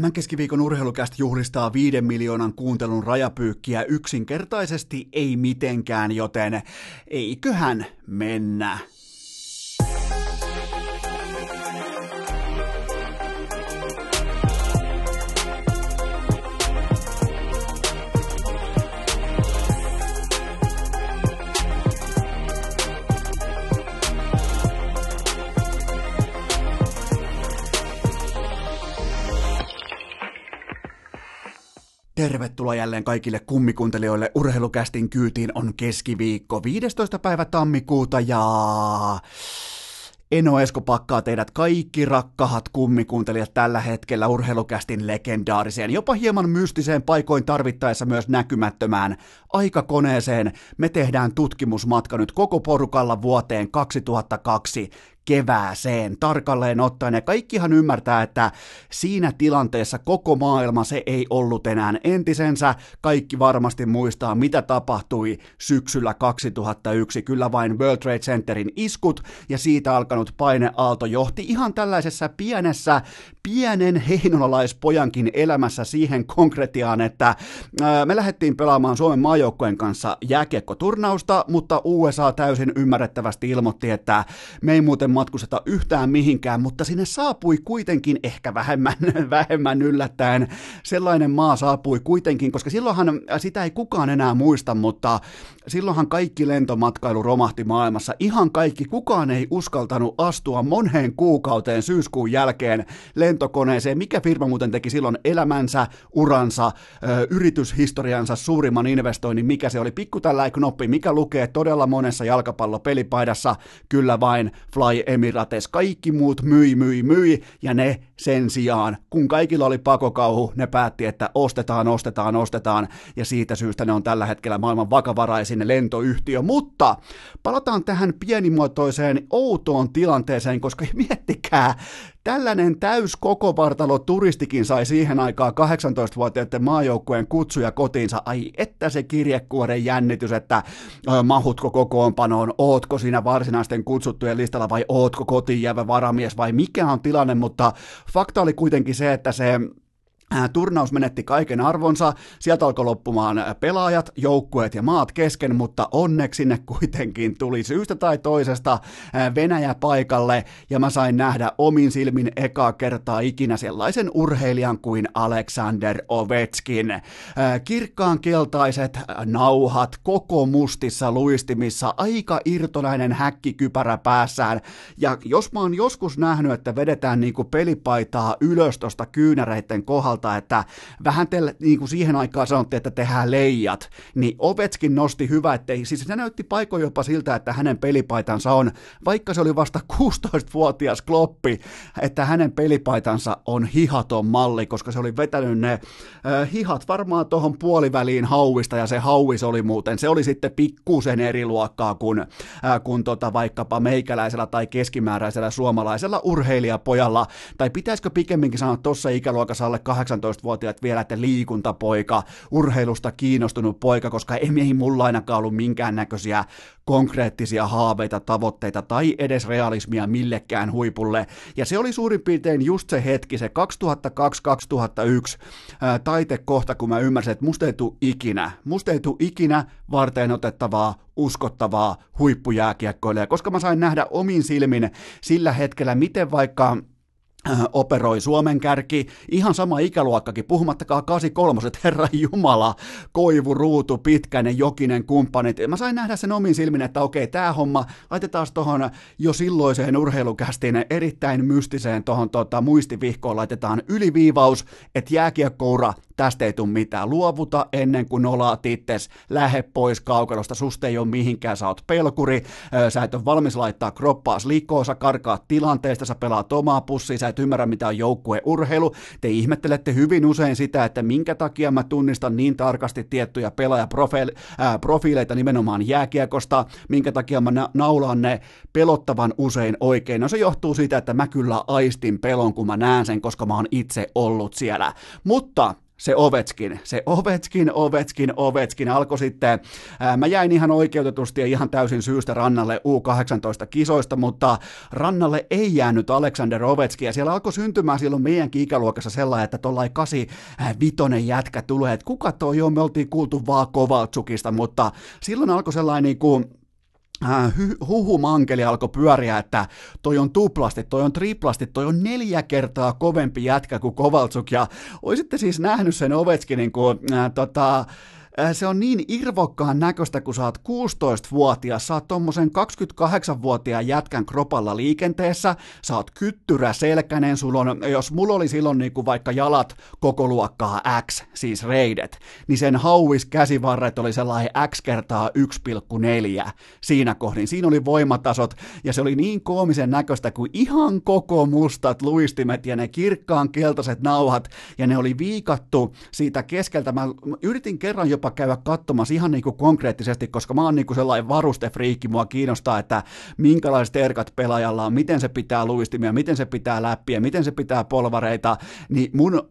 Tämän keskiviikon urheilukästä juhlistaa viiden miljoonan kuuntelun rajapyykkiä yksinkertaisesti ei mitenkään, joten eiköhän mennä. Tervetuloa jälleen kaikille kummikuuntelijoille. Urheilukästin kyytiin on keskiviikko 15. päivä tammikuuta ja... Eno Esko pakkaa teidät kaikki rakkahat kummikuuntelijat tällä hetkellä urheilukästin legendaariseen, jopa hieman mystiseen paikoin tarvittaessa myös näkymättömään aikakoneeseen. Me tehdään tutkimusmatka nyt koko porukalla vuoteen 2002 kevääseen tarkalleen ottaen. Ja kaikkihan ymmärtää, että siinä tilanteessa koko maailma se ei ollut enää entisensä. Kaikki varmasti muistaa, mitä tapahtui syksyllä 2001. Kyllä vain World Trade Centerin iskut ja siitä alkanut paineaalto johti ihan tällaisessa pienessä, pienen heinolalaispojankin elämässä siihen konkretiaan, että me lähdettiin pelaamaan Suomen maajoukkojen kanssa jääkiekkoturnausta, mutta USA täysin ymmärrettävästi ilmoitti, että me ei muuten matkusteta yhtään mihinkään, mutta sinne saapui kuitenkin ehkä vähemmän, vähemmän yllättäen. Sellainen maa saapui kuitenkin, koska silloinhan sitä ei kukaan enää muista, mutta silloinhan kaikki lentomatkailu romahti maailmassa. Ihan kaikki, kukaan ei uskaltanut astua moneen kuukauteen syyskuun jälkeen lentokoneeseen. Mikä firma muuten teki silloin elämänsä, uransa, yrityshistoriansa suurimman investoinnin, mikä se oli? Pikku tällä knoppi, mikä lukee todella monessa jalkapallopelipaidassa, kyllä vain Fly Emirates. Kaikki muut myi, myi, myi, ja ne sen sijaan, kun kaikilla oli pakokauhu, ne päätti, että ostetaan, ostetaan, ostetaan, ja siitä syystä ne on tällä hetkellä maailman vakavaraisin lentoyhtiö. Mutta palataan tähän pienimuotoiseen outoon tilanteeseen, koska miettikää, Tällainen täys koko vartalo turistikin sai siihen aikaan 18-vuotiaiden maajoukkueen kutsuja kotiinsa. Ai että se kirjekuoren jännitys, että mahutko kokoonpanoon, ootko siinä varsinaisten kutsuttujen listalla vai ootko kotiin jäävä varamies vai mikä on tilanne, mutta fakta oli kuitenkin se, että se Turnaus menetti kaiken arvonsa, sieltä alkoi loppumaan pelaajat, joukkueet ja maat kesken, mutta onneksi sinne kuitenkin tuli syystä tai toisesta Venäjä paikalle, ja mä sain nähdä omin silmin ekaa kertaa ikinä sellaisen urheilijan kuin Alexander Ovetskin. Kirkkaan keltaiset nauhat, koko mustissa luistimissa, aika irtonainen häkkikypärä päässään, ja jos mä oon joskus nähnyt, että vedetään niinku pelipaitaa ylös tosta kyynäreiden kohdalta, puolelta, että vähän te, niin kuin siihen aikaan sanottiin, että tehdään leijat, niin Ovetskin nosti hyvä, ettei, siis se näytti paikoin jopa siltä, että hänen pelipaitansa on, vaikka se oli vasta 16-vuotias kloppi, että hänen pelipaitansa on hihaton malli, koska se oli vetänyt ne äh, hihat varmaan tuohon puoliväliin hauista, ja se hauis oli muuten, se oli sitten pikkusen eri luokkaa kuin, äh, kuin tota vaikkapa meikäläisellä tai keskimääräisellä suomalaisella urheilijapojalla, tai pitäisikö pikemminkin sanoa tuossa ikäluokassa alle 18-vuotiaat vielä, että liikuntapoika, urheilusta kiinnostunut poika, koska ei, ei mulla ainakaan ollut minkäännäköisiä konkreettisia haaveita, tavoitteita tai edes realismia millekään huipulle. Ja se oli suurin piirtein just se hetki, se 2002-2001 ää, taitekohta, kun mä ymmärsin, että musta ei tule ikinä, musta ei tule ikinä varten otettavaa uskottavaa huippujääkiekkoilijaa, koska mä sain nähdä omin silmin sillä hetkellä, miten vaikka operoi Suomen kärki, ihan sama ikäluokkakin, puhumattakaan 83, herra Jumala, Koivu, Ruutu, Pitkäinen, Jokinen, kumppanit. Mä sain nähdä sen omin silmin, että okei, tämä homma laitetaan tuohon jo silloiseen urheilukästiin erittäin mystiseen tuohon tota, muistivihkoon, laitetaan yliviivaus, että jääkiekkoura tästä ei tule mitään. Luovuta ennen kuin nolaat itses, lähe pois kaukalosta, susta ei ole mihinkään, sä oot pelkuri, sä et ole valmis laittaa kroppaas likoon, sä karkaat tilanteesta, sä pelaat omaa pussiin, sä et ymmärrä mitä on joukkueurheilu. Te ihmettelette hyvin usein sitä, että minkä takia mä tunnistan niin tarkasti tiettyjä pelaajaprofiileita nimenomaan jääkiekosta, minkä takia mä naulaan ne pelottavan usein oikein. No se johtuu siitä, että mä kyllä aistin pelon, kun mä näen sen, koska mä oon itse ollut siellä. Mutta se Ovetskin, se Ovetskin, Ovetskin, Ovetskin alkoi sitten, ää, mä jäin ihan oikeutetusti ja ihan täysin syystä rannalle U18-kisoista, mutta rannalle ei jäänyt Alexander Ovetskin, ja siellä alkoi syntymään silloin meidänkin ikäluokassa sellainen, että kasi vitonen jätkä tulee, että kuka toi on, me oltiin kuultu vaan Kovaltsukista, mutta silloin alkoi sellainen niin kuin, huhumankeli alkoi pyöriä, että toi on tuplasti, toi on triplasti, toi on neljä kertaa kovempi jätkä kuin Kovaltsuk, ja olisitte siis nähnyt sen Ovechkinin, kun äh, tota, se on niin irvokkaan näköistä, kun sä oot 16-vuotias, sä oot tommosen 28-vuotiaan jätkän kropalla liikenteessä, sä oot kyttyrä selkänen, sulla on, jos mulla oli silloin niin kuin vaikka jalat koko luokkaa X, siis reidet, niin sen hauis käsivarret oli sellainen X kertaa 1,4 siinä kohdin. Siinä oli voimatasot, ja se oli niin koomisen näköistä kuin ihan koko mustat luistimet ja ne kirkkaan keltaiset nauhat, ja ne oli viikattu siitä keskeltä. Mä yritin kerran jopa käydä katsomassa ihan niin kuin konkreettisesti, koska mä oon niin kuin sellainen varustefriikki, mua kiinnostaa, että minkälaiset erkat pelaajalla on, miten se pitää luistimia, miten se pitää läppiä, miten se pitää polvareita, niin mun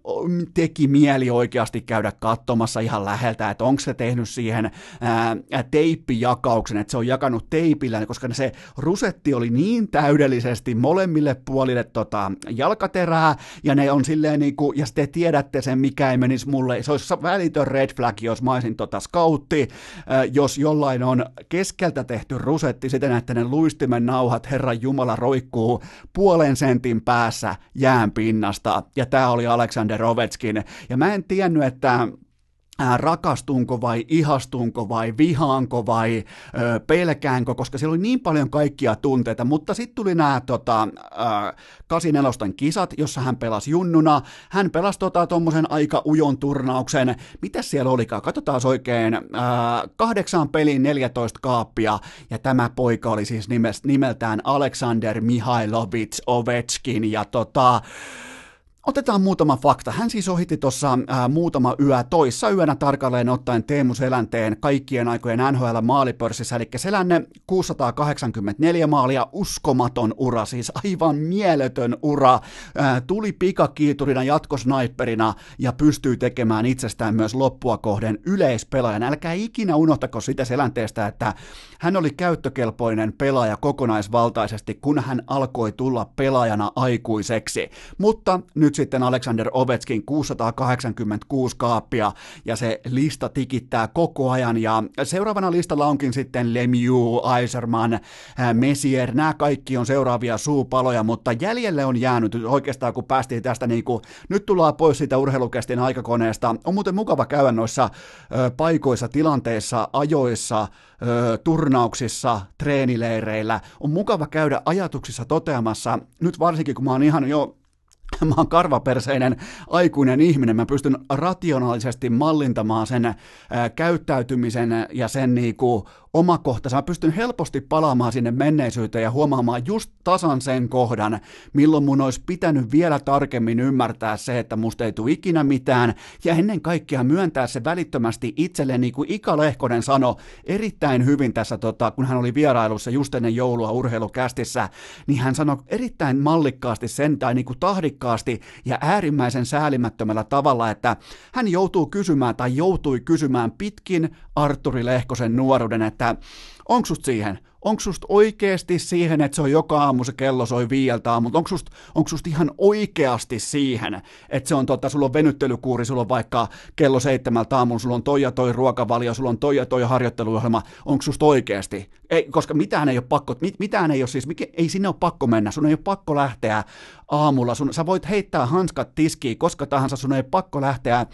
teki mieli oikeasti käydä katsomassa ihan läheltä, että onko se tehnyt siihen ää, teippijakauksen, että se on jakanut teipillä, koska se rusetti oli niin täydellisesti molemmille puolille tota, jalkaterää, ja ne on silleen niin kuin, ja te tiedätte sen, mikä ei menisi mulle, se olisi välitön red flag, jos mä olisin tota scoutti, jos jollain on keskeltä tehty rusetti siten, että ne luistimen nauhat. Herran Jumala roikkuu puolen sentin päässä jään pinnasta, ja tämä oli Alexander Ovechkin, ja mä en tiennyt, että rakastunko vai ihastunko vai vihaanko vai ö, pelkäänkö, koska siellä oli niin paljon kaikkia tunteita, mutta sitten tuli nämä tota, 84 kisat, jossa hän pelasi junnuna, hän pelasi tota, tuommoisen aika ujon turnauksen, mitä siellä olikaan, katsotaan oikein, ö, kahdeksan pelin 14 kaappia, ja tämä poika oli siis nimeltään Alexander Mihailovits Ovechkin, ja tota, Otetaan muutama fakta. Hän siis ohitti tuossa muutama yö toissa yönä tarkalleen ottaen Teemu Selänteen kaikkien aikojen NHL maalipörssissä, eli Selänne 684 maalia, uskomaton ura, siis aivan mieletön ura. Ää, tuli pikakiiturina, jatkosnaipperina ja pystyy tekemään itsestään myös loppua kohden yleispelaajan. Älkää ikinä unohtako sitä Selänteestä, että hän oli käyttökelpoinen pelaaja kokonaisvaltaisesti, kun hän alkoi tulla pelaajana aikuiseksi. Mutta nyt sitten Alexander Ovechkin 686 kaappia ja se lista tikittää koko ajan ja seuraavana listalla onkin sitten Lemieux, Eiserman, äh, Messier, nämä kaikki on seuraavia suupaloja, mutta jäljelle on jäänyt oikeastaan kun päästiin tästä niin kuin, nyt tullaan pois siitä urheilukästin aikakoneesta, on muuten mukava käydä noissa ö, paikoissa, tilanteissa, ajoissa, ö, turnauksissa, treenileireillä, on mukava käydä ajatuksissa toteamassa, nyt varsinkin kun mä oon ihan jo mä oon karvaperseinen aikuinen ihminen, mä pystyn rationaalisesti mallintamaan sen ää, käyttäytymisen ja sen niinku omakohtaisen. Mä pystyn helposti palaamaan sinne menneisyyteen ja huomaamaan just tasan sen kohdan, milloin mun olisi pitänyt vielä tarkemmin ymmärtää se, että musta ei tule ikinä mitään, ja ennen kaikkea myöntää se välittömästi itselle, niin kuin Ika Lehkonen sanoi erittäin hyvin tässä, tota, kun hän oli vierailussa just ennen joulua urheilukästissä, niin hän sanoi erittäin mallikkaasti sen, tai niin kuin tahdikkaasti ja äärimmäisen säälimättömällä tavalla, että hän joutuu kysymään tai joutui kysymään pitkin Arturi Lehkosen nuoruuden, että onko siihen, onko susta oikeasti siihen, että se on joka aamu se kello soi viieltä mutta onko susta, onko susta ihan oikeasti siihen, että se on tota, sulla on venyttelykuuri, sulla on vaikka kello seitsemältä aamulla, sulla on toi ja toi ruokavalio, sulla on toi ja toi harjoitteluohjelma, onko susta oikeasti? Ei, koska mitään ei ole pakko, mit, mitään ei ole siis, mikä, ei sinne ole pakko mennä, sun ei ole pakko lähteä aamulla, sun, sä voit heittää hanskat tiskiin koska tahansa, sun ei pakko lähteä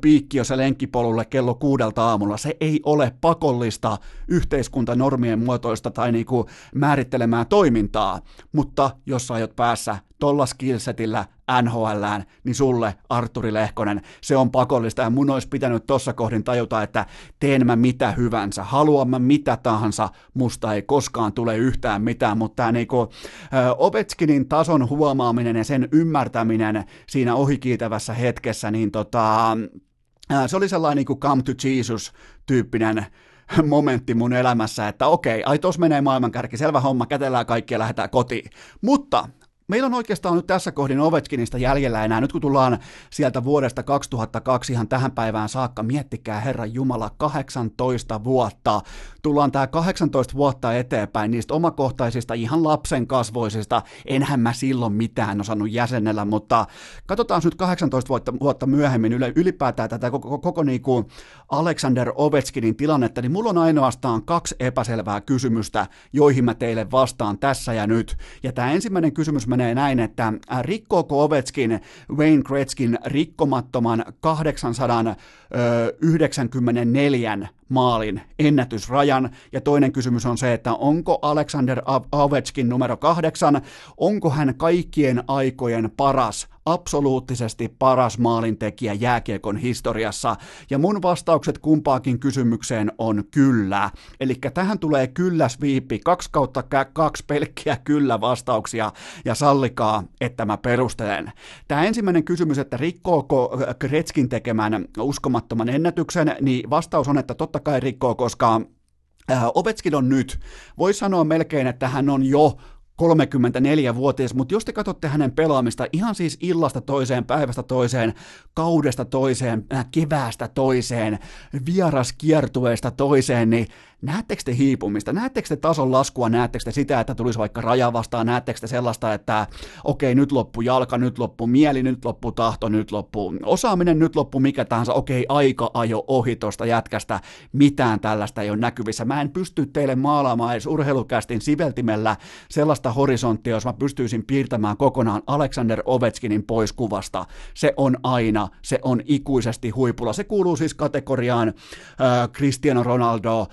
piikkiössä lenkkipolulle kello kuudelta aamulla, se ei ole pakollista yhteiskuntanormien muotoista tai niinku määrittelemään toimintaa, mutta jos sä aiot päässä tolla skillsetillä NHLään, niin sulle, Arturi Lehkonen, se on pakollista ja mun olisi pitänyt tossa kohdin tajuta, että teen mä mitä hyvänsä, haluan mä mitä tahansa, musta ei koskaan tule yhtään mitään, mutta tämä niinku, Ovechkinin tason huomaaminen ja sen ymmärtäminen siinä ohikiitävässä hetkessä, niin tota, se oli sellainen niin kuin come to Jesus-tyyppinen momentti mun elämässä, että okei, ai tos menee maailmankärki, selvä homma, kätellään kaikki ja lähdetään kotiin. Mutta meillä on oikeastaan nyt tässä kohdin Ovechkinista jäljellä enää, nyt kun tullaan sieltä vuodesta 2002 ihan tähän päivään saakka, miettikää Herran Jumala, 18 vuotta, tullaan tämä 18 vuotta eteenpäin niistä omakohtaisista, ihan lapsen kasvoisista, enhän mä silloin mitään osannut jäsenellä, mutta katsotaan nyt 18 vuotta, vuotta myöhemmin ylipäätään tätä koko, koko, koko niin kuin Alexander Ovechkinin tilannetta, niin mulla on ainoastaan kaksi epäselvää kysymystä, joihin mä teille vastaan tässä ja nyt. Ja tämä ensimmäinen kysymys menee näin, että rikkooko Ovechkin Wayne Gretzkin rikkomattoman 894 maalin ennätysrajan. Ja toinen kysymys on se, että onko Alexander Ovechkin numero kahdeksan, onko hän kaikkien aikojen paras absoluuttisesti paras maalintekijä jääkiekon historiassa? Ja mun vastaukset kumpaakin kysymykseen on kyllä. Eli tähän tulee kyllä sviippi, kaksi kautta kaksi pelkkiä kyllä vastauksia, ja sallikaa, että mä perustelen. Tämä ensimmäinen kysymys, että rikkooko Kretskin tekemään uskomattoman ennätyksen, niin vastaus on, että totta kai rikkoo, koska Ovetskin on nyt, voi sanoa melkein, että hän on jo 34-vuotias, mutta jos te katsotte hänen pelaamista ihan siis illasta toiseen, päivästä toiseen, kaudesta toiseen, äh, keväästä toiseen, vieraskiertueesta toiseen, niin Näettekö te hiipumista? Näettekö te tason laskua? Näettekö te sitä, että tulisi vaikka raja vastaan? Näettekö te sellaista, että okei, nyt loppu jalka, nyt loppu mieli, nyt loppu tahto, nyt loppu osaaminen, nyt loppu mikä tahansa, okei, aika ajo ohi tuosta jätkästä, mitään tällaista ei ole näkyvissä. Mä en pysty teille maalaamaan edes urheilukästin siveltimellä sellaista horisonttia, jos mä pystyisin piirtämään kokonaan Alexander Ovechkinin pois kuvasta. Se on aina, se on ikuisesti huipulla. Se kuuluu siis kategoriaan äh, Cristiano Ronaldo,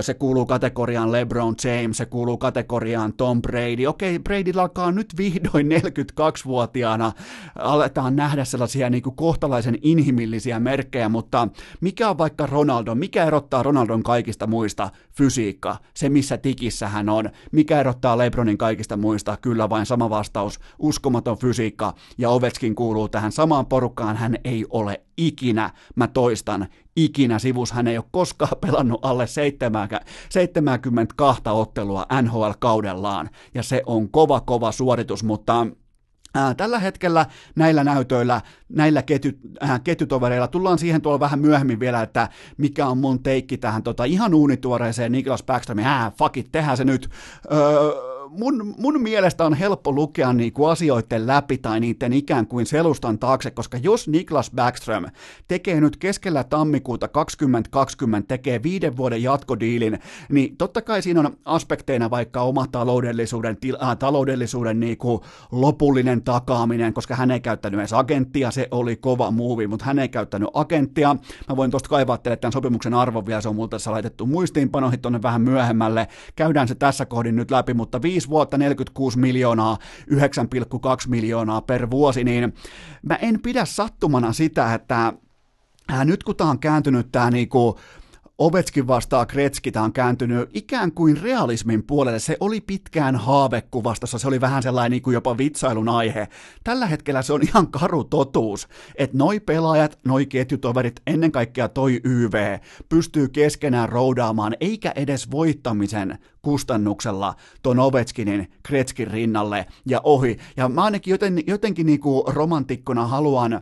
se kuuluu kategoriaan LeBron James, se kuuluu kategoriaan Tom Brady. Okei, Brady alkaa nyt vihdoin 42-vuotiaana, aletaan nähdä sellaisia niin kuin kohtalaisen inhimillisiä merkkejä, mutta mikä on vaikka Ronaldo, mikä erottaa Ronaldon kaikista muista? Fysiikka, se missä tikissä hän on. Mikä erottaa LeBronin kaikista muista? Kyllä vain sama vastaus, uskomaton fysiikka, ja Ovechkin kuuluu tähän samaan porukkaan, hän ei ole ikinä, mä toistan, ikinä sivus. Hän ei ole koskaan pelannut alle 72 ottelua NHL-kaudellaan, ja se on kova, kova suoritus, mutta tällä hetkellä näillä näytöillä, näillä ketju, äh, ketjutovereilla, tullaan siihen tuolla vähän myöhemmin vielä, että mikä on mun teikki tähän tota, ihan uunituoreeseen Niklas Backströmiin, äh, fuck it, tehdään se nyt. Öö, mun, mun mielestä on helppo lukea niinku asioiden läpi tai niiden ikään kuin selustan taakse, koska jos Niklas Backström tekee nyt keskellä tammikuuta 2020, tekee viiden vuoden jatkodiilin, niin totta kai siinä on aspekteina vaikka oma taloudellisuuden, äh, taloudellisuuden niinku lopullinen takaaminen, koska hän ei käyttänyt edes agenttia, se oli kova muuvi, mutta hän ei käyttänyt agenttia. Mä voin tuosta kaivaa teille tämän sopimuksen arvon vielä, se on multa tässä laitettu muistiinpanoihin tuonne vähän myöhemmälle. Käydään se tässä kohdin nyt läpi, mutta viisi 5 vuotta 46 miljoonaa, 9,2 miljoonaa per vuosi, niin mä en pidä sattumana sitä, että nyt kun tämä on kääntynyt tämä niinku Ovetskin vastaa Kretski, tämä on kääntynyt ikään kuin realismin puolelle. Se oli pitkään haavekuvastossa, se oli vähän sellainen niin kuin jopa vitsailun aihe. Tällä hetkellä se on ihan karu totuus, että noi pelaajat, noi ketjutoverit, ennen kaikkea toi YV, pystyy keskenään roudaamaan, eikä edes voittamisen kustannuksella ton Ovechkinin Kretskin rinnalle ja ohi. Ja mä ainakin joten, jotenkin niin kuin romantikkona haluan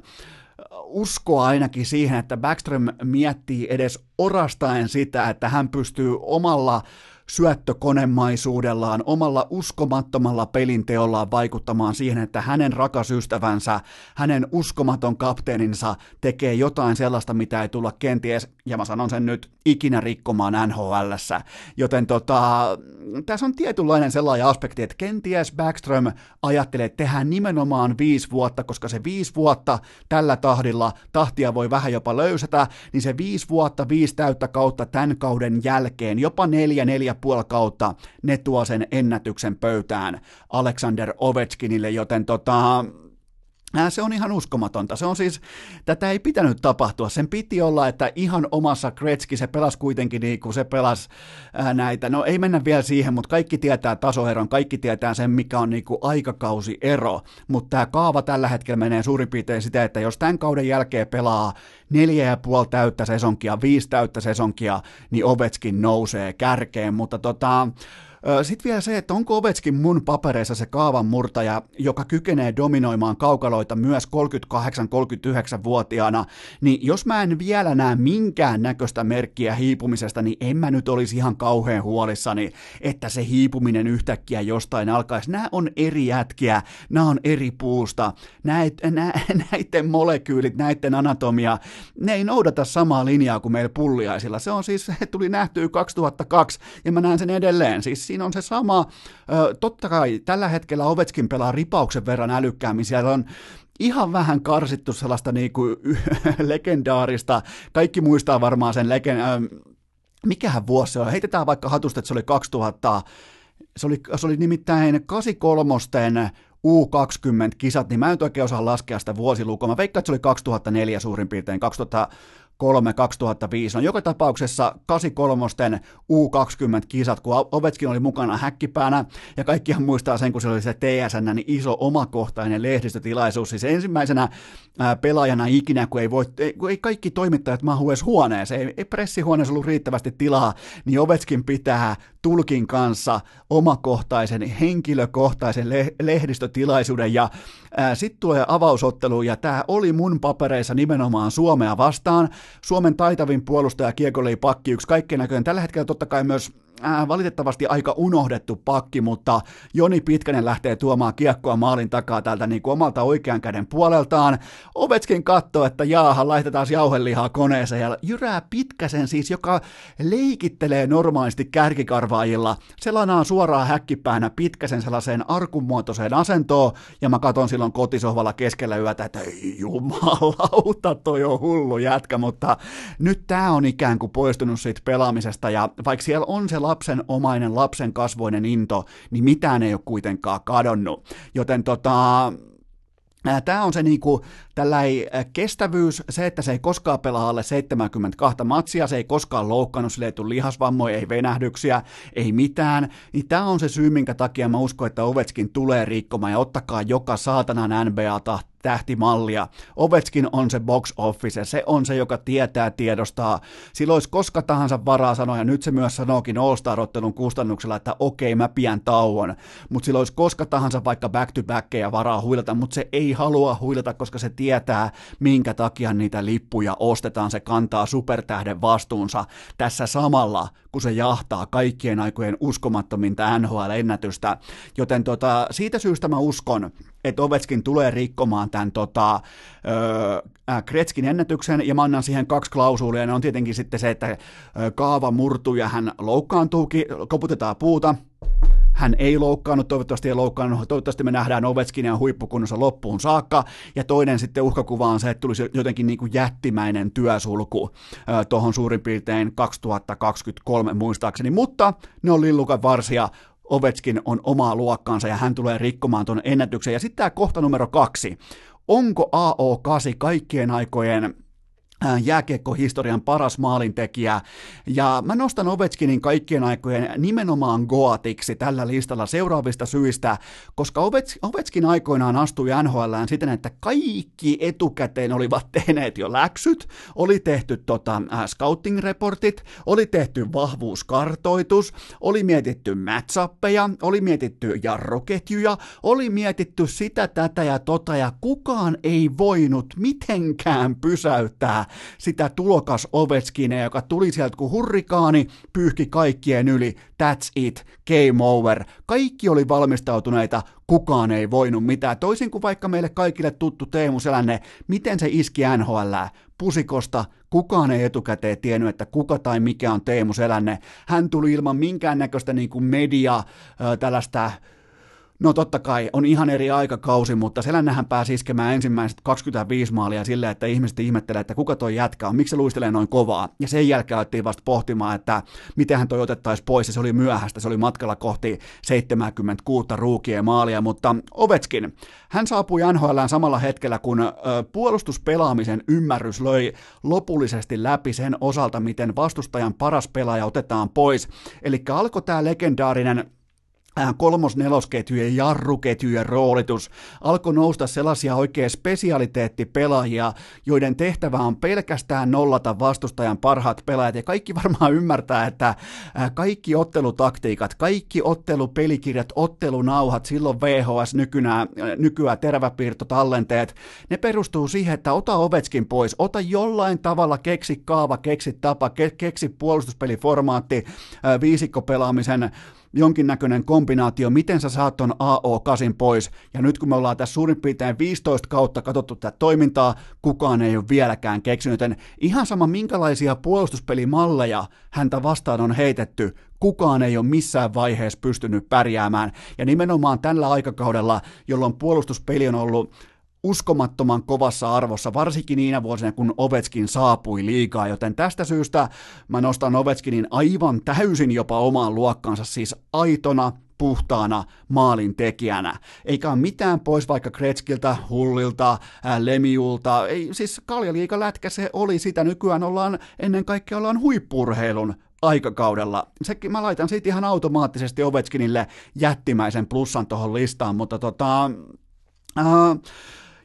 uskoa ainakin siihen, että Backstrom miettii edes orastaen sitä, että hän pystyy omalla syöttökonemaisuudellaan, omalla uskomattomalla pelinteollaan vaikuttamaan siihen, että hänen rakas ystävänsä, hänen uskomaton kapteeninsa tekee jotain sellaista, mitä ei tulla kenties, ja mä sanon sen nyt, ikinä rikkomaan NHLssä. Joten tota, tässä on tietynlainen sellainen aspekti, että kenties Backström ajattelee, että tehdään nimenomaan viisi vuotta, koska se viisi vuotta tällä tahdilla, tahtia voi vähän jopa löysätä, niin se viisi vuotta, viisi täyttä kautta tämän kauden jälkeen, jopa neljä, neljä puoli kautta, ne tuo sen ennätyksen pöytään Alexander Ovechkinille, joten tota, se on ihan uskomatonta. Se on siis, tätä ei pitänyt tapahtua. Sen piti olla, että ihan omassa Gretzky se pelasi kuitenkin niin kuin se pelasi ää, näitä. No ei mennä vielä siihen, mutta kaikki tietää tasoeron, kaikki tietää sen, mikä on niin kuin aikakausiero. Mutta tämä kaava tällä hetkellä menee suurin piirtein sitä, että jos tämän kauden jälkeen pelaa neljä ja puoli täyttä sesonkia, viisi täyttä sesonkia, niin Ovetskin nousee kärkeen. Mutta tota, Sitten vielä se, että onko Ovetskin mun papereissa se kaavan murtaja, joka kykenee dominoimaan kaukaloita myös 38-39-vuotiaana, niin jos mä en vielä näe minkään näköistä merkkiä hiipumisesta, niin en mä nyt olisi ihan kauhean huolissani, että se hiipuminen yhtäkkiä jostain alkaisi. Nämä on eri jätkiä, nämä on eri puusta, näit, nä, näiden molekyylit, näiden anatomia, ne ei noudata samaa linjaa kuin meillä pulliaisilla. Se on siis, tuli nähtyä 2002 ja mä näen sen edelleen. Siis siinä on se sama, totta kai tällä hetkellä Ovetskin pelaa ripauksen verran älykkäämmin, siellä on ihan vähän karsittu sellaista niinku legendaarista, kaikki muistaa varmaan sen legen, äh, mikähän vuosi se on, heitetään vaikka hatusta, että se oli 2000, se oli, se oli nimittäin 83 U20-kisat, niin mä en oikein osaa laskea sitä vuosilukua. Mä veikkaan, että se oli 2004 suurin piirtein, 2000, 2005. No joka tapauksessa 83 U20-kisat, kun Ovetskin oli mukana häkkipäänä, ja kaikkihan muistaa sen, kun se oli se TSN, niin iso omakohtainen lehdistötilaisuus. Siis ensimmäisenä ää, pelaajana ikinä, kun ei, voi, ei, kun ei kaikki toimittajat mahu edes huoneeseen, ei, ei pressihuoneessa ollut riittävästi tilaa, niin Ovetskin pitää tulkin kanssa omakohtaisen, henkilökohtaisen le- lehdistötilaisuuden, ja sitten tulee avausottelu, ja tämä oli mun papereissa nimenomaan Suomea vastaan. Suomen taitavin puolustaja Kiekolei Pakki, yksi kaikkein näköinen. Tällä hetkellä totta kai myös äh, valitettavasti aika unohdettu pakki, mutta Joni Pitkänen lähtee tuomaan kiekkoa maalin takaa täältä niin kuin omalta oikean käden puoleltaan. Ovetskin katsoo, että jaaha, laitetaan jauhelihaa koneeseen ja jyrää Pitkäsen siis, joka leikittelee normaalisti kärkikarvaajilla. Se lanaa suoraan häkkipäänä Pitkäsen sellaiseen arkumuotoiseen asentoon ja mä katon silloin kotisohvalla keskellä yötä, että ei jumalauta, toi on hullu jätkä, mutta nyt tää on ikään kuin poistunut siitä pelaamisesta ja vaikka siellä on se lapsen omainen, lapsen kasvoinen into, niin mitään ei ole kuitenkaan kadonnut. Joten tota, Tämä on se niinku, tällainen kestävyys, se, että se ei koskaan pelaa alle 72 matsia, se ei koskaan loukkanut, sille ei tule lihasvammoja, ei venähdyksiä, ei mitään, niin tämä on se syy, minkä takia mä uskon, että Ovetskin tulee rikkomaan ja ottakaa joka saatanan NBA tähtimallia. Ovetskin on se box office, se on se, joka tietää, tiedostaa. Sillä olisi koska tahansa varaa sanoa, ja nyt se myös sanookin All-Star-ottelun kustannuksella, että okei, mä pidän tauon. Mutta sillä olisi koska tahansa vaikka back-to-backkejä varaa huilata, mutta se ei halua huilata, koska se tietää, minkä takia niitä lippuja ostetaan. Se kantaa supertähden vastuunsa tässä samalla, kun se jahtaa kaikkien aikojen uskomattominta NHL-ennätystä. Joten tota, siitä syystä mä uskon, että Ovetskin tulee rikkomaan tämän tota, ö, Kretskin ennätyksen, ja mä annan siihen kaksi klausuulia, ne on tietenkin sitten se, että kaava murtuu ja hän loukkaantuukin, koputetaan puuta, hän ei loukkaannut, toivottavasti ei loukkaannut, toivottavasti me nähdään ja huippukunnossa loppuun saakka, ja toinen sitten uhkakuva on se, että tulisi jotenkin niin kuin jättimäinen työsulku tuohon suurin piirtein 2023 muistaakseni, mutta ne on lillukan varsia, Ovetskin on omaa luokkaansa ja hän tulee rikkomaan tuon ennätyksen. Ja sitten tämä kohta numero kaksi. Onko AO8 kaikkien aikojen jääkiekkohistorian paras maalintekijä, ja mä nostan Ovechkinin kaikkien aikojen nimenomaan Goatiksi tällä listalla seuraavista syistä, koska Ovechkin aikoinaan astui NHLään siten, että kaikki etukäteen olivat tehneet jo läksyt, oli tehty tota, äh, scouting-reportit, oli tehty vahvuuskartoitus, oli mietitty matchappeja, oli mietitty jarruketjuja, oli mietitty sitä, tätä ja tota, ja kukaan ei voinut mitenkään pysäyttää sitä tulokas Ovechkinia, joka tuli sieltä kuin hurrikaani, pyyhki kaikkien yli, that's it, game over. Kaikki oli valmistautuneita, kukaan ei voinut mitään. Toisin kuin vaikka meille kaikille tuttu Teemu Selänne, miten se iski NHL pusikosta, kukaan ei etukäteen tiennyt, että kuka tai mikä on Teemu Selänne. Hän tuli ilman minkäännäköistä niin kuin media, tällaista No totta kai, on ihan eri aikakausi, mutta Selännähän pääsi iskemään ensimmäiset 25 maalia silleen, että ihmiset ihmettelee, että kuka toi jätkä on, miksi se luistelee noin kovaa. Ja sen jälkeen alettiin vasta pohtimaan, että miten toi otettaisiin pois, ja se oli myöhäistä, se oli matkalla kohti 76 ruukien maalia, mutta Ovetskin, hän saapui NHLään samalla hetkellä, kun puolustuspelaamisen ymmärrys löi lopullisesti läpi sen osalta, miten vastustajan paras pelaaja otetaan pois. Eli alkoi tämä legendaarinen kolmos-nelosketjujen jarruketjujen roolitus, alkoi nousta sellaisia oikein spesialiteettipelaajia, joiden tehtävä on pelkästään nollata vastustajan parhaat pelaajat, ja kaikki varmaan ymmärtää, että kaikki ottelutaktiikat, kaikki ottelupelikirjat, ottelunauhat, silloin VHS, nykyään, nykyään teräväpiirtotallenteet, ne perustuu siihen, että ota Ovetskin pois, ota jollain tavalla keksi kaava, keksi tapa, keksi puolustuspeliformaatti, viisikkopelaamisen jonkinnäköinen kombinaatio, miten sä saat ton AO8 pois, ja nyt kun me ollaan tässä suurin piirtein 15 kautta katsottu tätä toimintaa, kukaan ei ole vieläkään keksinyt, joten ihan sama minkälaisia puolustuspelimalleja häntä vastaan on heitetty, kukaan ei ole missään vaiheessa pystynyt pärjäämään, ja nimenomaan tällä aikakaudella, jolloin puolustuspeli on ollut uskomattoman kovassa arvossa, varsinkin niinä vuosina, kun Ovetskin saapui liikaa, joten tästä syystä mä nostan Ovechkinin aivan täysin jopa omaan luokkaansa, siis aitona, puhtaana maalin tekijänä. Eikä ole mitään pois vaikka Kretskiltä, Hullilta, Lemiulta. Ei, siis kaljaliika lätkä se oli sitä. Nykyään ollaan, ennen kaikkea ollaan huippurheilun aikakaudella. Sekin mä laitan siitä ihan automaattisesti Ovechkinille jättimäisen plussan tuohon listaan, mutta tota... Ää,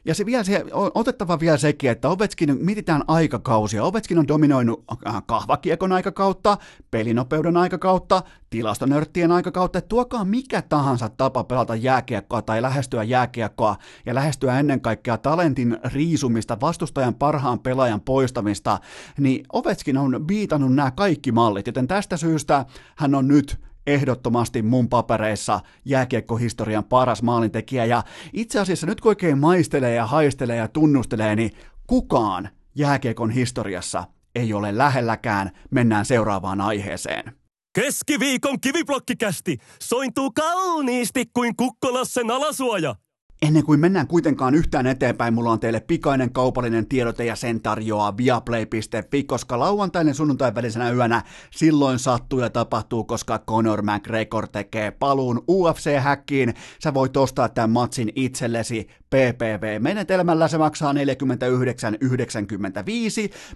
ja se vielä se, on otettava vielä sekin, että Ovetskin mietitään aikakausia. Ovetskin on dominoinut äh, kahvakiekon aikakautta, pelinopeuden aikakautta, tilastonörttien aikakautta. Että tuokaa mikä tahansa tapa pelata jääkiekkoa tai lähestyä jääkiekkoa ja lähestyä ennen kaikkea talentin riisumista, vastustajan parhaan pelaajan poistamista, niin Ovetskin on viitannut nämä kaikki mallit, joten tästä syystä hän on nyt ehdottomasti mun papereissa jääkiekkohistorian paras maalintekijä. Ja itse asiassa nyt kun oikein maistelee ja haistelee ja tunnustelee, niin kukaan jääkiekon historiassa ei ole lähelläkään. Mennään seuraavaan aiheeseen. Keskiviikon kiviblokkikästi sointuu kauniisti kuin kukkolassen alasuoja. Ennen kuin mennään kuitenkaan yhtään eteenpäin, mulla on teille pikainen kaupallinen tiedote ja sen tarjoaa viaplay.fi, koska lauantainen sunnuntain välisenä yönä silloin sattuu ja tapahtuu, koska Conor McGregor tekee paluun UFC-häkkiin. Sä voit ostaa tämän matsin itsellesi PPV-menetelmällä, se maksaa 49,95.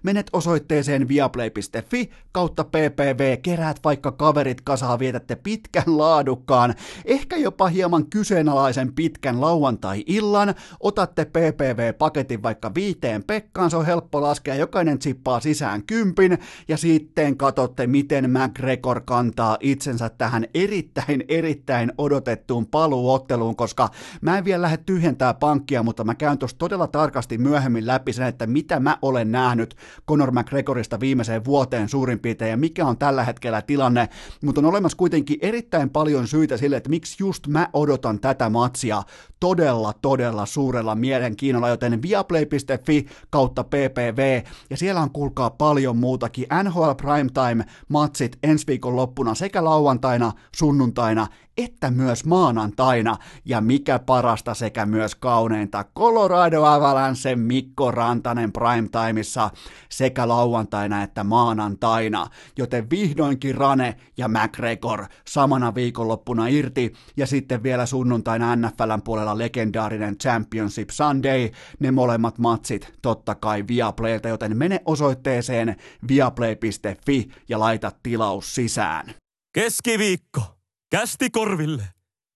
Menet osoitteeseen viaplay.fi kautta PPV, keräät vaikka kaverit kasaa, vietätte pitkän laadukkaan, ehkä jopa hieman kyseenalaisen pitkän lauantai-illan, otatte PPV-paketin vaikka viiteen pekkaan, se on helppo laskea, jokainen chippaa sisään kympin, ja sitten katsotte, miten McGregor kantaa itsensä tähän erittäin, erittäin odotettuun paluuotteluun, koska mä en vielä lähde tyhjentää pankkia, mutta mä käyn tuossa todella tarkasti myöhemmin läpi sen, että mitä mä olen nähnyt Conor McGregorista viimeiseen vuoteen suurin piirtein ja mikä on tällä hetkellä tilanne, mutta on olemassa kuitenkin erittäin paljon syitä sille, että miksi just mä odotan tätä matsia todella, todella suurella mielenkiinnolla, joten viaplay.fi kautta ppv, ja siellä on kuulkaa paljon muutakin, NHL Primetime matsit ensi viikon loppuna sekä lauantaina, sunnuntaina, että myös maanantaina, ja mikä parasta sekä myös kauneinta, Colorado Avalanche Mikko Rantanen primetimeissa sekä lauantaina että maanantaina, joten vihdoinkin Rane ja McGregor samana viikonloppuna irti, ja sitten vielä sunnuntaina NFLn puolella legendaarinen Championship Sunday, ne molemmat matsit totta kai Viaplaylta, joten mene osoitteeseen viaplay.fi ja laita tilaus sisään. Keskiviikko! Kästi korville,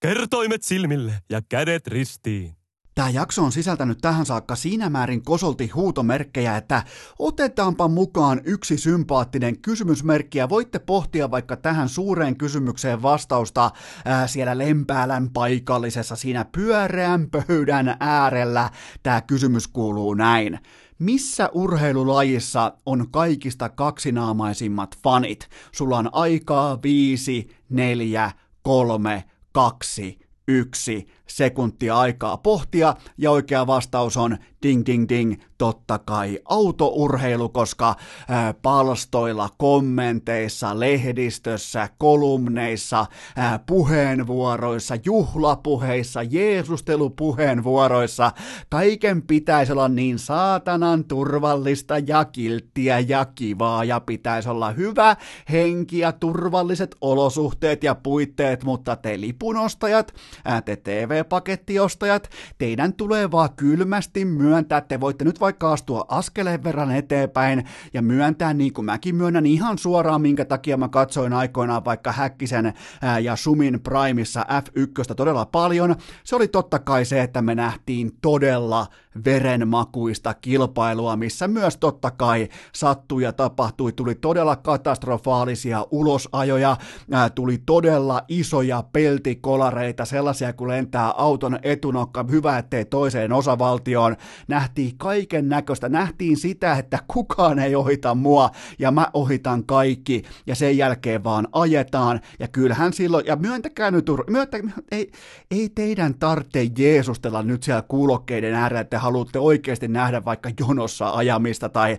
kertoimet silmille ja kädet ristiin. Tämä jakso on sisältänyt tähän saakka siinä määrin kosolti huutomerkkejä, että otetaanpa mukaan yksi sympaattinen kysymysmerkki ja voitte pohtia vaikka tähän suureen kysymykseen vastausta ää, siellä Lempäälän paikallisessa siinä pyöreän pöydän äärellä. Tämä kysymys kuuluu näin. Missä urheilulajissa on kaikista kaksinaamaisimmat fanit? Sulla on aikaa viisi, neljä, kolme, kaksi, yksi sekuntia aikaa pohtia, ja oikea vastaus on ding ding ding, totta kai autourheilu, koska ää, palstoilla, kommenteissa, lehdistössä, kolumneissa, ää, puheenvuoroissa, juhlapuheissa, jeesustelupuheenvuoroissa, kaiken pitäisi olla niin saatanan turvallista ja kilttiä ja kivaa, ja pitäisi olla hyvä henki ja turvalliset olosuhteet ja puitteet, mutta te lipunostajat, ää, te TV TV-pakettiostajat, teidän tulee vaan kylmästi myöntää, te voitte nyt vaikka astua askeleen verran eteenpäin ja myöntää, niin kuin mäkin myönnän ihan suoraan, minkä takia mä katsoin aikoinaan vaikka Häkkisen ja Sumin Primeissa F1 todella paljon. Se oli totta kai se, että me nähtiin todella verenmakuista kilpailua, missä myös totta kai sattui ja tapahtui, tuli todella katastrofaalisia ulosajoja, tuli todella isoja peltikolareita, sellaisia kun lentää auton etunokka, hyvä ettei toiseen osavaltioon, nähtiin kaiken näköistä, nähtiin sitä, että kukaan ei ohita mua ja mä ohitan kaikki ja sen jälkeen vaan ajetaan. Ja kyllähän silloin, ja myöntäkää nyt, myöntä, ei, ei teidän tarvitse Jeesustella nyt siellä kuulokkeiden äärellä, että haluatte oikeasti nähdä vaikka jonossa ajamista tai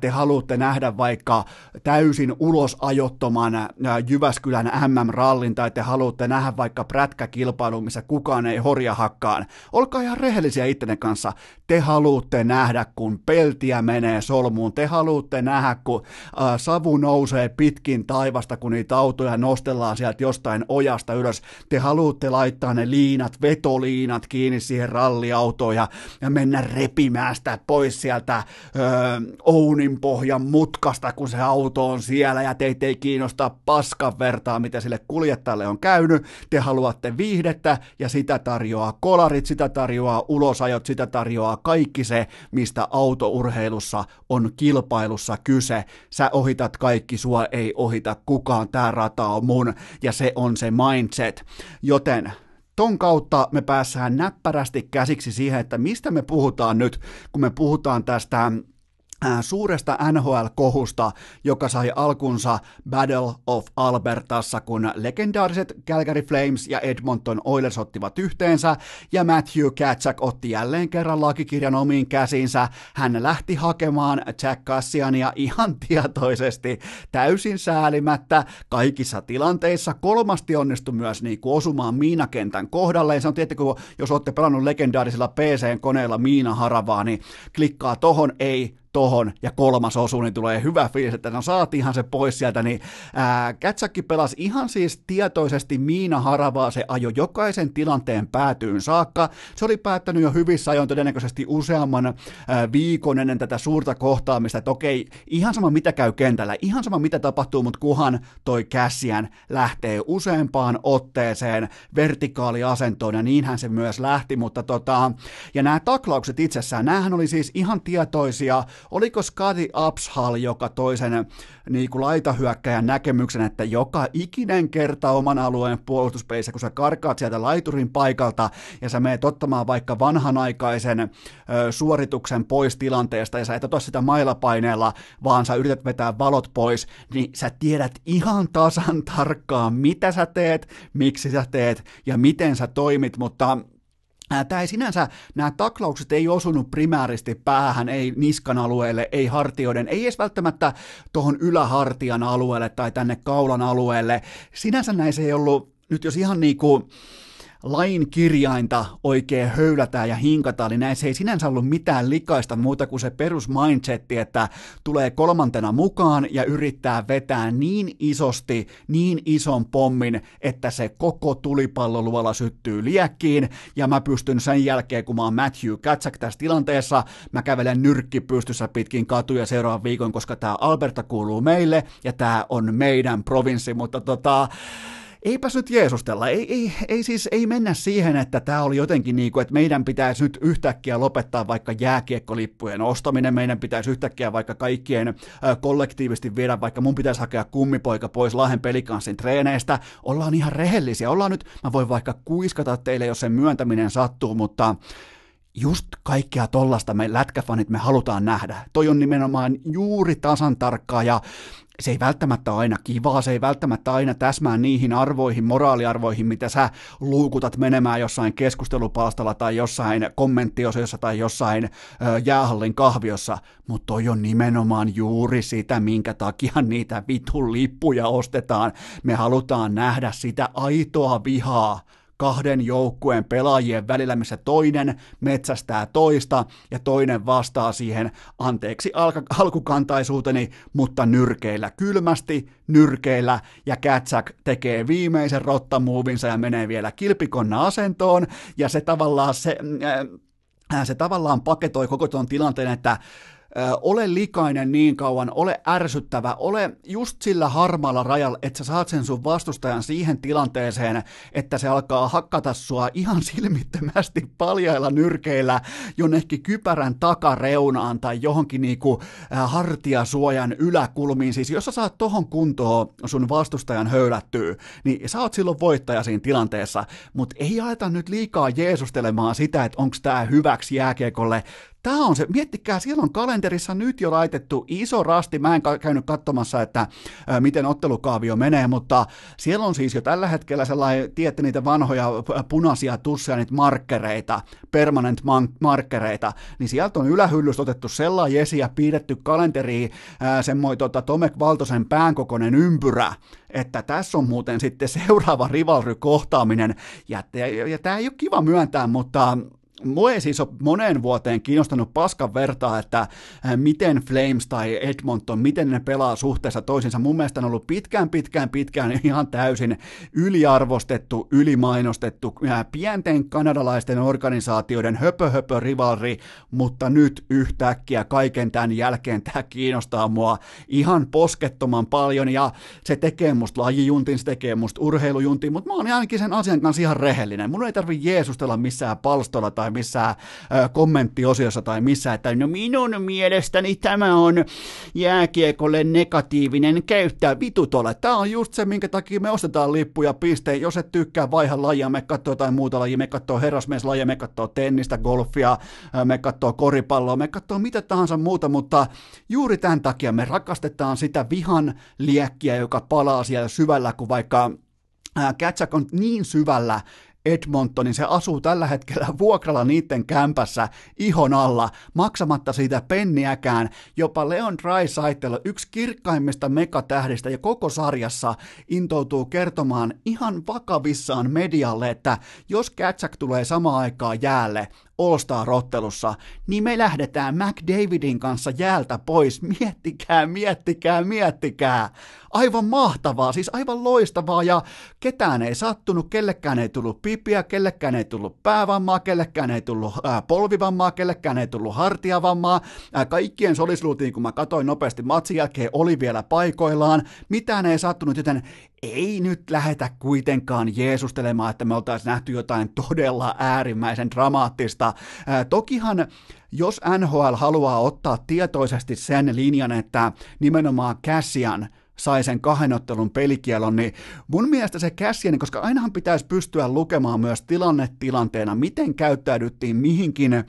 te haluatte nähdä vaikka täysin ulosajottoman Jyväskylän MM-rallin tai te haluatte nähdä vaikka prätkäkilpailu, missä kukaan ei horja hakkaan. Olkaa ihan rehellisiä ittenne kanssa. Te haluatte nähdä, kun peltiä menee solmuun. Te haluatte nähdä, kun äh, savu nousee pitkin taivasta, kun niitä autoja nostellaan sieltä jostain ojasta ylös. Te haluatte laittaa ne liinat, vetoliinat kiinni siihen ralliautoon ja, ja mennä repimään sitä pois sieltä ö, Ounin pohjan mutkasta, kun se auto on siellä ja teitä ei kiinnosta paskan vertaa, mitä sille kuljettajalle on käynyt. Te haluatte viihdettä ja sitä tarjoaa kolarit, sitä tarjoaa ulosajot, sitä tarjoaa kaikki se, mistä autourheilussa on kilpailussa kyse. Sä ohitat kaikki, sua ei ohita kukaan, tää rata on mun ja se on se mindset. Joten ton kautta me päässään näppärästi käsiksi siihen, että mistä me puhutaan nyt, kun me puhutaan tästä suuresta NHL-kohusta, joka sai alkunsa Battle of Albertassa, kun legendaariset Calgary Flames ja Edmonton Oilers ottivat yhteensä, ja Matthew Katsak otti jälleen kerran lakikirjan omiin käsinsä. Hän lähti hakemaan Jack Cassiania ihan tietoisesti, täysin säälimättä, kaikissa tilanteissa. Kolmasti onnistui myös niin kuin osumaan miinakentän kohdalle. Se on tietenkin, jos olette pelannut legendaarisilla PC-koneilla Miina Haravaa, niin klikkaa tohon ei, tohon ja kolmas osu, niin tulee hyvä fiilis, että no saatiinhan se pois sieltä, niin ää, Kätsäkki pelasi ihan siis tietoisesti Miina Haravaa, se ajo jokaisen tilanteen päätyyn saakka, se oli päättänyt jo hyvissä ajoin todennäköisesti useamman ää, viikon ennen tätä suurta kohtaamista, että okei, ihan sama mitä käy kentällä, ihan sama mitä tapahtuu, mutta kuhan toi Cassian lähtee useampaan otteeseen vertikaaliasentoon, ja niinhän se myös lähti, mutta tota, ja nämä taklaukset itsessään, näähän oli siis ihan tietoisia, oliko Scotty Upshall, joka toisen niin kuin laitahyökkäjän näkemyksen, että joka ikinen kerta oman alueen puolustuspeissä, kun sä karkaat sieltä laiturin paikalta ja sä meet ottamaan vaikka vanhanaikaisen ö, suorituksen pois tilanteesta ja sä et ota sitä mailapaineella, vaan sä yrität vetää valot pois, niin sä tiedät ihan tasan tarkkaan, mitä sä teet, miksi sä teet ja miten sä toimit, mutta Tämä ei sinänsä, nämä taklaukset ei osunut primääristi päähän, ei niskan alueelle, ei hartioiden, ei edes välttämättä tuohon ylähartian alueelle tai tänne kaulan alueelle. Sinänsä näissä ei ollut, nyt jos ihan niin kuin, lain kirjainta oikein höylätään ja hinkataan, niin näissä ei sinänsä ollut mitään likaista muuta kuin se perusmindsetti, että tulee kolmantena mukaan ja yrittää vetää niin isosti, niin ison pommin, että se koko tulipalloluola syttyy liekkiin, ja mä pystyn sen jälkeen, kun mä oon Matthew Katsak tässä tilanteessa, mä kävelen nyrkki pystyssä pitkin katuja seuraavan viikon, koska tämä Alberta kuuluu meille, ja tämä on meidän provinssi, mutta tota, eipäs nyt Jeesustella, ei, ei, ei siis ei mennä siihen, että tämä oli jotenkin niin kuin, että meidän pitäisi nyt yhtäkkiä lopettaa vaikka jääkiekkolippujen ostaminen, meidän pitäisi yhtäkkiä vaikka kaikkien kollektiivisesti viedä, vaikka mun pitäisi hakea kummipoika pois Lahden pelikanssin treeneistä, ollaan ihan rehellisiä, ollaan nyt, mä voin vaikka kuiskata teille, jos sen myöntäminen sattuu, mutta just kaikkea tollasta me lätkäfanit me halutaan nähdä. Toi on nimenomaan juuri tasan tarkkaa ja se ei välttämättä aina kivaa, se ei välttämättä aina täsmää niihin arvoihin, moraaliarvoihin, mitä sä luukutat menemään jossain keskustelupalstalla tai jossain kommenttiosiossa tai jossain ö, jäähallin kahviossa, mutta toi on nimenomaan juuri sitä, minkä takia niitä vitun lippuja ostetaan. Me halutaan nähdä sitä aitoa vihaa kahden joukkueen pelaajien välillä, missä toinen metsästää toista ja toinen vastaa siihen anteeksi alka- alkukantaisuuteni, mutta nyrkeillä kylmästi, nyrkeillä ja Katsak tekee viimeisen rottamuuvinsa ja menee vielä kilpikonna asentoon. Ja se tavallaan se, äh, se tavallaan paketoi koko tuon tilanteen, että ole likainen niin kauan, ole ärsyttävä, ole just sillä harmaalla rajalla, että sä saat sen sun vastustajan siihen tilanteeseen, että se alkaa hakkata sua ihan silmittömästi paljailla nyrkeillä jonnekin kypärän takareunaan tai johonkin niinku hartiasuojan yläkulmiin. Siis jos sä saat tohon kuntoon sun vastustajan höylättyä, niin sä oot silloin voittaja siinä tilanteessa, mutta ei aleta nyt liikaa jeesustelemaan sitä, että onko tämä hyväksi jääkiekolle Tämä on se, miettikää, siellä on kalenterissa nyt jo laitettu iso rasti, mä en käynyt katsomassa, että miten ottelukaavio menee, mutta siellä on siis jo tällä hetkellä sellainen, tiedätte niitä vanhoja punaisia tusseja, niitä markkereita, permanent markkereita, niin sieltä on ylähyllystä otettu sellainen jesi ja piirretty kalenteriin semmoinen tota, Tomek Valtosen päänkokoinen ympyrä, että tässä on muuten sitten seuraava rivalry-kohtaaminen, ja, ja, ja tämä ei ole kiva myöntää, mutta Mua ei siis ole moneen vuoteen kiinnostanut paskan vertaa, että äh, miten Flames tai Edmonton, miten ne pelaa suhteessa toisinsa. Mun mielestä on ollut pitkään, pitkään, pitkään ihan täysin yliarvostettu, ylimainostettu, äh, pienten kanadalaisten organisaatioiden höpö, höpö rivalri, mutta nyt yhtäkkiä kaiken tämän jälkeen tämä kiinnostaa mua ihan poskettoman paljon ja se tekee musta lajijuntin, se tekee musta urheilujuntin, mutta mä oon ainakin sen asian kanssa ihan rehellinen. Mun ei tarvi jeesustella missään palstolla tai missään kommenttiosiossa tai missään, että no minun mielestäni tämä on jääkiekolle negatiivinen käyttää vitutolle. Tämä on just se, minkä takia me ostetaan lippuja pisteen. Jos et tykkää vaiha lajia, me katsoo jotain muuta lajia, me katsoo herrasmieslajia, me katsoo tennistä, golfia, me katsoo koripalloa, me katsoo mitä tahansa muuta, mutta juuri tämän takia me rakastetaan sitä vihan liekkiä, joka palaa siellä syvällä, kun vaikka Katsak on niin syvällä, Edmontonin, se asuu tällä hetkellä vuokralla niiden kämpässä ihon alla, maksamatta siitä penniäkään. Jopa Leon Draisaitl, yksi kirkkaimmista megatähdistä ja koko sarjassa, intoutuu kertomaan ihan vakavissaan medialle, että jos Katsak tulee samaan aikaan jäälle, All-Star-ottelussa, niin me lähdetään McDavidin kanssa jäältä pois. Miettikää, miettikää, miettikää. Aivan mahtavaa, siis aivan loistavaa ja ketään ei sattunut, kellekään ei tullut pipiä, kellekään ei tullut päävammaa, kellekään ei tullut ää, polvivammaa, kellekään ei tullut hartiavammaa. Ää, kaikkien solisluutiin, kun mä katsoin nopeasti matsin jälkeen, oli vielä paikoillaan. Mitään ei sattunut, joten ei nyt lähetä kuitenkaan jeesustelemaan, että me oltaisiin nähty jotain todella äärimmäisen dramaattista. Ää, tokihan jos NHL haluaa ottaa tietoisesti sen linjan, että nimenomaan Cassian – sai sen kahdenottelun pelikielon, niin mun mielestä se käsieni, koska ainahan pitäisi pystyä lukemaan myös tilanne tilanteena, miten käyttäydyttiin mihinkin ö,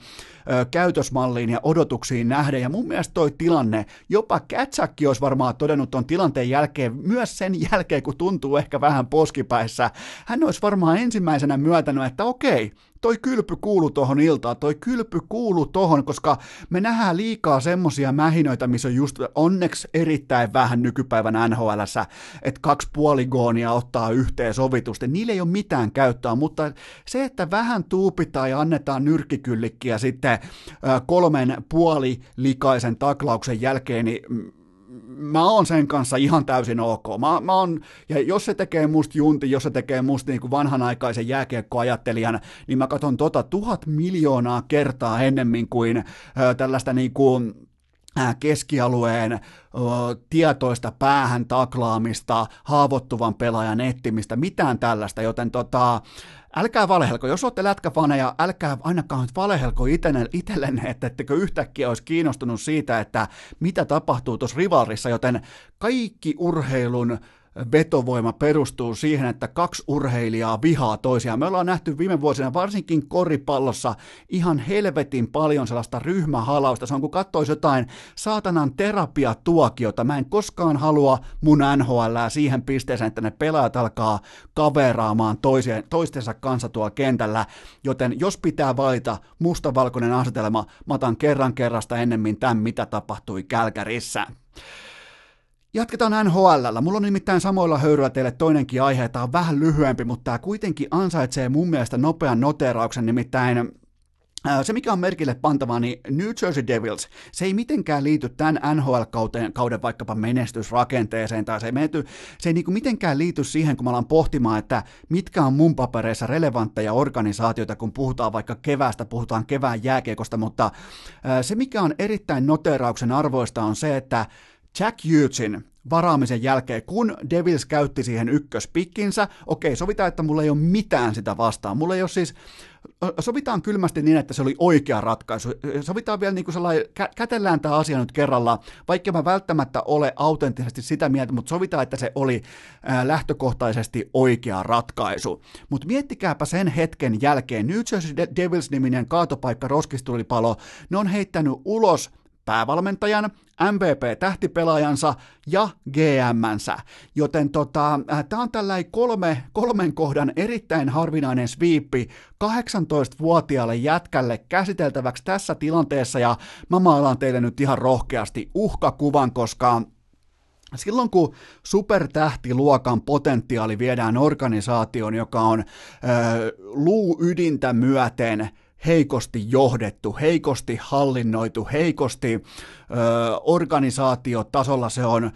käytösmalliin ja odotuksiin nähden, ja mun mielestä toi tilanne, jopa Kätsäkki olisi varmaan todennut ton tilanteen jälkeen, myös sen jälkeen, kun tuntuu ehkä vähän poskipäissä, hän olisi varmaan ensimmäisenä myötänyt, että okei, toi kylpy kuulu tohon iltaan, toi kylpy kuulu tohon, koska me nähdään liikaa semmosia mähinöitä, missä on just onneksi erittäin vähän nykypäivän nhl että kaksi puoligoonia ottaa yhteen sovitusti, niillä ei ole mitään käyttöä, mutta se, että vähän tuupitaan ja annetaan nyrkkikyllikkiä sitten kolmen puolilikaisen taklauksen jälkeen, niin mä oon sen kanssa ihan täysin ok. Mä, mä oon, ja jos se tekee musta junti, jos se tekee musta niin kuin vanhanaikaisen jääkiekkoajattelijan, niin mä katson tota tuhat miljoonaa kertaa ennemmin kuin ö, tällaista niin kuin keskialueen tietoista päähän taklaamista, haavoittuvan pelaajan etsimistä, mitään tällaista, joten tota, älkää valehelko, jos olette lätkäfaneja, älkää ainakaan valehelko itsellenne, että ettekö yhtäkkiä olisi kiinnostunut siitä, että mitä tapahtuu tuossa rivalrissa, joten kaikki urheilun vetovoima perustuu siihen, että kaksi urheilijaa vihaa toisiaan. Me ollaan nähty viime vuosina varsinkin koripallossa ihan helvetin paljon sellaista ryhmähalausta. Se on kun katsoisi jotain saatanan terapiatuokiota. Mä en koskaan halua mun NHL siihen pisteeseen, että ne pelaajat alkaa kaveraamaan toisien, toistensa kanssa tuolla kentällä. Joten jos pitää valita mustavalkoinen asetelma, mä otan kerran kerrasta ennemmin tämän, mitä tapahtui Kälkärissä. Jatketaan NHL. Mulla on nimittäin samoilla höyryillä teille toinenkin aihe. Tämä on vähän lyhyempi, mutta tämä kuitenkin ansaitsee mun mielestä nopean noterauksen. Nimittäin se, mikä on merkille pantavaa, niin New Jersey Devils, se ei mitenkään liity tämän NHL-kauden kauden vaikkapa menestysrakenteeseen, tai se ei, menety, se ei niin kuin mitenkään liity siihen, kun mä alan pohtimaan, että mitkä on mun papereissa relevantteja organisaatioita, kun puhutaan vaikka keväästä, puhutaan kevään jääkiekosta, mutta se, mikä on erittäin noterauksen arvoista, on se, että Jack Hughesin varaamisen jälkeen, kun Devils käytti siihen ykköspikkinsä, okei, sovitaan, että mulla ei ole mitään sitä vastaan. Mulla ei ole siis, sovitaan kylmästi niin, että se oli oikea ratkaisu. Sovitaan vielä niin kuin sellainen, kä- kätellään tämä asia nyt kerralla, vaikka mä välttämättä ole autenttisesti sitä mieltä, mutta sovitaan, että se oli lähtökohtaisesti oikea ratkaisu. Mutta miettikääpä sen hetken jälkeen, New Jersey Devils-niminen kaatopaikka roskistulipalo, ne on heittänyt ulos päävalmentajan, MVP-tähtipelaajansa ja GM-nsä. Joten tota, äh, tämä on tällainen kolme, kolmen kohdan erittäin harvinainen sviippi 18-vuotiaalle jätkälle käsiteltäväksi tässä tilanteessa ja mä maalaan teille nyt ihan rohkeasti uhkakuvan, koska Silloin kun supertähtiluokan potentiaali viedään organisaatioon, joka on ö, luu ydintä myöten heikosti johdettu, heikosti hallinnoitu, heikosti ö, organisaatiotasolla se on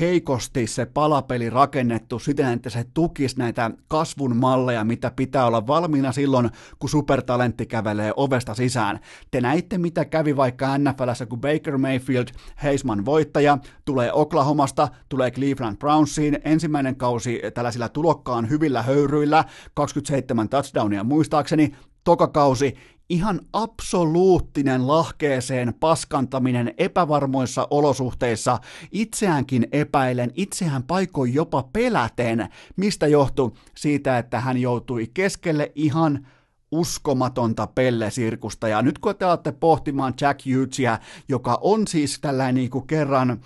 heikosti se palapeli rakennettu siten, että se tukisi näitä kasvun malleja, mitä pitää olla valmiina silloin, kun supertalentti kävelee ovesta sisään. Te näitte, mitä kävi vaikka NFLssä, kun Baker Mayfield, Heisman voittaja, tulee Oklahomasta, tulee Cleveland Brownsiin, ensimmäinen kausi tällaisilla tulokkaan hyvillä höyryillä, 27 touchdownia muistaakseni, tokakausi ihan absoluuttinen lahkeeseen paskantaminen epävarmoissa olosuhteissa, itseäänkin epäilen, itseään paikoin jopa peläten, mistä johtui siitä, että hän joutui keskelle ihan uskomatonta pellesirkusta. Ja nyt kun te olette pohtimaan Jack Hughesia, joka on siis tällainen niin kuin kerran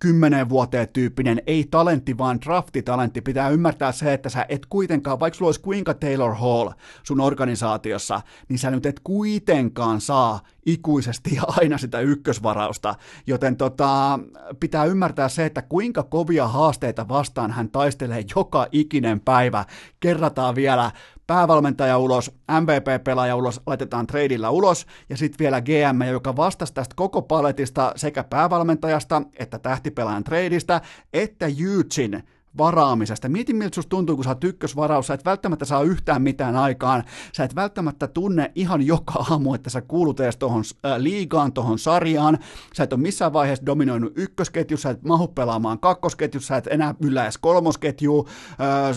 kymmenen vuoteen tyyppinen, ei talentti, vaan draftitalentti. Pitää ymmärtää se, että sä et kuitenkaan, vaikka sulla olisi kuinka Taylor Hall sun organisaatiossa, niin sä nyt et kuitenkaan saa ikuisesti ja aina sitä ykkösvarausta. Joten tota, pitää ymmärtää se, että kuinka kovia haasteita vastaan hän taistelee joka ikinen päivä. Kerrataan vielä päävalmentaja ulos, MVP-pelaaja ulos, laitetaan treidillä ulos, ja sitten vielä GM, joka vastasi tästä koko paletista sekä päävalmentajasta, että tähtipelaajan treidistä, että Eugene varaamisesta. Mieti, miltä susta tuntuu, kun sä oot ykkösvaraus, sä et välttämättä saa yhtään mitään aikaan, sä et välttämättä tunne ihan joka aamu, että sä kuulut edes tohon äh, liigaan, tohon sarjaan, sä et ole missään vaiheessa dominoinut ykkösketjussa, sä et mahu pelaamaan kakkosketjussa, sä et enää yllä edes kolmosketju, äh,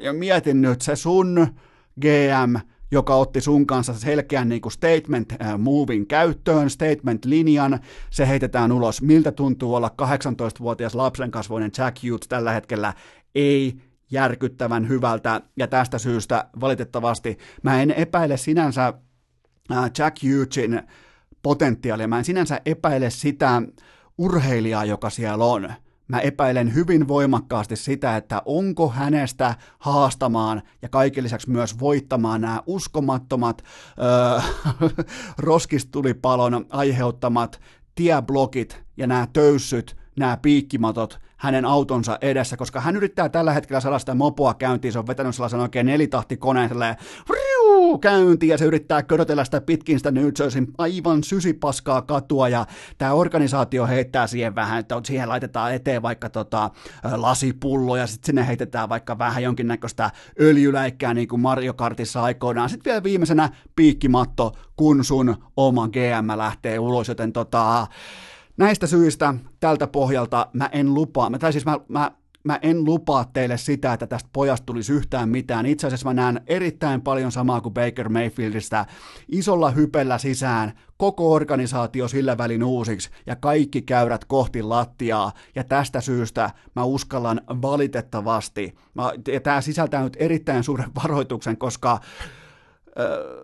ja mietin nyt se sun GM, joka otti sun kanssa selkeän niin kuin statement äh, movin käyttöön, statement-linjan, se heitetään ulos. Miltä tuntuu olla 18-vuotias lapsen kasvoinen Jack Hughes tällä hetkellä? Ei järkyttävän hyvältä, ja tästä syystä valitettavasti mä en epäile sinänsä äh, Jack Hughesin potentiaalia, mä en sinänsä epäile sitä urheilijaa, joka siellä on mä epäilen hyvin voimakkaasti sitä, että onko hänestä haastamaan ja kaiken lisäksi myös voittamaan nämä uskomattomat öö, roskistulipalon aiheuttamat tieblokit ja nämä töyssyt, nämä piikkimatot hänen autonsa edessä, koska hän yrittää tällä hetkellä sitä mopoa käyntiin, se on vetänyt sellaisen oikein nelitahtikoneen silleen, käyntiin ja se yrittää körötellä sitä pitkin sitä New Jerseyn aivan sysipaskaa katua ja tämä organisaatio heittää siihen vähän, että siihen laitetaan eteen vaikka tota, lasipullo ja sitten sinne heitetään vaikka vähän jonkinnäköistä öljyläikkää niin kuin Mario Kartissa aikoinaan. Sitten vielä viimeisenä piikkimatto, kun sun oma GM lähtee ulos, joten tota, näistä syistä tältä pohjalta mä en lupaa, tai siis mä, mä mä en lupaa teille sitä, että tästä pojasta tulisi yhtään mitään. Itse asiassa mä näen erittäin paljon samaa kuin Baker Mayfieldistä. Isolla hypellä sisään, koko organisaatio sillä välin uusiksi ja kaikki käyrät kohti lattiaa. Ja tästä syystä mä uskallan valitettavasti, mä, ja tämä sisältää nyt erittäin suuren varoituksen, koska... Öö,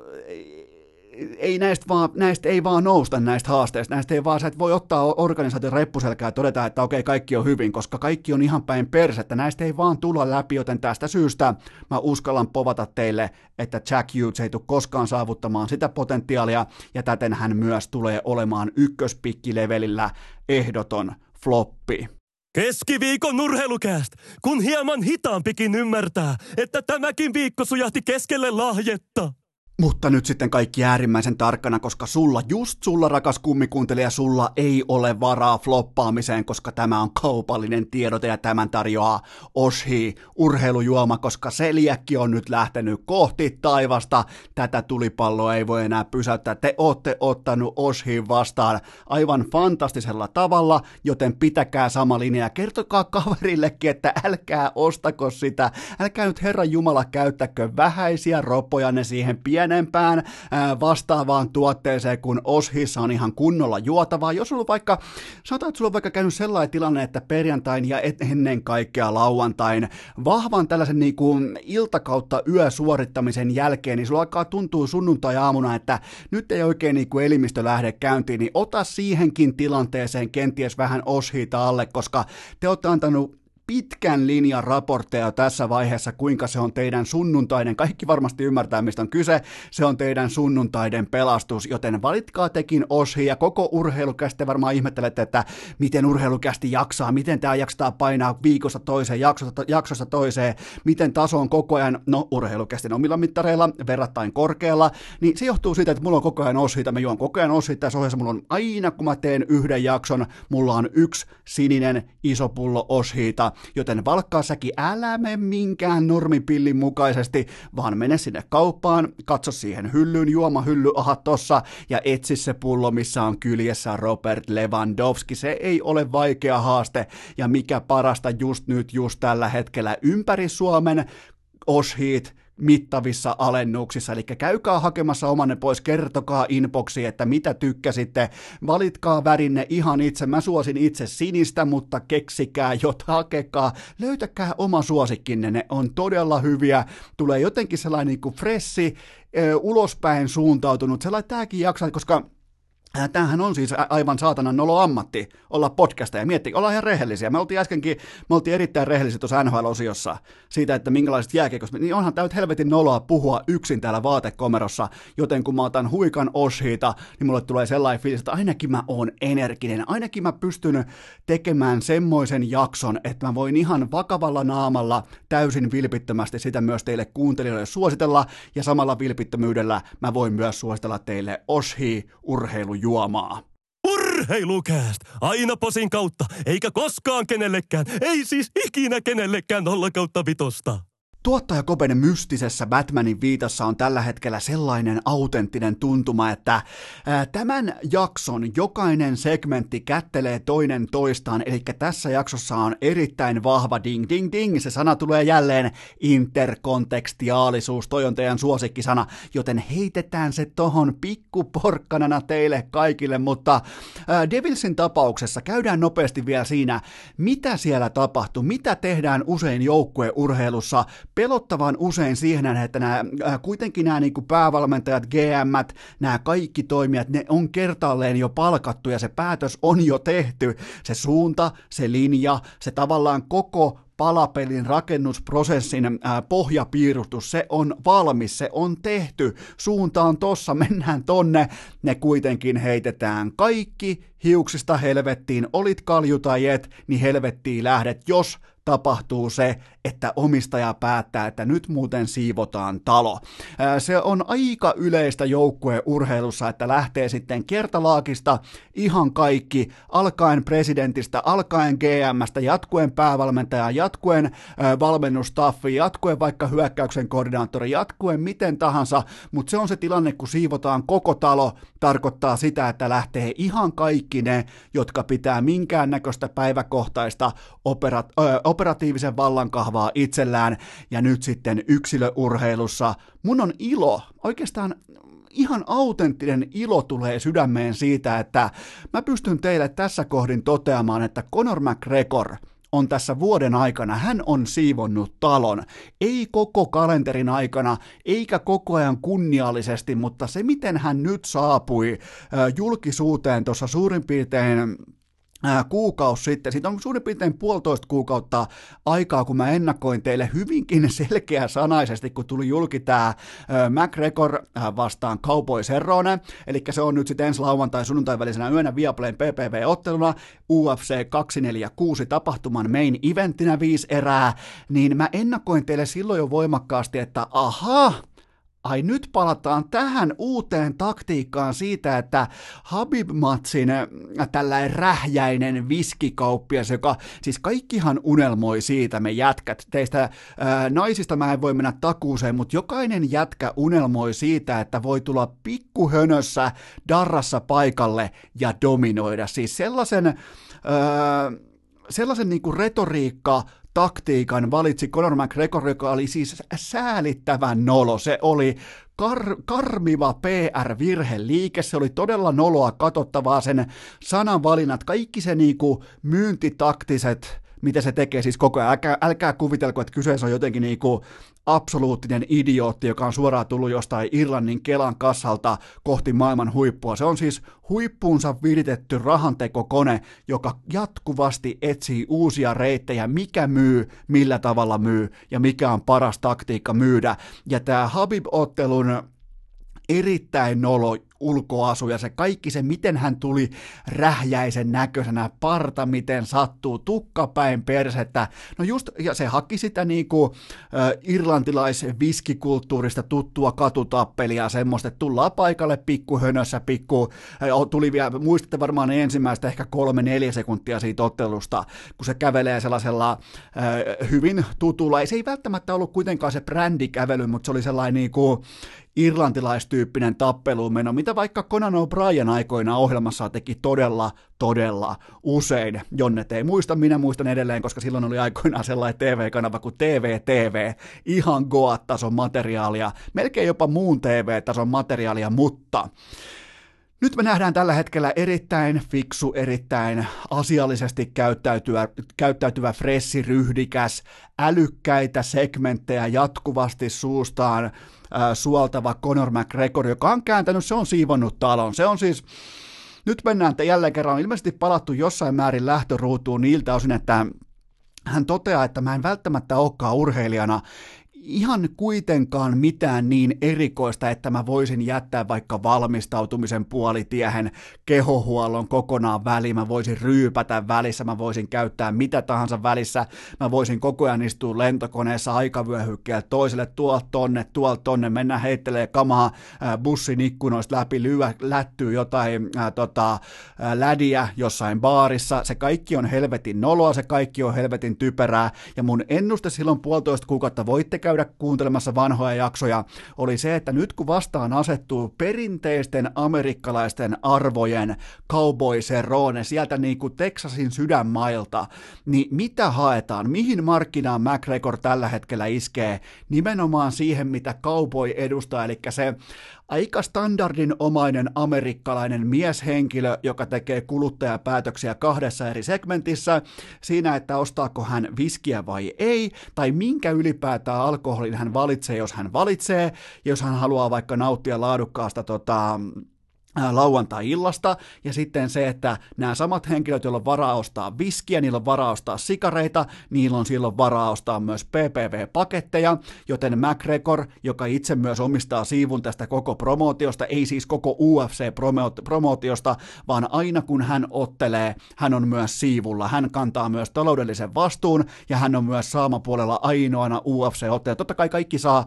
ei näistä, vaan, näistä ei vaan nousta näistä haasteista, näistä ei vaan, sä et voi ottaa organisaation reppuselkää ja todeta, että okei, kaikki on hyvin, koska kaikki on ihan päin persettä, näistä ei vaan tulla läpi, joten tästä syystä mä uskallan povata teille, että Jack Hughes ei tule koskaan saavuttamaan sitä potentiaalia, ja täten hän myös tulee olemaan ykköspikkilevelillä ehdoton floppi. Keskiviikon urheilukääst, kun hieman hitaampikin ymmärtää, että tämäkin viikko sujahti keskelle lahjetta. Mutta nyt sitten kaikki äärimmäisen tarkkana, koska sulla, just sulla rakas kummikuuntelija, sulla ei ole varaa floppaamiseen, koska tämä on kaupallinen tiedote ja tämän tarjoaa Oshi urheilujuoma, koska Seliäkki on nyt lähtenyt kohti taivasta. Tätä tulipalloa ei voi enää pysäyttää. Te ootte ottanut Oshiin vastaan aivan fantastisella tavalla, joten pitäkää sama linja ja kertokaa kaverillekin, että älkää ostako sitä. Älkää nyt Herran Jumala käyttäkö vähäisiä ropojanne siihen pienen pienempään vastaavaan tuotteeseen, kun Oshissa on ihan kunnolla juotavaa. Jos sulla vaikka, sanotaan, että sulla on vaikka käynyt sellainen tilanne, että perjantain ja ennen kaikkea lauantain vahvan tällaisen niin kuin iltakautta yösuorittamisen jälkeen, niin sulla alkaa tuntua sunnuntai-aamuna, että nyt ei oikein niin kuin elimistö lähde käyntiin, niin ota siihenkin tilanteeseen kenties vähän Oshita alle, koska te olette antanut pitkän linjan raportteja tässä vaiheessa, kuinka se on teidän sunnuntaiden, kaikki varmasti ymmärtää mistä on kyse, se on teidän sunnuntaiden pelastus, joten valitkaa tekin osi ja koko urheilukästi varmaan ihmettelette, että miten urheilukästi jaksaa, miten tämä jaksaa painaa viikosta toiseen, jaksosta, jaksosta toiseen, miten taso on koko ajan, no urheilukästi omilla mittareilla verrattain korkealla, niin se johtuu siitä, että mulla on koko ajan osita, mä juon koko ajan osita, tässä ohjeessa mulla on aina, kun mä teen yhden jakson, mulla on yksi sininen iso pullo oshiita, joten valkkaa säkin älä mene minkään normipillin mukaisesti, vaan mene sinne kauppaan, katso siihen hyllyyn, juomahylly, aha tossa, ja etsi se pullo, missä on kyljessä Robert Lewandowski. Se ei ole vaikea haaste, ja mikä parasta just nyt, just tällä hetkellä ympäri Suomen, Oshit, mittavissa alennuksissa, eli käykää hakemassa omanne pois, kertokaa inboxiin, että mitä tykkäsitte, valitkaa värinne ihan itse, mä suosin itse sinistä, mutta keksikää jot, hakekaa, löytäkää oma suosikkinne, ne on todella hyviä, tulee jotenkin sellainen niin kuin fressi, ulospäin suuntautunut, sellainen tämäkin jaksaa, koska Tämähän on siis aivan saatanan nolo ammatti olla podcasteja. Mietti, ollaan ihan rehellisiä. Me oltiin äskenkin, me oltiin erittäin rehellisiä tuossa NHL-osiossa siitä, että minkälaiset jääkiekosta, niin onhan täyt helvetin noloa puhua yksin täällä vaatekomerossa, joten kun mä otan huikan oshiita, niin mulle tulee sellainen fiilis, että ainakin mä oon energinen, ainakin mä pystyn tekemään semmoisen jakson, että mä voin ihan vakavalla naamalla täysin vilpittömästi sitä myös teille kuuntelijoille suositella, ja samalla vilpittömyydellä mä voin myös suositella teille oshi urheilu juomaa. Urheilukääst! Aina posin kautta, eikä koskaan kenellekään, ei siis ikinä kenellekään nolla kautta vitosta. Tuottaja Kopen mystisessä Batmanin viitassa on tällä hetkellä sellainen autenttinen tuntuma, että tämän jakson jokainen segmentti kättelee toinen toistaan, eli tässä jaksossa on erittäin vahva ding ding ding, se sana tulee jälleen interkontekstiaalisuus, toi on teidän suosikkisana, joten heitetään se tohon pikkuporkkanana teille kaikille, mutta Devilsin tapauksessa käydään nopeasti vielä siinä, mitä siellä tapahtuu, mitä tehdään usein joukkueurheilussa, pelottavan usein siihen, että nämä, äh, kuitenkin nämä niin kuin päävalmentajat, GM, nämä kaikki toimijat, ne on kertaalleen jo palkattu ja se päätös on jo tehty. Se suunta, se linja, se tavallaan koko palapelin rakennusprosessin ää, pohjapiirustus, se on valmis, se on tehty, suunta on tossa, mennään tonne, ne kuitenkin heitetään kaikki hiuksista helvettiin, olit kalju tai et, niin helvettiin lähdet, jos tapahtuu se, että omistaja päättää, että nyt muuten siivotaan talo. Se on aika yleistä joukkueurheilussa, että lähtee sitten kertalaakista ihan kaikki, alkaen presidentistä, alkaen GMstä, jatkuen päävalmentaja, jatkuen valmennustaffi, jatkuen vaikka hyökkäyksen koordinaattori, jatkuen miten tahansa, mutta se on se tilanne, kun siivotaan koko talo, tarkoittaa sitä, että lähtee ihan kaikki ne, jotka pitää minkäännäköistä päiväkohtaista opera- ö, operatiivisen vallankahvaa itsellään, ja nyt sitten yksilöurheilussa mun on ilo, oikeastaan ihan autenttinen ilo tulee sydämeen siitä, että mä pystyn teille tässä kohdin toteamaan, että Conor McGregor on tässä vuoden aikana, hän on siivonnut talon. Ei koko kalenterin aikana, eikä koko ajan kunniallisesti, mutta se miten hän nyt saapui julkisuuteen tuossa suurin piirtein kuukausi sitten, siitä on suurin piirtein puolitoista kuukautta aikaa, kun mä ennakoin teille hyvinkin selkeä sanaisesti, kun tuli julki tämä McGregor vastaan Cowboy Serrone, eli se on nyt sitten ensi lauantai sunnuntai välisenä yönä Viaplayn PPV-otteluna UFC 246 tapahtuman main eventtinä viisi erää, niin mä ennakoin teille silloin jo voimakkaasti, että aha, ai nyt palataan tähän uuteen taktiikkaan siitä, että Habib-matsin äh, tällainen rähjäinen viskikauppias, joka siis kaikkihan unelmoi siitä, me jätkät, teistä ää, äh, naisista mä en voi mennä takuuseen, mutta jokainen jätkä unelmoi siitä, että voi tulla pikkuhönössä darrassa paikalle ja dominoida, siis sellaisen... Ää, äh, sellaisen niin kuin retoriikka, taktiikan valitsi Conor McGregor, joka oli siis säälittävän nolo. Se oli kar- karmiva PR-virheliike, se oli todella noloa katsottavaa sen sananvalinnat, kaikki se niinku myyntitaktiset mitä se tekee siis koko ajan. Älkää, älkää kuvitelko, että kyseessä on jotenkin niinku absoluuttinen idiootti, joka on suoraan tullut jostain Irlannin Kelan kassalta kohti maailman huippua. Se on siis huippuunsa viritetty rahantekokone, joka jatkuvasti etsii uusia reittejä, mikä myy, millä tavalla myy ja mikä on paras taktiikka myydä. Ja tämä Habib-ottelun erittäin nolo ulkoasu ja se kaikki se, miten hän tuli rähjäisen näköisenä, parta miten sattuu, tukkapäin persettä. No just, ja se haki sitä niinku äh, irlantilais-viskikulttuurista tuttua katutappelia, semmoista, että tullaan paikalle pikkuhönössä, pikku, tuli vielä, muistatte varmaan ensimmäistä ehkä kolme-neljä sekuntia siitä ottelusta, kun se kävelee sellaisella äh, hyvin tutulla, ei se ei välttämättä ollut kuitenkaan se brändikävely, mutta se oli sellainen niinku irlantilaistyyppinen tappeluun meno, mitä vaikka Conan O'Brien aikoina ohjelmassa teki todella, todella usein. Jonnet ei muista, minä muistan edelleen, koska silloin oli aikoinaan sellainen TV-kanava kuin TV-TV, ihan Goat-tason materiaalia, melkein jopa muun TV-tason materiaalia, mutta nyt me nähdään tällä hetkellä erittäin fiksu, erittäin asiallisesti käyttäytyvä, käyttäytyvä fressi, ryhdikäs, älykkäitä segmenttejä jatkuvasti suustaan suoltava Conor McGregor, joka on kääntänyt, se on siivonnut talon. Se on siis, nyt mennään, että jälleen kerran on ilmeisesti palattu jossain määrin lähtöruutuun niiltä osin, että hän toteaa, että mä en välttämättä olekaan urheilijana ihan kuitenkaan mitään niin erikoista, että mä voisin jättää vaikka valmistautumisen puolitiehen kehohuollon kokonaan väliin, mä voisin ryypätä välissä, mä voisin käyttää mitä tahansa välissä, mä voisin koko ajan istua lentokoneessa aikavyöhykkeellä toiselle tuolta tonne, tuolta tonne, mennä heittelee kamaa ää, bussin ikkunoista läpi, lyö, lättyy jotain ää, tota, ää, lädiä jossain baarissa, se kaikki on helvetin noloa, se kaikki on helvetin typerää, ja mun ennuste silloin puolitoista kuukautta voitte käydä kuuntelemassa vanhoja jaksoja, oli se, että nyt kun vastaan asettuu perinteisten amerikkalaisten arvojen cowboy serone sieltä niin kuin Texasin sydänmailta, niin mitä haetaan? Mihin markkinaan McGregor tällä hetkellä iskee? Nimenomaan siihen, mitä cowboy edustaa, eli se aika standardinomainen amerikkalainen mieshenkilö, joka tekee kuluttajapäätöksiä kahdessa eri segmentissä, siinä, että ostaako hän viskiä vai ei, tai minkä ylipäätään alkoholin hän valitsee, jos hän valitsee, jos hän haluaa vaikka nauttia laadukkaasta tota, lauantai-illasta, ja sitten se, että nämä samat henkilöt, joilla on varaa ostaa viskiä, niillä on varaa ostaa sikareita, niillä on silloin varaa ostaa myös PPV-paketteja, joten McGregor, joka itse myös omistaa siivun tästä koko promootiosta, ei siis koko UFC-promootiosta, vaan aina kun hän ottelee, hän on myös siivulla, hän kantaa myös taloudellisen vastuun, ja hän on myös saamapuolella ainoana UFC-ottaja. Totta kai kaikki saa,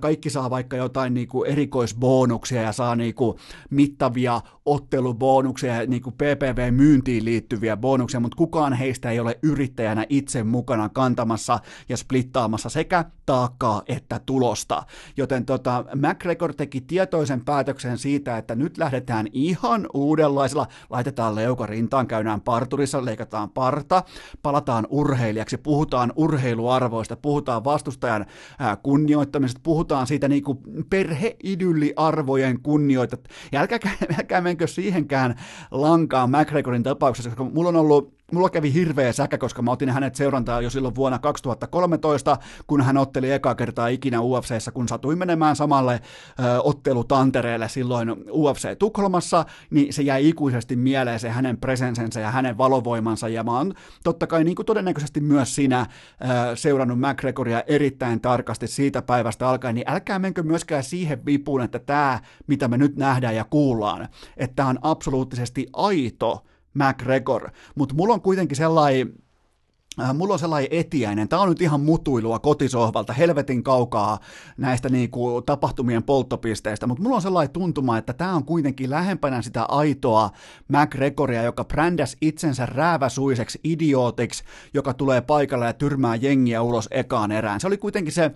kaikki saa vaikka jotain niinku erikoisbonuksia ja saa niinku mittavia mittavia ottelubonuksia niin kuin PPV-myyntiin liittyviä bonuksia, mutta kukaan heistä ei ole yrittäjänä itse mukana kantamassa ja splittaamassa sekä taakkaa että tulosta. Joten tota, McGregor teki tietoisen päätöksen siitä, että nyt lähdetään ihan uudenlaisella, laitetaan leuka rintaan, käydään parturissa, leikataan parta, palataan urheilijaksi, puhutaan urheiluarvoista, puhutaan vastustajan kunnioittamisesta, puhutaan siitä niin kuin perheidylliarvojen kunnioitat. Ja älkää, älkää menkö siihenkään lankaan McGregorin tapauksessa, koska mulla on ollut mulla kävi hirveä säkä, koska mä otin hänet seurantaa jo silloin vuonna 2013, kun hän otteli eka kertaa ikinä UFCssä, kun satuin menemään samalle ö, ottelutantereelle silloin UFC Tukholmassa, niin se jäi ikuisesti mieleen se hänen presensensä ja hänen valovoimansa, ja mä oon totta kai niin kuin todennäköisesti myös sinä ö, seurannut McGregoria erittäin tarkasti siitä päivästä alkaen, niin älkää menkö myöskään siihen vipuun, että tämä, mitä me nyt nähdään ja kuullaan, että tämä on absoluuttisesti aito McGregor, mutta mulla on kuitenkin sellainen Äh, mulla on sellainen etiäinen, tämä on nyt ihan mutuilua kotisohvalta, helvetin kaukaa näistä niinku tapahtumien polttopisteistä, mutta mulla on sellainen tuntuma, että tämä on kuitenkin lähempänä sitä aitoa McGregoria, joka brändäs itsensä rääväsuiseksi idiootiksi, joka tulee paikalle ja tyrmää jengiä ulos ekaan erään. Se oli kuitenkin se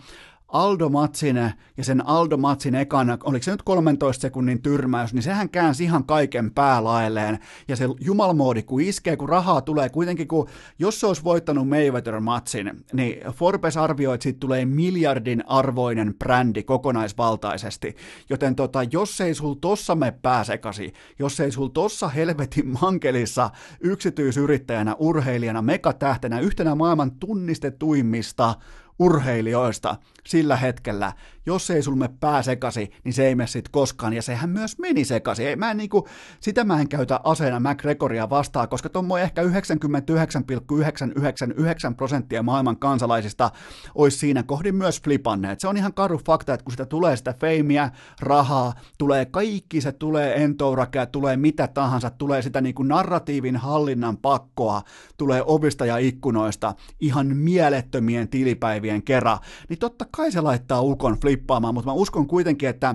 Aldo Matsin ja sen Aldo Matsin ekan, oliko se nyt 13 sekunnin tyrmäys, niin sehän käänsi ihan kaiken päälaelleen. Ja se jumalmoodi, kun iskee, kun rahaa tulee, kuitenkin kun, jos se olisi voittanut Mayweather Matsin, niin Forbes arvioi, että siitä tulee miljardin arvoinen brändi kokonaisvaltaisesti. Joten tota, jos ei sul tossa me pääsekasi, jos ei sul tossa helvetin mankelissa yksityisyrittäjänä, urheilijana, megatähtenä, yhtenä maailman tunnistetuimmista urheilijoista sillä hetkellä, jos ei sulme pää sekasi, niin se ei mene sit koskaan, ja sehän myös meni sekasi. Ei, mä en niinku, sitä mä en käytä aseena McGregoria vastaan, koska tuommoin ehkä 99,999 prosenttia maailman kansalaisista olisi siinä kohdin myös flipanneet. Se on ihan karu fakta, että kun sitä tulee sitä feimiä, rahaa, tulee kaikki, se tulee entourakea, tulee mitä tahansa, tulee sitä niinku narratiivin hallinnan pakkoa, tulee ovista ja ikkunoista ihan mielettömien tilipäivien kerran, niin totta kai se laittaa ukon flippaamaan, mutta mä uskon kuitenkin, että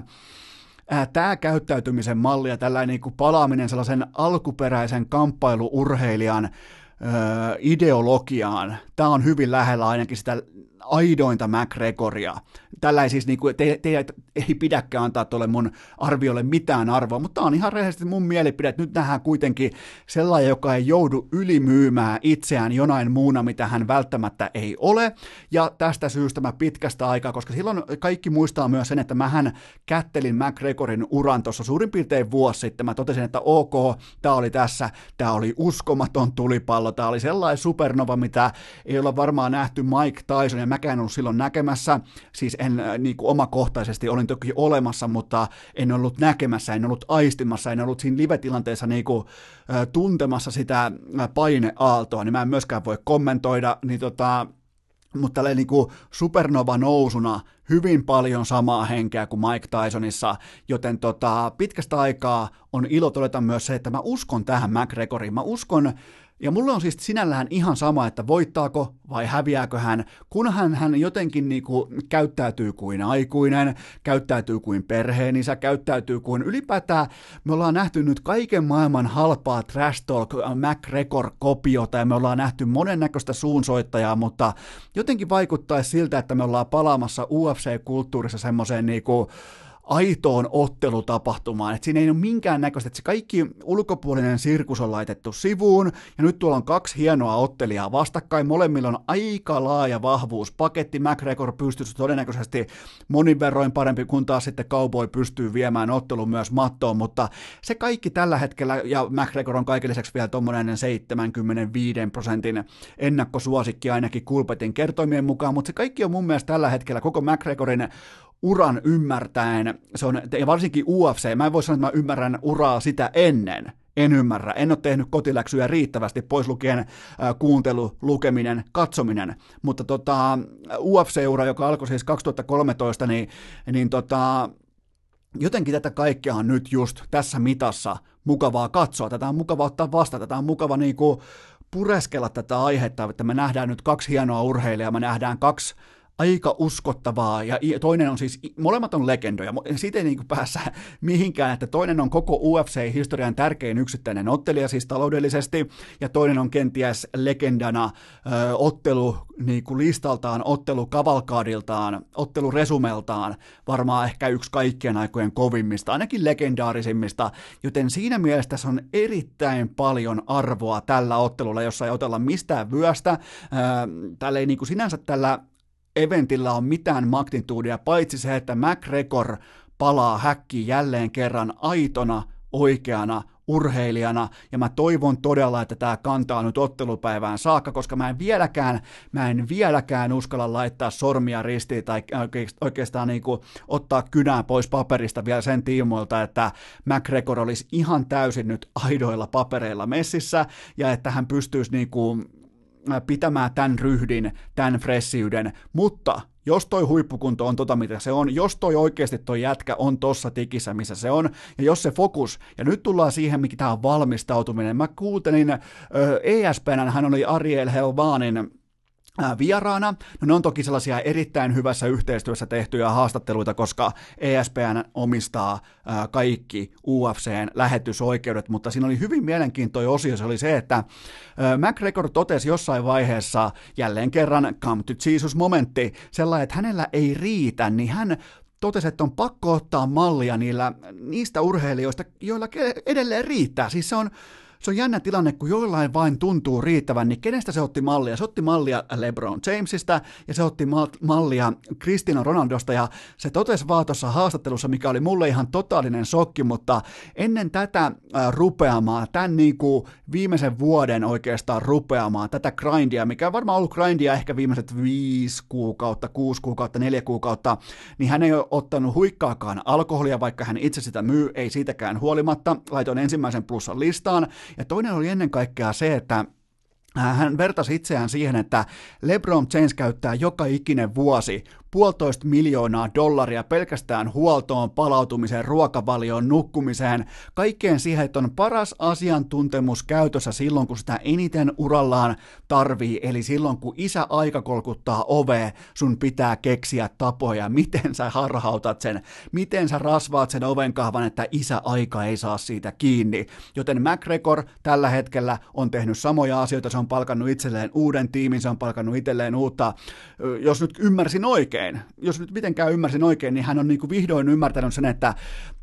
tämä käyttäytymisen malli ja tällainen niin kuin palaaminen sellaisen alkuperäisen kamppailuurheilijan öö, ideologiaan, tämä on hyvin lähellä ainakin sitä aidointa McGregoria. Tällä siis, niin kuin, te, te, ei pidäkään antaa tuolle mun arviolle mitään arvoa, mutta tämä on ihan rehellisesti mun mielipide, että nyt nähdään kuitenkin sellainen, joka ei joudu ylimyymään itseään jonain muuna, mitä hän välttämättä ei ole, ja tästä syystä mä pitkästä aikaa, koska silloin kaikki muistaa myös sen, että mähän kättelin McGregorin uran tuossa suurin piirtein vuosi sitten, mä totesin, että ok, tämä oli tässä, tämä oli uskomaton tulipallo, tämä oli sellainen supernova, mitä ei olla varmaan nähty Mike Tyson, ja mäkään ollut silloin näkemässä, siis en äh, niin kuin omakohtaisesti olin toki olemassa, mutta en ollut näkemässä, en ollut aistimassa, en ollut siinä live-tilanteessa niin kuin, äh, tuntemassa sitä äh, paineaaltoa, niin mä en myöskään voi kommentoida, niin tota, mutta tälleen niin supernova nousuna hyvin paljon samaa henkeä kuin Mike Tysonissa, joten tota, pitkästä aikaa on ilo todeta myös se, että mä uskon tähän McGregoriin, mä uskon ja mulle on siis sinällään ihan sama, että voittaako vai häviääkö hän, kunhan hän jotenkin niinku käyttäytyy kuin aikuinen, käyttäytyy kuin perheenisä, käyttäytyy kuin ylipäätään me ollaan nähty nyt kaiken maailman halpaa trash talk McGregor-kopiota ja me ollaan nähty monennäköistä suunsoittajaa, mutta jotenkin vaikuttaisi siltä, että me ollaan palaamassa UFC-kulttuurissa semmoiseen niinku aitoon ottelutapahtumaan. että siinä ei ole minkään näköistä, että se kaikki ulkopuolinen sirkus on laitettu sivuun, ja nyt tuolla on kaksi hienoa ottelijaa vastakkain, molemmilla on aika laaja vahvuuspaketti, McGregor pystyy todennäköisesti monin verroin parempi, kun taas sitten Cowboy pystyy viemään ottelun myös mattoon, mutta se kaikki tällä hetkellä, ja McGregor on kaiken lisäksi vielä tuommoinen 75 prosentin ennakkosuosikki ainakin Kulpetin kertoimien mukaan, mutta se kaikki on mun mielestä tällä hetkellä koko McGregorin uran ymmärtäen, se on, ja varsinkin UFC, mä en voi sanoa, että mä ymmärrän uraa sitä ennen, en ymmärrä, en ole tehnyt kotiläksyjä riittävästi, pois lukien kuuntelu, lukeminen, katsominen, mutta tota, UFC-ura, joka alkoi siis 2013, niin, niin tota, jotenkin tätä kaikkea on nyt just tässä mitassa mukavaa katsoa, tätä on mukava ottaa vastaan, tätä on mukava niinku pureskella tätä aihetta, että me nähdään nyt kaksi hienoa urheilijaa, me nähdään kaksi aika uskottavaa, ja toinen on siis, molemmat on legendoja, siitä ei niin päässä mihinkään, että toinen on koko UFC-historian tärkein yksittäinen ottelija siis taloudellisesti, ja toinen on kenties legendana ö, ottelu niin kuin listaltaan, ottelukavalkaadiltaan, otteluresumeltaan, varmaan ehkä yksi kaikkien aikojen kovimmista, ainakin legendaarisimmista, joten siinä mielessä tässä on erittäin paljon arvoa tällä ottelulla, jossa ei otella mistään vyöstä, ö, tällä ei niin kuin sinänsä tällä eventillä on mitään magnituudia, paitsi se, että McGregor palaa häkkiin jälleen kerran aitona, oikeana urheilijana, ja mä toivon todella, että tämä kantaa nyt ottelupäivään saakka, koska mä en vieläkään, mä en vieläkään uskalla laittaa sormia ristiin tai oikeastaan niin kuin ottaa kynää pois paperista vielä sen tiimoilta, että McGregor olisi ihan täysin nyt aidoilla papereilla messissä, ja että hän pystyisi niin kuin pitämään tämän ryhdin, tämän fressiyden, mutta jos toi huippukunto on tota, mitä se on, jos toi oikeasti toi jätkä on tossa tikissä, missä se on, ja jos se fokus, ja nyt tullaan siihen, mikä tämä on valmistautuminen. Mä kuuntelin äh, ESPN, hän oli Ariel Helvanin vieraana. No ne on toki sellaisia erittäin hyvässä yhteistyössä tehtyjä haastatteluita, koska ESPN omistaa kaikki UFCn lähetysoikeudet, mutta siinä oli hyvin mielenkiintoinen osio, se oli se, että McGregor totesi jossain vaiheessa jälleen kerran come to Jesus momentti, sellainen, että hänellä ei riitä, niin hän totesi, että on pakko ottaa mallia niillä, niistä urheilijoista, joilla edelleen riittää. Siis se on, se on jännä tilanne, kun joillain vain tuntuu riittävän, niin kenestä se otti mallia? Se otti mallia LeBron Jamesista ja se otti mallia Cristiano Ronaldosta ja se totesi vaan tuossa haastattelussa, mikä oli mulle ihan totaalinen shokki, mutta ennen tätä rupeamaa, tämän niin kuin viimeisen vuoden oikeastaan rupeamaa, tätä grindia, mikä on varmaan ollut grindia ehkä viimeiset viisi kuukautta, kuusi kuukautta, neljä kuukautta, niin hän ei ole ottanut huikkaakaan alkoholia, vaikka hän itse sitä myy, ei siitäkään huolimatta. Laitoin ensimmäisen plussan listaan, ja toinen oli ennen kaikkea se, että äh, hän vertasi itseään siihen, että LeBron James käyttää joka ikinen vuosi puolitoista miljoonaa dollaria pelkästään huoltoon, palautumiseen, ruokavalioon, nukkumiseen, kaikkeen siihen, että on paras asiantuntemus käytössä silloin, kun sitä eniten urallaan tarvii, eli silloin, kun isä aika kolkuttaa ovea, sun pitää keksiä tapoja, miten sä harhautat sen, miten sä rasvaat sen ovenkahvan, että isä aika ei saa siitä kiinni. Joten McGregor tällä hetkellä on tehnyt samoja asioita, se on palkannut itselleen uuden tiimin, se on palkannut itselleen uutta, jos nyt ymmärsin oikein, oikein, jos nyt mitenkään ymmärsin oikein, niin hän on niin kuin vihdoin ymmärtänyt sen, että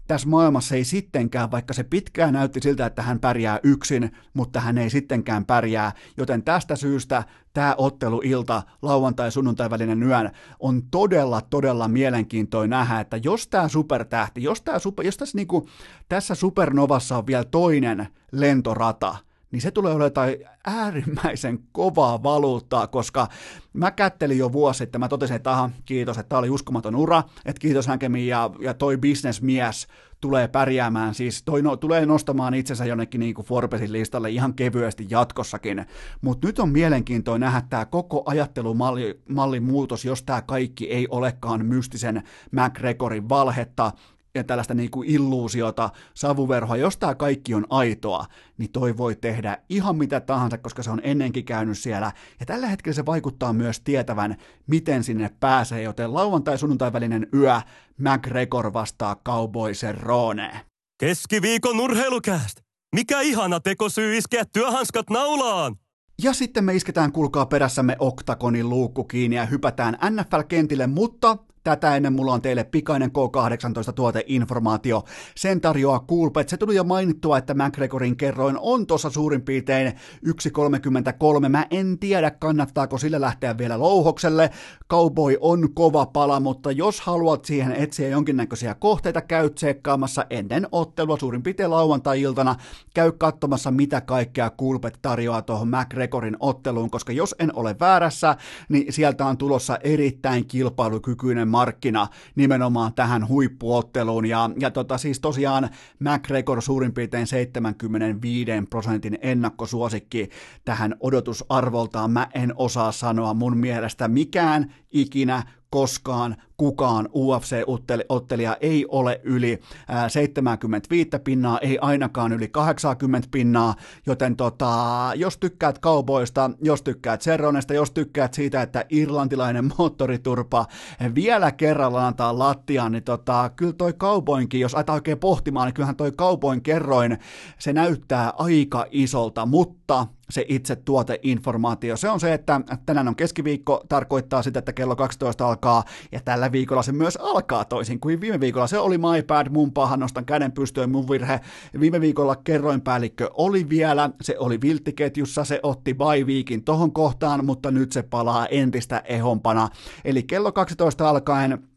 tässä maailmassa ei sittenkään, vaikka se pitkään näytti siltä, että hän pärjää yksin, mutta hän ei sittenkään pärjää, joten tästä syystä tämä otteluilta, lauantai- sunnuntai välinen yön, on todella, todella mielenkiintoinen nähdä, että jos tämä supertähti, jos, tää super, jos tässä, niinku, tässä supernovassa on vielä toinen lentorata, niin se tulee olemaan jotain äärimmäisen kovaa valuuttaa, koska mä kättelin jo vuosi sitten, mä totesin, että aha, kiitos, että tämä oli uskomaton ura, että kiitos Hänkemi ja, ja toi bisnesmies tulee pärjäämään, siis toi no, tulee nostamaan itsensä jonnekin niin kuin Forbesin listalle ihan kevyesti jatkossakin, mutta nyt on mielenkiintoinen nähdä tämä koko ajattelumallin malli muutos, jos tämä kaikki ei olekaan mystisen McGregorin valhetta, ja tällaista niin kuin illuusiota, savuverhoa, jos tämä kaikki on aitoa, niin toi voi tehdä ihan mitä tahansa, koska se on ennenkin käynyt siellä. Ja tällä hetkellä se vaikuttaa myös tietävän, miten sinne pääsee, joten lauantai-sunnuntai välinen yö McGregor vastaa Cowboysen Rone. Keskiviikon urheilukääst! Mikä ihana tekosyy iskeä työhanskat naulaan! Ja sitten me isketään, kuulkaa perässämme oktakonin luukku kiinni ja hypätään NFL-kentille, mutta Tätä ennen mulla on teille pikainen K18-tuoteinformaatio. Sen tarjoaa Coolbet. Se tuli jo mainittua, että McGregorin kerroin on tuossa suurin piirtein 1.33. Mä en tiedä, kannattaako sille lähteä vielä louhokselle. Cowboy on kova pala, mutta jos haluat siihen etsiä jonkinnäköisiä kohteita, käy tsekkaamassa ennen ottelua suurin piirtein lauantai-iltana. Käy katsomassa, mitä kaikkea Coolbet tarjoaa tuohon McGregorin otteluun, koska jos en ole väärässä, niin sieltä on tulossa erittäin kilpailukykyinen markkina nimenomaan tähän huippuotteluun. Ja, ja tota, siis tosiaan McGregor suurin piirtein 75 prosentin ennakkosuosikki tähän odotusarvoltaan. Mä en osaa sanoa mun mielestä mikään ikinä koskaan kukaan UFC-ottelija ei ole yli 75 pinnaa, ei ainakaan yli 80 pinnaa, joten tota, jos tykkäät kauboista, jos tykkäät Serronesta, jos tykkäät siitä, että irlantilainen moottoriturpa vielä kerralla antaa lattiaan, niin tota, kyllä toi kauboinkin, jos aita oikein pohtimaan, niin kyllähän toi kauboin kerroin, se näyttää aika isolta, mutta se itse tuoteinformaatio. Se on se, että tänään on keskiviikko, tarkoittaa sitä, että kello 12 alkaa, ja tällä viikolla se myös alkaa toisin kuin viime viikolla. Se oli my bad, mun pahan, nostan käden pystyyn, mun virhe. Viime viikolla kerroinpäällikkö oli vielä, se oli vilttiketjussa, se otti bye weekin tohon kohtaan, mutta nyt se palaa entistä ehompana. Eli kello 12 alkaen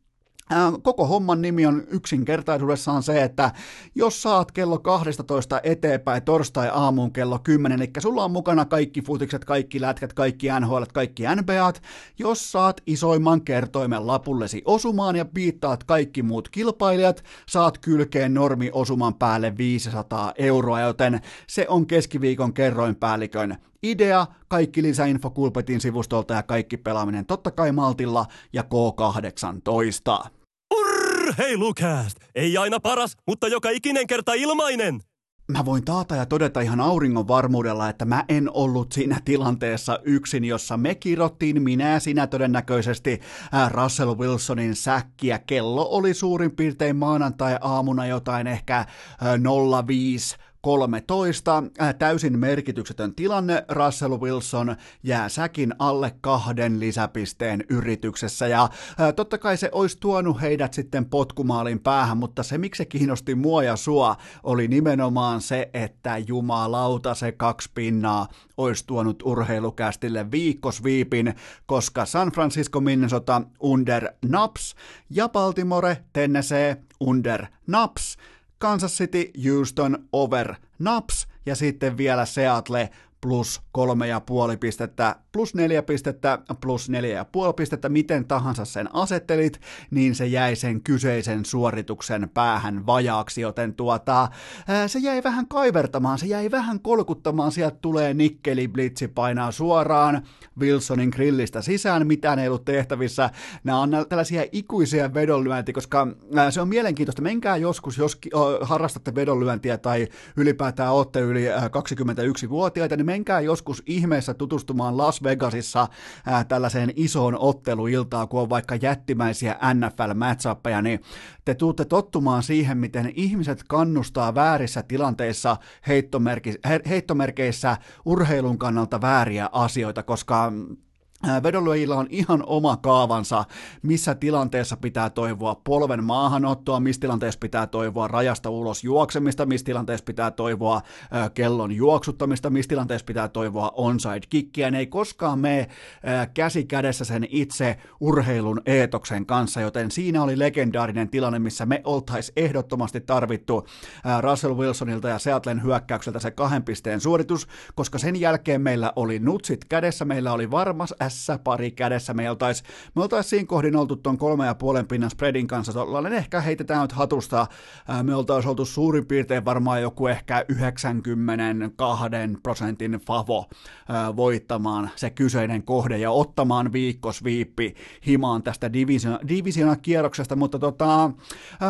Koko homman nimi on yksinkertaisuudessaan se, että jos saat kello 12 eteenpäin torstai-aamuun kello 10, eli sulla on mukana kaikki futikset, kaikki lätkät, kaikki NHL, kaikki NBAt, jos saat isoimman kertoimen lapullesi osumaan ja piittaat kaikki muut kilpailijat, saat kylkeen normi osuman päälle 500 euroa, joten se on keskiviikon kerroinpäällikön idea, kaikki lisäinfo Kulpetin sivustolta ja kaikki pelaaminen totta kai Maltilla ja K18. Urheilukääst! Ei aina paras, mutta joka ikinen kerta ilmainen! Mä voin taata ja todeta ihan auringon varmuudella, että mä en ollut siinä tilanteessa yksin, jossa me kirottiin minä sinä todennäköisesti Russell Wilsonin säkkiä. Kello oli suurin piirtein maanantai-aamuna jotain ehkä 05 13. Äh, täysin merkityksetön tilanne. Russell Wilson jää säkin alle kahden lisäpisteen yrityksessä ja äh, totta kai se olisi tuonut heidät sitten potkumaalin päähän, mutta se miksi se kiinnosti mua ja sua oli nimenomaan se, että jumalauta se kaksi pinnaa olisi tuonut urheilukästille viikkosviipin, koska San Francisco Minnesota under naps ja Baltimore Tennessee under naps Kansas City, Houston, over, Naps ja sitten vielä Seattle plus kolme ja puoli pistettä, plus neljä pistettä, plus neljä ja puoli pistettä, miten tahansa sen asettelit, niin se jäi sen kyseisen suorituksen päähän vajaaksi, joten tuota, se jäi vähän kaivertamaan, se jäi vähän kolkuttamaan, sieltä tulee nikkeli blitsi painaa suoraan Wilsonin grillistä sisään, mitään ei ollut tehtävissä, nämä on tällaisia ikuisia vedonlyöntiä, koska se on mielenkiintoista, menkää joskus, jos harrastatte vedonlyöntiä tai ylipäätään olette yli 21-vuotiaita, niin menkää joskus ihmeessä tutustumaan Las Vegasissa ää, tällaiseen isoon otteluiltaan, kun on vaikka jättimäisiä nfl matchappeja niin te tuutte tottumaan siihen, miten ihmiset kannustaa väärissä tilanteissa heittomerkeissä urheilun kannalta vääriä asioita, koska Vedonlyöjillä on ihan oma kaavansa, missä tilanteessa pitää toivoa polven maahanottoa, missä tilanteessa pitää toivoa rajasta ulos juoksemista, missä tilanteessa pitää toivoa kellon juoksuttamista, missä tilanteessa pitää toivoa onside kickiä. Ne ei koskaan mene käsi kädessä sen itse urheilun eetoksen kanssa, joten siinä oli legendaarinen tilanne, missä me oltaisiin ehdottomasti tarvittu Russell Wilsonilta ja Seattlen hyökkäykseltä se kahden pisteen suoritus, koska sen jälkeen meillä oli nutsit kädessä, meillä oli varmas S-pari kädessä. Me oltaisiin oltais siinä kohdin oltu tuon kolme ja puolen pinnan spreadin kanssa. Tollainen ehkä heitetään nyt hatusta. Me oltaisiin oltu suurin piirtein varmaan joku ehkä 92 prosentin favo voittamaan se kyseinen kohde ja ottamaan viikkosviippi himaan tästä divisiona kierroksesta, mutta tota,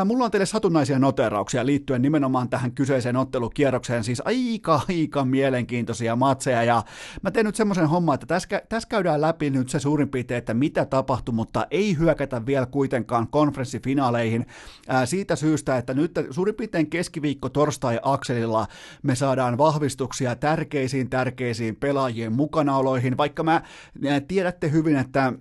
mulla on teille satunnaisia noterauksia liittyen nimenomaan tähän kyseiseen ottelukierrokseen, siis aika, aika mielenkiintoisia matseja, ja mä teen nyt semmoisen homman, että tässä, tässä käydään läpi nyt se suurin piirtein, että mitä tapahtui, mutta ei hyökätä vielä kuitenkaan konferenssifinaaleihin. Ää, siitä syystä, että nyt suurin piirtein keskiviikko torstai-akselilla me saadaan vahvistuksia tärkeisiin tärkeisiin pelaajien mukanaoloihin, vaikka mä tiedätte hyvin, että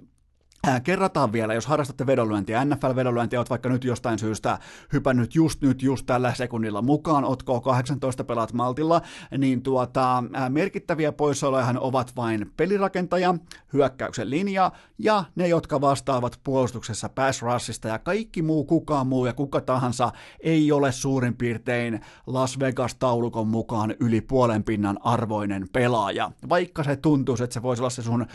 Kerrataan vielä, jos harrastatte vedonlyöntiä, NFL-vedonlyöntiä, oot vaikka nyt jostain syystä hypännyt just nyt, just tällä sekunnilla mukaan, otko 18 pelaat Maltilla, niin tuota, merkittäviä poissaolojahan ovat vain pelirakentaja, hyökkäyksen linja ja ne, jotka vastaavat puolustuksessa pass rushista ja kaikki muu, kukaan muu ja kuka tahansa ei ole suurin piirtein Las Vegas-taulukon mukaan yli puolen pinnan arvoinen pelaaja. Vaikka se tuntuisi, että se voisi olla se sun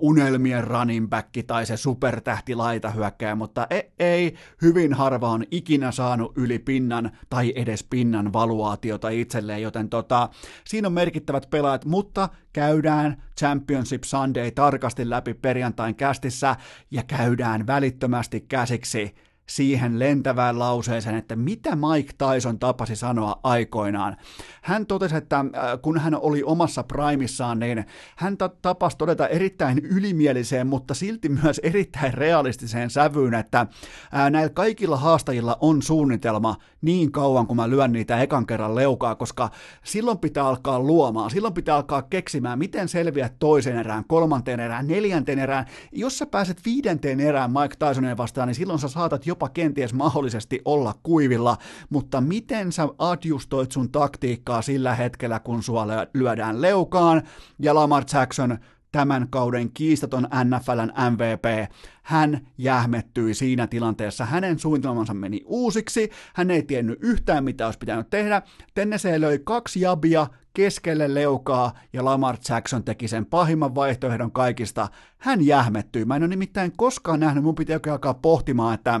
unelmien running back tai se supertähti hyökkää, mutta ei, ei, hyvin harva on ikinä saanut yli pinnan tai edes pinnan valuaatiota itselleen, joten tota, siinä on merkittävät pelaajat, mutta käydään Championship Sunday tarkasti läpi perjantain kästissä ja käydään välittömästi käsiksi siihen lentävään lauseeseen, että mitä Mike Tyson tapasi sanoa aikoinaan. Hän totesi, että äh, kun hän oli omassa primissaan, niin hän tapasi todeta erittäin ylimieliseen, mutta silti myös erittäin realistiseen sävyyn, että äh, näillä kaikilla haastajilla on suunnitelma niin kauan, kun mä lyön niitä ekan kerran leukaa, koska silloin pitää alkaa luomaan, silloin pitää alkaa keksimään, miten selviät toisen erään, kolmanteen erään, neljänteen erään. Jos sä pääset viidenteen erään Mike Tysonin vastaan, niin silloin sä saatat jopa kenties mahdollisesti olla kuivilla, mutta miten sä adjustoit sun taktiikkaa sillä hetkellä, kun sua lyödään leukaan, ja Lamar Jackson tämän kauden kiistaton NFLn MVP, hän jähmettyi siinä tilanteessa. Hänen suunnitelmansa meni uusiksi, hän ei tiennyt yhtään mitä olisi pitänyt tehdä. Tennessee löi kaksi jabia keskelle leukaa ja Lamar Jackson teki sen pahimman vaihtoehdon kaikista. Hän jähmettyi. Mä en ole nimittäin koskaan nähnyt, mun pitää alkaa pohtimaan, että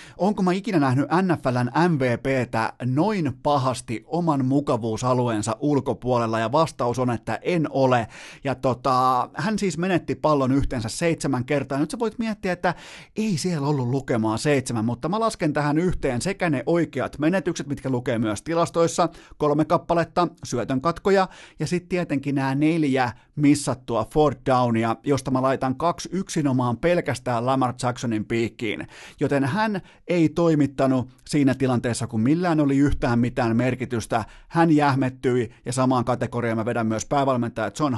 onko mä ikinä nähnyt NFLn MVPtä noin pahasti oman mukavuusalueensa ulkopuolella, ja vastaus on, että en ole. Ja tota, hän siis menetti pallon yhteensä seitsemän kertaa. Nyt sä voit miettiä, että ei siellä ollut lukemaa seitsemän, mutta mä lasken tähän yhteen sekä ne oikeat menetykset, mitkä lukee myös tilastoissa, kolme kappaletta, syötön katkoja, ja sitten tietenkin nämä neljä missattua Ford Downia, josta mä laitan kaksi yksinomaan pelkästään Lamar Jacksonin piikkiin. Joten hän ei toimittanut siinä tilanteessa, kun millään oli yhtään mitään merkitystä. Hän jähmettyi ja samaan kategoriaan mä vedän myös päävalmentaja John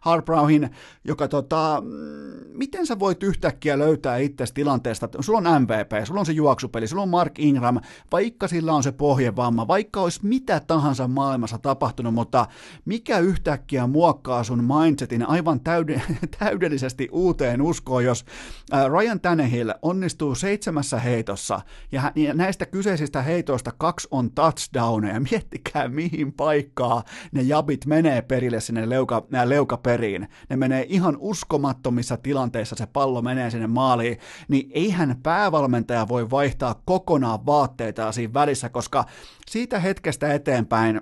Harbrowin, joka tota, mm, miten sä voit yhtäkkiä löytää itsesi tilanteesta, sulla on MVP, sulla on se juoksupeli, sulla on Mark Ingram, vaikka sillä on se pohjevamma, vaikka olisi mitä tahansa maailmassa tapahtunut, mutta mikä yhtäkkiä muokkaa sun mindsetin aivan täydellisesti uuteen uskoon, jos Ryan Tannehill onnistuu seitsemässä heitossa, ja näistä kyseisistä heitoista kaksi on touchdowneja, miettikää mihin paikkaa ne jabit menee perille sinne leuka, leukaperiin, ne menee ihan uskomattomissa tilanteissa, se pallo menee sinne maaliin, niin eihän päävalmentaja voi vaihtaa kokonaan vaatteita siinä välissä, koska siitä hetkestä eteenpäin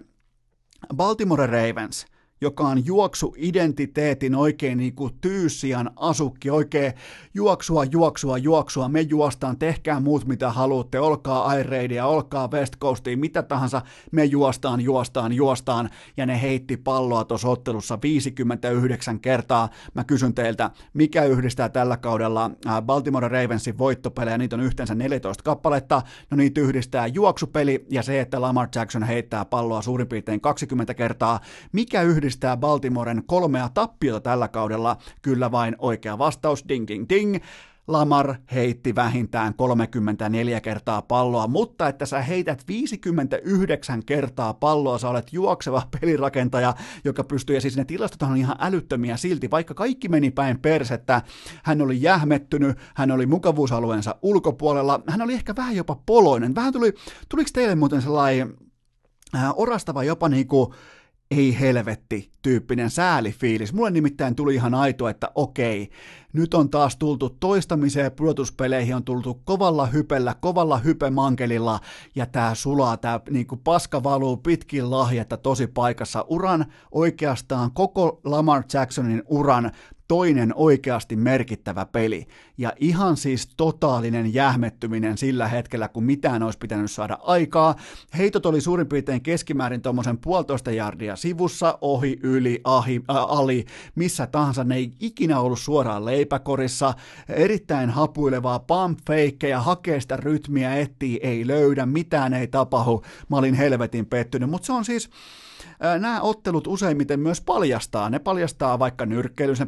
Baltimore Ravens – joka on juoksuidentiteetin oikein niin kuin tyyssian asukki, oikein juoksua, juoksua, juoksua, me juostaan, tehkää muut mitä haluatte, olkaa Airraidia, olkaa West Coastia, mitä tahansa, me juostaan, juostaan, juostaan, ja ne heitti palloa tuossa ottelussa 59 kertaa. Mä kysyn teiltä, mikä yhdistää tällä kaudella Baltimore Ravensin voittopelejä, niitä on yhteensä 14 kappaletta, no niitä yhdistää juoksupeli ja se, että Lamar Jackson heittää palloa suurin piirtein 20 kertaa, mikä yhdistää yhdistää Baltimoren kolmea tappiota tällä kaudella? Kyllä vain oikea vastaus, ding ding ding. Lamar heitti vähintään 34 kertaa palloa, mutta että sä heität 59 kertaa palloa, sä olet juokseva pelirakentaja, joka pystyy, ja siis ne tilastot on ihan älyttömiä silti, vaikka kaikki meni päin persettä, hän oli jähmettynyt, hän oli mukavuusalueensa ulkopuolella, hän oli ehkä vähän jopa poloinen, vähän tuli, tuliko teille muuten sellainen äh, orastava jopa niinku, ei helvetti tyyppinen säälifiilis. Mulle nimittäin tuli ihan aito, että okei, nyt on taas tultu toistamiseen pudotuspeleihin, on tultu kovalla hypellä, kovalla hypemankelilla, ja tää sulaa, tää niinku paska valuu pitkin lahjetta tosi paikassa. Uran oikeastaan koko Lamar Jacksonin uran toinen oikeasti merkittävä peli. Ja ihan siis totaalinen jähmettyminen sillä hetkellä, kun mitään olisi pitänyt saada aikaa. Heitot oli suurin piirtein keskimäärin tuommoisen puolitoista jardia sivussa, ohi, yli, ahi, ä, ali, missä tahansa. Ne ei ikinä ollut suoraan leipäkorissa. Erittäin hapuilevaa pump ja hakee sitä rytmiä, etsii, ei löydä, mitään ei tapahdu. Mä olin helvetin pettynyt, mutta se on siis nämä ottelut useimmiten myös paljastaa. Ne paljastaa vaikka nyrkkeilys, ne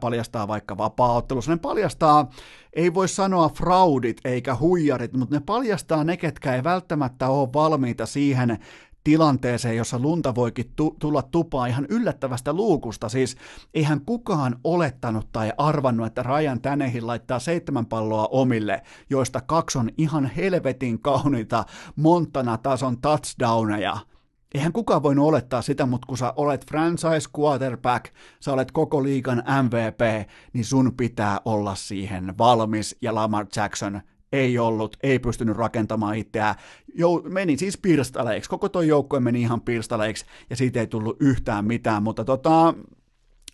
paljastaa vaikka vapaa-ottelus, ne paljastaa, ei voi sanoa fraudit eikä huijarit, mutta ne paljastaa ne, ketkä ei välttämättä ole valmiita siihen tilanteeseen, jossa lunta voikin tu- tulla tupaan ihan yllättävästä luukusta. Siis eihän kukaan olettanut tai arvannut, että Rajan Tänehin laittaa seitsemän palloa omille, joista kaksi on ihan helvetin kauniita Montana-tason touchdowneja – Eihän kukaan voinut olettaa sitä, mutta kun sä olet franchise quarterback, sä olet koko liigan MVP, niin sun pitää olla siihen valmis, ja Lamar Jackson ei ollut, ei pystynyt rakentamaan itseään, Jou, meni siis pirstaleiksi, koko tuo joukkue meni ihan pirstaleiksi, ja siitä ei tullut yhtään mitään, mutta tota,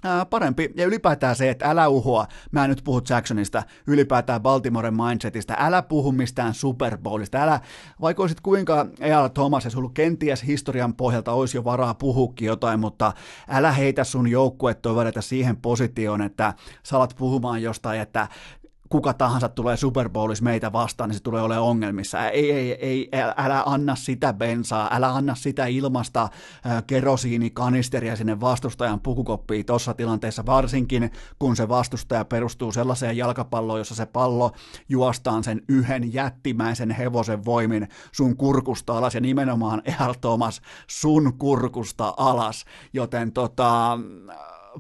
ää, parempi. Ja ylipäätään se, että älä uhua, mä en nyt puhu Jacksonista, ylipäätään Baltimoren mindsetistä, älä puhu mistään Super Bowlista, älä, vaikka olisit kuinka Eal Thomas ja sulla kenties historian pohjalta olisi jo varaa puhukin jotain, mutta älä heitä sun joukkuetovereita siihen positioon, että sä alat puhumaan jostain, että kuka tahansa tulee Super Bowlissa meitä vastaan, niin se tulee olemaan ongelmissa. Ei, ei, ei, älä anna sitä bensaa, älä anna sitä ilmasta kerosiinikanisteria sinne vastustajan pukukoppiin tuossa tilanteessa, varsinkin kun se vastustaja perustuu sellaiseen jalkapalloon, jossa se pallo juostaan sen yhden jättimäisen hevosen voimin sun kurkusta alas, ja nimenomaan Earl Thomas sun kurkusta alas, joten tota,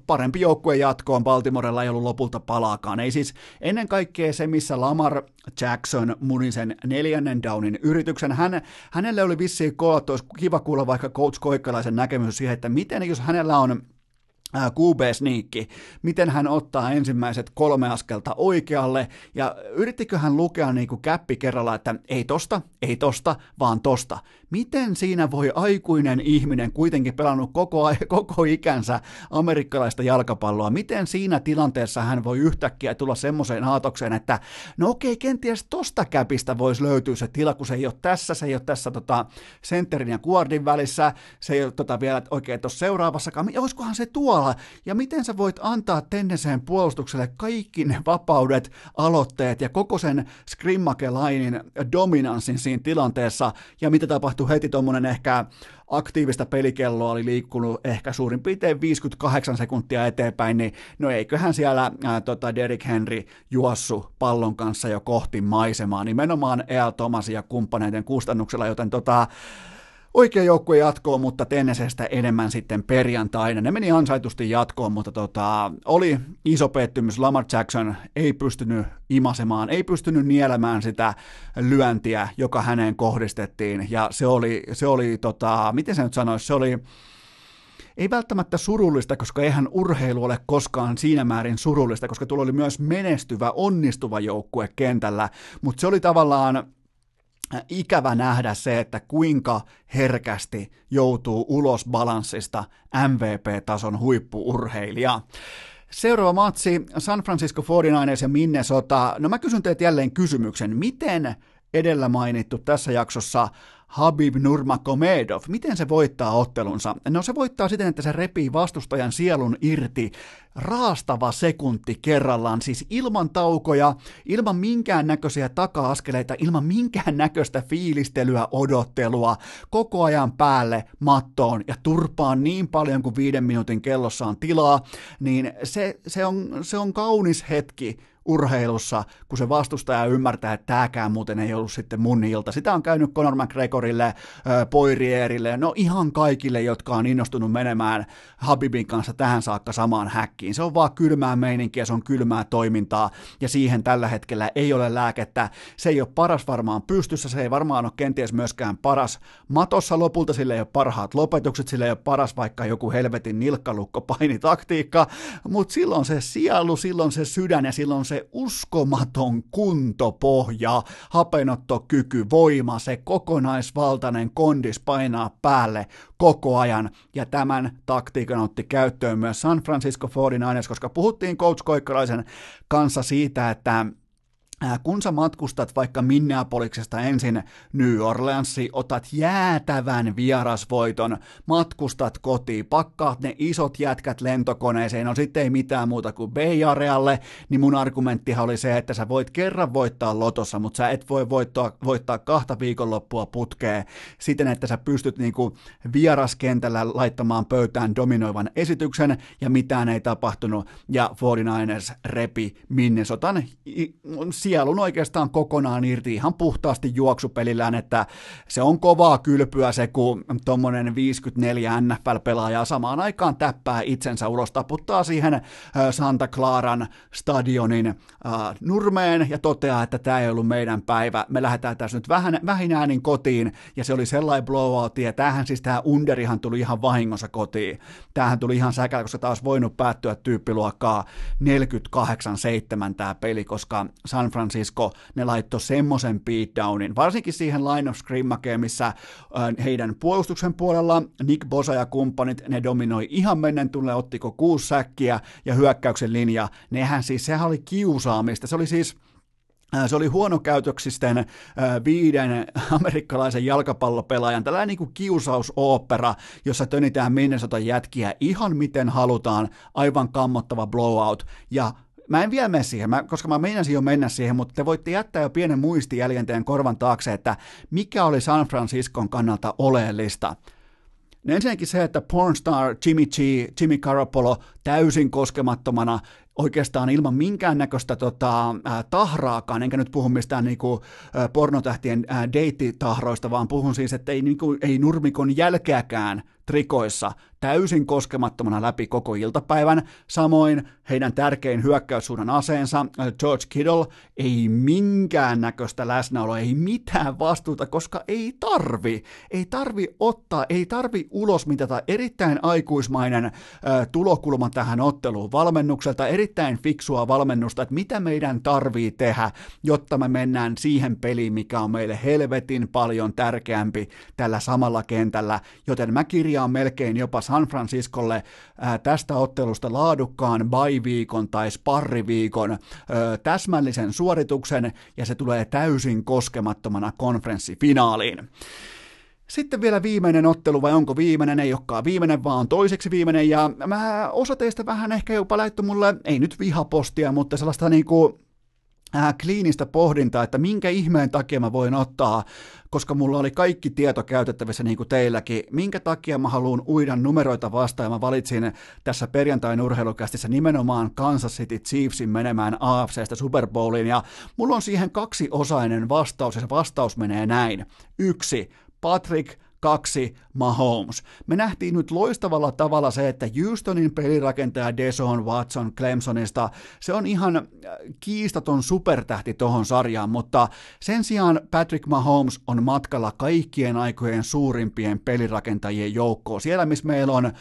parempi joukkue jatkoon Baltimorella ei ollut lopulta palaakaan. Ei siis ennen kaikkea se, missä Lamar Jackson muni sen neljännen downin yrityksen. Hän, hänelle oli vissiin koolattu, olisi kiva kuulla vaikka Coach Koikkalaisen näkemys siihen, että miten jos hänellä on QB-sniikki, miten hän ottaa ensimmäiset kolme askelta oikealle, ja yrittikö hän lukea niin käppi kerralla, että ei tosta, ei tosta, vaan tosta. Miten siinä voi aikuinen ihminen kuitenkin pelannut koko, koko ikänsä amerikkalaista jalkapalloa, miten siinä tilanteessa hän voi yhtäkkiä tulla semmoiseen aatokseen, että no okei, kenties tosta käpistä voisi löytyä se tila, kun se ei ole tässä, se ei ole tässä tota, centerin ja kuordin välissä, se ei ole tota, vielä oikein tuossa seuraavassakaan, olisikohan se tuolla, ja miten sä voit antaa Tenneseen puolustukselle kaikki ne vapaudet, aloitteet ja koko sen Skrimmake-lainin dominanssin siinä tilanteessa, ja mitä tapahtuu tapahtui heti tuommoinen ehkä aktiivista pelikelloa oli liikkunut ehkä suurin piirtein 58 sekuntia eteenpäin, niin no eiköhän siellä ää, tota Derrick Henry juossu pallon kanssa jo kohti maisemaa, nimenomaan Eal Thomas ja kumppaneiden kustannuksella, joten tota, oikea joukkue jatkoon, mutta Tennesestä enemmän sitten perjantaina. Ne meni ansaitusti jatkoon, mutta tota, oli iso pettymys. Lamar Jackson ei pystynyt imasemaan, ei pystynyt nielemään sitä lyöntiä, joka häneen kohdistettiin. Ja se oli, se oli tota, miten se nyt sanoisi, se oli ei välttämättä surullista, koska eihän urheilu ole koskaan siinä määrin surullista, koska tuolla oli myös menestyvä, onnistuva joukkue kentällä, mutta se oli tavallaan ikävä nähdä se, että kuinka herkästi joutuu ulos balanssista MVP-tason huippuurheilija. Seuraava matsi, San Francisco 49ers ja Minnesota. No mä kysyn teet jälleen kysymyksen, miten edellä mainittu tässä jaksossa Habib Nurmagomedov, miten se voittaa ottelunsa? No se voittaa siten, että se repii vastustajan sielun irti raastava sekunti kerrallaan, siis ilman taukoja, ilman minkään näköisiä taka-askeleita, ilman minkään näköistä fiilistelyä, odottelua, koko ajan päälle mattoon ja turpaan niin paljon kuin viiden minuutin kellossa on tilaa, niin se, se, on, se on kaunis hetki urheilussa, kun se vastustaja ymmärtää, että tämäkään muuten ei ollut sitten mun ilta. Sitä on käynyt Conor McGregorille, Poirierille, no ihan kaikille, jotka on innostunut menemään Habibin kanssa tähän saakka samaan häkkiin. Se on vaan kylmää meininkiä, se on kylmää toimintaa, ja siihen tällä hetkellä ei ole lääkettä. Se ei ole paras varmaan pystyssä, se ei varmaan ole kenties myöskään paras matossa lopulta, sillä ei ole parhaat lopetukset, sillä ei ole paras vaikka joku helvetin nilkkalukko painitaktiikka, mutta silloin se sielu, silloin se sydän ja silloin se se uskomaton kuntopohja, hapenottokyky, voima, se kokonaisvaltainen kondis painaa päälle koko ajan, ja tämän taktiikan otti käyttöön myös San Francisco 49ers, koska puhuttiin Coach Koikkalaisen kanssa siitä, että kun sä matkustat vaikka Minneapoliksesta ensin New Orleansi, otat jäätävän vierasvoiton, matkustat kotiin, pakkaat ne isot jätkät lentokoneeseen, no sitten ei mitään muuta kuin Bay Arealle, niin mun argumenttihan oli se, että sä voit kerran voittaa lotossa, mutta sä et voi voittaa, voittaa kahta viikonloppua putkeen siten, että sä pystyt niinku vieraskentällä laittamaan pöytään dominoivan esityksen, ja mitään ei tapahtunut, ja 49ers repi Minnesotan sielun oikeastaan kokonaan irti ihan puhtaasti juoksupelillään, että se on kovaa kylpyä se, kun tuommoinen 54 NFL-pelaaja samaan aikaan täppää itsensä ulos, taputtaa siihen Santa Claran stadionin äh, nurmeen ja toteaa, että tämä ei ollut meidän päivä, me lähdetään tässä nyt vähän, vähin äänin kotiin, ja se oli sellainen blowout, ja tämähän siis tämä underihan tuli ihan vahingossa kotiin. Tämähän tuli ihan säkällä, koska taas voinut päättyä tyyppiluokkaa 48-7 tämä peli, koska San Francisco, ne laittoi semmoisen beatdownin, varsinkin siihen line of scrimmakeen, missä heidän puolustuksen puolella Nick Bosa ja kumppanit, ne dominoi ihan mennen tulle, ottiko kuusi säkkiä ja hyökkäyksen linja, nehän siis, sehän oli kiusaamista, se oli siis se oli huonokäytöksisten viiden amerikkalaisen jalkapallopelaajan tällainen niin kuin kiusausooppera, jossa tönitään Minnesota jätkiä ihan miten halutaan, aivan kammottava blowout, ja Mä en vielä mene siihen, mä, koska mä meinasin jo mennä siihen, mutta te voitte jättää jo pienen muistijäljen teidän korvan taakse, että mikä oli San Franciscon kannalta oleellista. No ensinnäkin se, että pornstar Jimmy G, Jimmy Garoppolo täysin koskemattomana, oikeastaan ilman minkäännäköistä tota, äh, tahraakaan, enkä nyt puhu mistään niinku, äh, pornotähtien äh, deittitahroista, vaan puhun siis, että ei, niinku, ei nurmikon jälkeäkään trikoissa täysin koskemattomana läpi koko iltapäivän. Samoin heidän tärkein hyökkäyssuunnan aseensa, George Kittle, ei minkään näköistä läsnäoloa, ei mitään vastuuta, koska ei tarvi. Ei tarvi ottaa, ei tarvi ulos mitata erittäin aikuismainen äh, tulokulma tähän otteluun valmennukselta, erittäin fiksua valmennusta, että mitä meidän tarvii tehdä, jotta me mennään siihen peliin, mikä on meille helvetin paljon tärkeämpi tällä samalla kentällä, joten mä kirjaan melkein jopa San Franciscolle ää, tästä ottelusta laadukkaan bye-viikon tai sparriviikon ää, täsmällisen suorituksen, ja se tulee täysin koskemattomana konferenssifinaaliin. Sitten vielä viimeinen ottelu, vai onko viimeinen, ei olekaan viimeinen, vaan toiseksi viimeinen, ja mä osa teistä vähän ehkä jopa laittoi mulle, ei nyt vihapostia, mutta sellaista niinku äh, kliinistä pohdintaa, että minkä ihmeen takia mä voin ottaa, koska mulla oli kaikki tieto käytettävissä niin kuin teilläkin, minkä takia mä haluan uida numeroita vastaan, ja mä valitsin tässä perjantain urheilukästissä nimenomaan Kansas City Chiefsin menemään AFCstä Super Bowliin, ja mulla on siihen kaksiosainen vastaus, ja se vastaus menee näin. Yksi, Patrick kaksi Mahomes. Me nähtiin nyt loistavalla tavalla se, että Houstonin pelirakentaja Deson Watson Clemsonista, se on ihan äh, kiistaton supertähti tohon sarjaan, mutta sen sijaan Patrick Mahomes on matkalla kaikkien aikojen suurimpien pelirakentajien joukkoon. Siellä, missä meillä on, äh,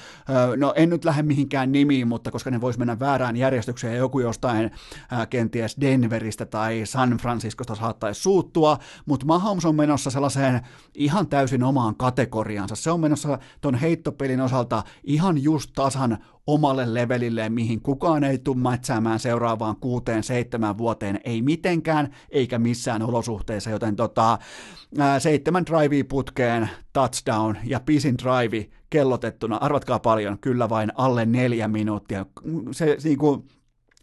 no en nyt lähde mihinkään nimiin, mutta koska ne vois mennä väärään järjestykseen joku jostain äh, kenties Denveristä tai San Franciscosta saattaisi suuttua, mutta Mahomes on menossa sellaiseen ihan täysin omaan kategoriansa. Se on menossa ton heittopelin osalta ihan just tasan omalle levelilleen, mihin kukaan ei tule mätsäämään seuraavaan kuuteen, seitsemän vuoteen, ei mitenkään, eikä missään olosuhteessa, joten tota, ää, seitsemän drivea putkeen, touchdown ja pisin drive kellotettuna, arvatkaa paljon, kyllä vain alle neljä minuuttia. Se niin kuin,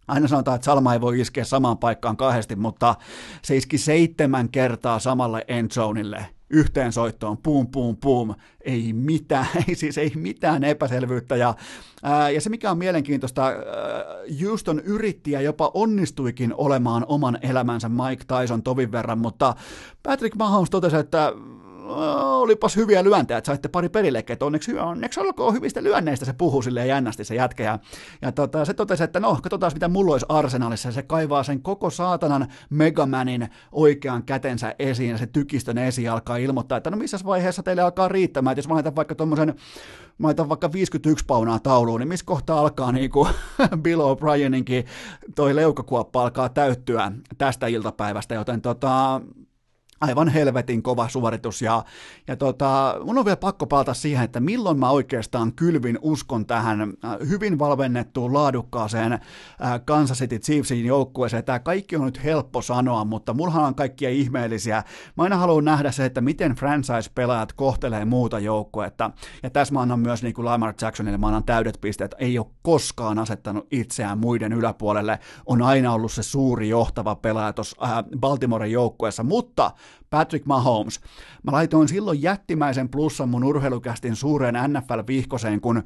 aina sanotaan, että Salma ei voi iskeä samaan paikkaan kahdesti, mutta se iski seitsemän kertaa samalle endzoneille yhteen soittoon, pum pum pum, ei mitään, ei siis ei mitään epäselvyyttä. Ja, ää, ja se mikä on mielenkiintoista, ää, Houston yritti ja jopa onnistuikin olemaan oman elämänsä Mike Tyson tovin verran, mutta Patrick Mahomes totesi, että olipas hyviä lyöntejä, että saitte pari perilekkeä, että onneksi, onneksi olkoon hyvistä lyönneistä, se puhuu silleen jännästi se jätkä, ja, ja tota, se totesi, että no, katsotaan mitä mulla olisi arsenaalissa, ja se kaivaa sen koko saatanan Megamanin oikean kätensä esiin, ja se tykistön esiin alkaa ilmoittaa, että no missä vaiheessa teille alkaa riittämään, että jos mä laitan vaikka tuommoisen mä laitan vaikka 51 paunaa tauluun, niin missä kohtaa alkaa niin kuin Bill O'Brieninkin toi leukakuoppa alkaa täyttyä tästä iltapäivästä, joten tota, aivan helvetin kova suoritus ja, ja tota, mun on vielä pakko palata siihen, että milloin mä oikeastaan kylvin uskon tähän äh, hyvin valvennettuun laadukkaaseen äh, Kansas City Chiefsin joukkueeseen. Tämä kaikki on nyt helppo sanoa, mutta mullahan on kaikkia ihmeellisiä. Mä aina haluan nähdä se, että miten franchise-pelaajat kohtelee muuta joukkuetta. Ja tässä mä annan myös niin kuin Lamar Jacksonille, mä annan täydet pisteet. Ei ole koskaan asettanut itseään muiden yläpuolelle. On aina ollut se suuri johtava pelaaja tuossa äh, Baltimoren joukkueessa, mutta Patrick Mahomes. Mä laitoin silloin jättimäisen plussan mun urheilukästin suureen NFL-vihkoseen, kun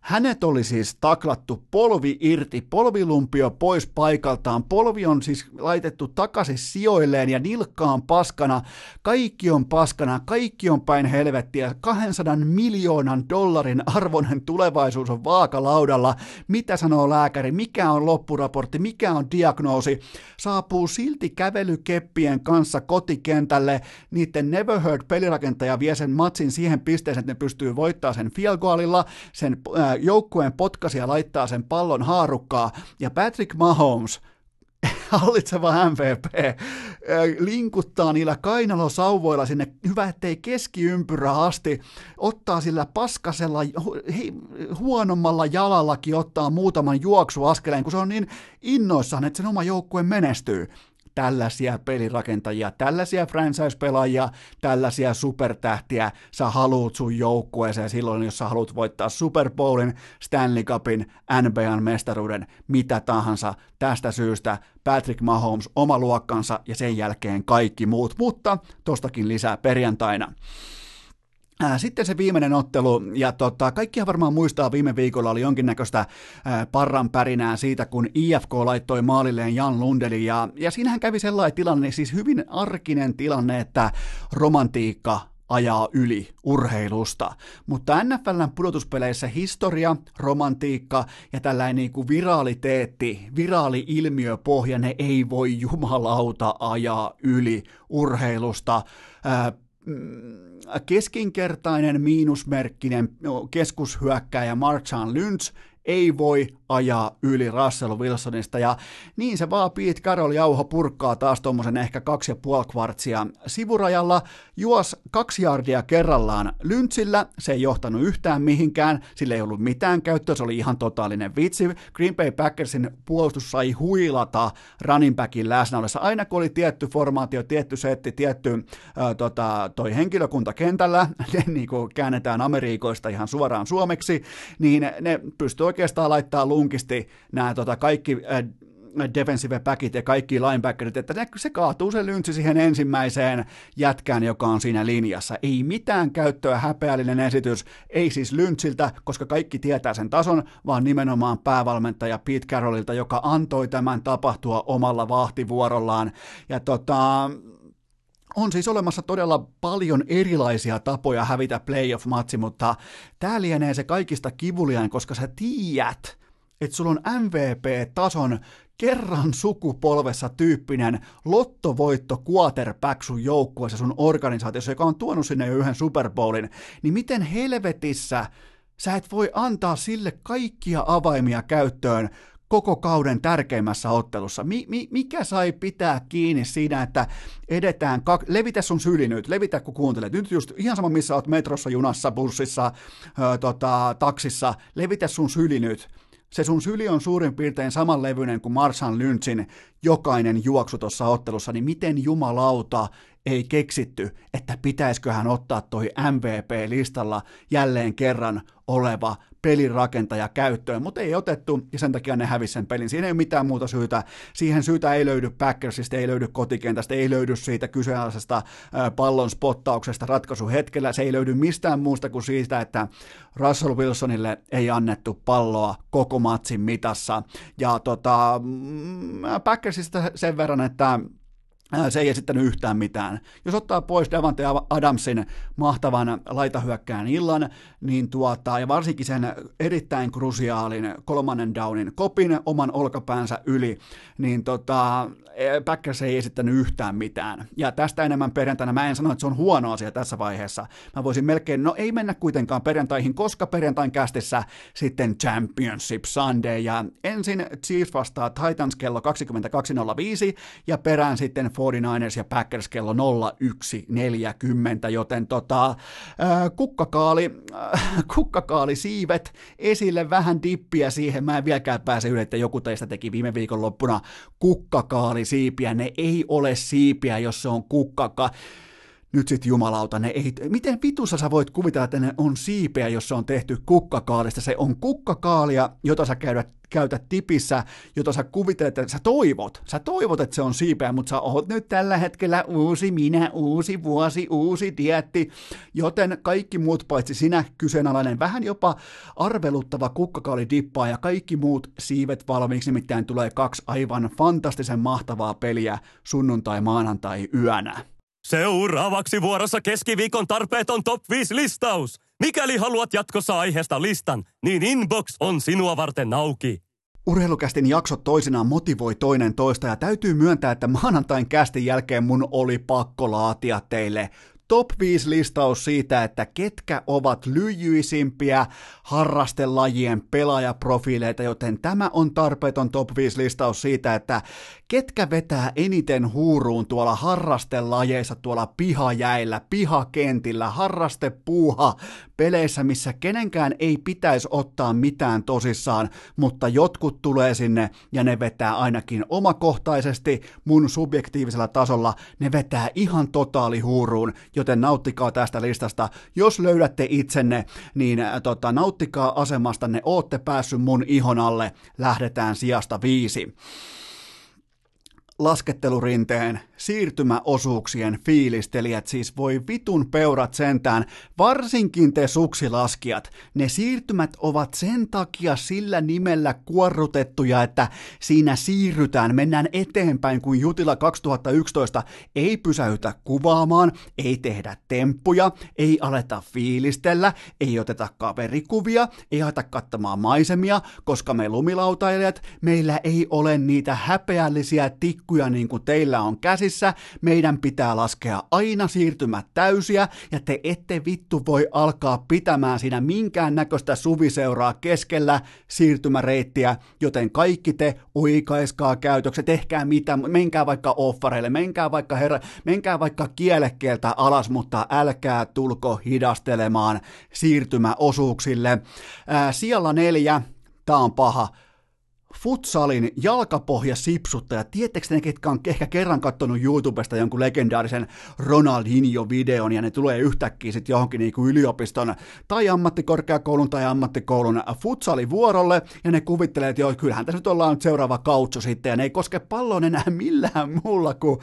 hänet oli siis taklattu polvi irti, polvilumpio pois paikaltaan, polvi on siis laitettu takaisin sijoilleen ja nilkkaan paskana, kaikki on paskana, kaikki on päin helvettiä, 200 miljoonan dollarin arvoinen tulevaisuus on vaakalaudalla, mitä sanoo lääkäri, mikä on loppuraportti, mikä on diagnoosi, saapuu silti kävelykeppien kanssa kotikentälle, niiden Never Heard pelirakentaja vie sen matsin siihen pisteeseen, että ne pystyy voittamaan sen field goalilla, sen äh, joukkueen potkasia laittaa sen pallon haarukkaa, ja Patrick Mahomes, hallitseva MVP, linkuttaa niillä kainalosauvoilla sinne, hyvä ettei keskiympyrä asti, ottaa sillä paskasella, huonommalla jalallakin ottaa muutaman juoksuaskeleen, kun se on niin innoissaan, että sen oma joukkue menestyy tällaisia pelirakentajia, tällaisia franchise-pelaajia, tällaisia supertähtiä sä haluut sun joukkueeseen silloin, jos sä haluat voittaa Super Bowlin, Stanley Cupin, NBAn mestaruuden, mitä tahansa. Tästä syystä Patrick Mahomes oma luokkansa ja sen jälkeen kaikki muut, mutta tostakin lisää perjantaina. Sitten se viimeinen ottelu, ja tota, kaikkia varmaan muistaa, viime viikolla oli jonkinnäköistä ää, parran pärinää siitä, kun IFK laittoi maalilleen Jan Lundelin, ja, ja siinähän kävi sellainen tilanne, siis hyvin arkinen tilanne, että romantiikka ajaa yli urheilusta. Mutta NFLn pudotuspeleissä historia, romantiikka ja tällainen niin kuin viraaliteetti, viraali-ilmiöpohja, ne ei voi jumalauta ajaa yli urheilusta. Mm, keskinkertainen miinusmerkkinen keskushyökkäjä Marshawn Lynch ei voi ajaa yli Russell Wilsonista, ja niin se vaan Pete Carroll jauho purkkaa taas tuommoisen ehkä kaksi ja puoli kvartsia sivurajalla, juos kaksi jardia kerrallaan Lynchillä, se ei johtanut yhtään mihinkään, sillä ei ollut mitään käyttöä, se oli ihan totaalinen vitsi. Green Bay Packersin puolustus sai huilata running backin läsnä ollessa, aina kun oli tietty formaatio, tietty setti, tietty ää, tota, toi henkilökunta kentällä, ne niin kuin käännetään Amerikoista ihan suoraan suomeksi, niin ne pystyy oikeastaan laittaa lunkisti nämä tota, kaikki äh, defensive backit ja kaikki linebackerit, että se kaatuu se lyntsi siihen ensimmäiseen jätkään, joka on siinä linjassa. Ei mitään käyttöä, häpeällinen esitys, ei siis lyntsiltä, koska kaikki tietää sen tason, vaan nimenomaan päävalmentaja Pete Carrollilta, joka antoi tämän tapahtua omalla vahtivuorollaan. Ja tota, on siis olemassa todella paljon erilaisia tapoja hävitä playoff-matsi, mutta tämä lienee se kaikista kivuliain, koska sä tiedät, että sulla on MVP-tason kerran sukupolvessa tyyppinen lottovoitto quarterback sun joukkueessa sun organisaatiossa, joka on tuonut sinne jo yhden Super Bowlin, niin miten helvetissä sä et voi antaa sille kaikkia avaimia käyttöön koko kauden tärkeimmässä ottelussa? Mi- mi- mikä sai pitää kiinni siinä, että edetään, kak- levitä sun syli nyt, levitä kun kuuntelet, nyt just ihan sama missä oot metrossa, junassa, bussissa, öö, tota, taksissa, levitä sun syli nyt, se sun syli on suurin piirtein samanlevyinen kuin Marsan Lynchin jokainen juoksu tuossa ottelussa, niin miten jumalauta ei keksitty, että pitäisiköhän ottaa toi MVP-listalla jälleen kerran oleva pelirakentaja käyttöön, mutta ei otettu ja sen takia ne hävisi sen pelin. Siinä ei ole mitään muuta syytä. Siihen syytä ei löydy Packersista, ei löydy kotikentästä, ei löydy siitä kyseenalaisesta pallon spottauksesta ratkaisuhetkellä. Se ei löydy mistään muusta kuin siitä, että Russell Wilsonille ei annettu palloa koko matsin mitassa. Ja tota, mm, Packersista sen verran, että se ei esittänyt yhtään mitään. Jos ottaa pois Davante Adamsin mahtavan laitahyökkään illan, niin tuota, ja varsinkin sen erittäin krusiaalin kolmannen downin kopin oman olkapäänsä yli, niin tota, e, Packers ei esittänyt yhtään mitään. Ja tästä enemmän perjantaina mä en sano, että se on huono asia tässä vaiheessa. Mä voisin melkein, no ei mennä kuitenkaan perjantaihin, koska perjantain kästissä sitten Championship Sunday, ja ensin Chiefs vastaa Titans kello 22.05, ja perään sitten 49ers ja Packers kello 01.40, joten tota, kukkakaali, kukkakaali siivet esille, vähän dippiä siihen, mä en vieläkään pääse yli, että joku teistä teki viime viikon loppuna kukkakaali siipiä, ne ei ole siipiä, jos se on kukkaka nyt sit jumalauta, ne ei, miten vitussa sä voit kuvitella, että ne on siipeä, jos se on tehty kukkakaalista? Se on kukkakaalia, jota sä käydät, käytät tipissä, jota sä kuvittelet, että sä toivot, sä toivot, että se on siipeä, mutta sä oot nyt tällä hetkellä uusi minä, uusi vuosi, uusi dietti, joten kaikki muut paitsi sinä kyseenalainen, vähän jopa arveluttava kukkakaali dippaa ja kaikki muut siivet valmiiksi, nimittäin tulee kaksi aivan fantastisen mahtavaa peliä sunnuntai-maanantai yönä. Seuraavaksi vuorossa keskiviikon tarpeeton top 5 listaus. Mikäli haluat jatkossa aiheesta listan, niin inbox on sinua varten auki. Urheilukästin jaksot toisinaan motivoi toinen toista ja täytyy myöntää, että maanantain kästin jälkeen mun oli pakko laatia teille top 5 listaus siitä, että ketkä ovat lyijyisimpiä harrastelajien pelaajaprofiileita, joten tämä on tarpeeton top 5 listaus siitä, että ketkä vetää eniten huuruun tuolla harrastelajeissa, tuolla pihajäillä, pihakentillä, harrastepuuha, peleissä, missä kenenkään ei pitäisi ottaa mitään tosissaan, mutta jotkut tulee sinne ja ne vetää ainakin omakohtaisesti mun subjektiivisella tasolla, ne vetää ihan totaali huuruun, joten nauttikaa tästä listasta. Jos löydätte itsenne, niin äh, tota, nauttikaa asemastanne, ootte päässyt mun ihon alle, lähdetään sijasta viisi. Laskettelurinteen siirtymäosuuksien fiilistelijät, siis voi vitun peurat sentään, varsinkin te suksilaskijat. Ne siirtymät ovat sen takia sillä nimellä kuorrutettuja, että siinä siirrytään, mennään eteenpäin, kun Jutila 2011 ei pysäytä kuvaamaan, ei tehdä temppuja, ei aleta fiilistellä, ei oteta kaverikuvia, ei aleta kattamaan maisemia, koska me lumilautailijat, meillä ei ole niitä häpeällisiä tikkuja niin kuin teillä on käsissä, meidän pitää laskea aina siirtymät täysiä, ja te ette vittu voi alkaa pitämään siinä minkään näköistä suviseuraa keskellä siirtymäreittiä, joten kaikki te uikaiskaa käytökset, tehkää mitä, menkää vaikka offareille, menkää vaikka herra, menkää vaikka kielekkeeltä alas, mutta älkää tulko hidastelemaan siirtymäosuuksille. Ää, siellä neljä, tää on paha, futsalin jalkapohja sipsuttaja. Tiedättekö ne, ketkä on ehkä kerran katsonut YouTubesta jonkun legendaarisen Ronaldinho-videon ja ne tulee yhtäkkiä sitten johonkin niin kuin yliopiston tai ammattikorkeakoulun tai ammattikoulun futsalivuorolle ja ne kuvittelee, että joo, kyllähän tässä nyt ollaan nyt seuraava kautsu sitten ja ne ei koske palloon enää millään muulla kuin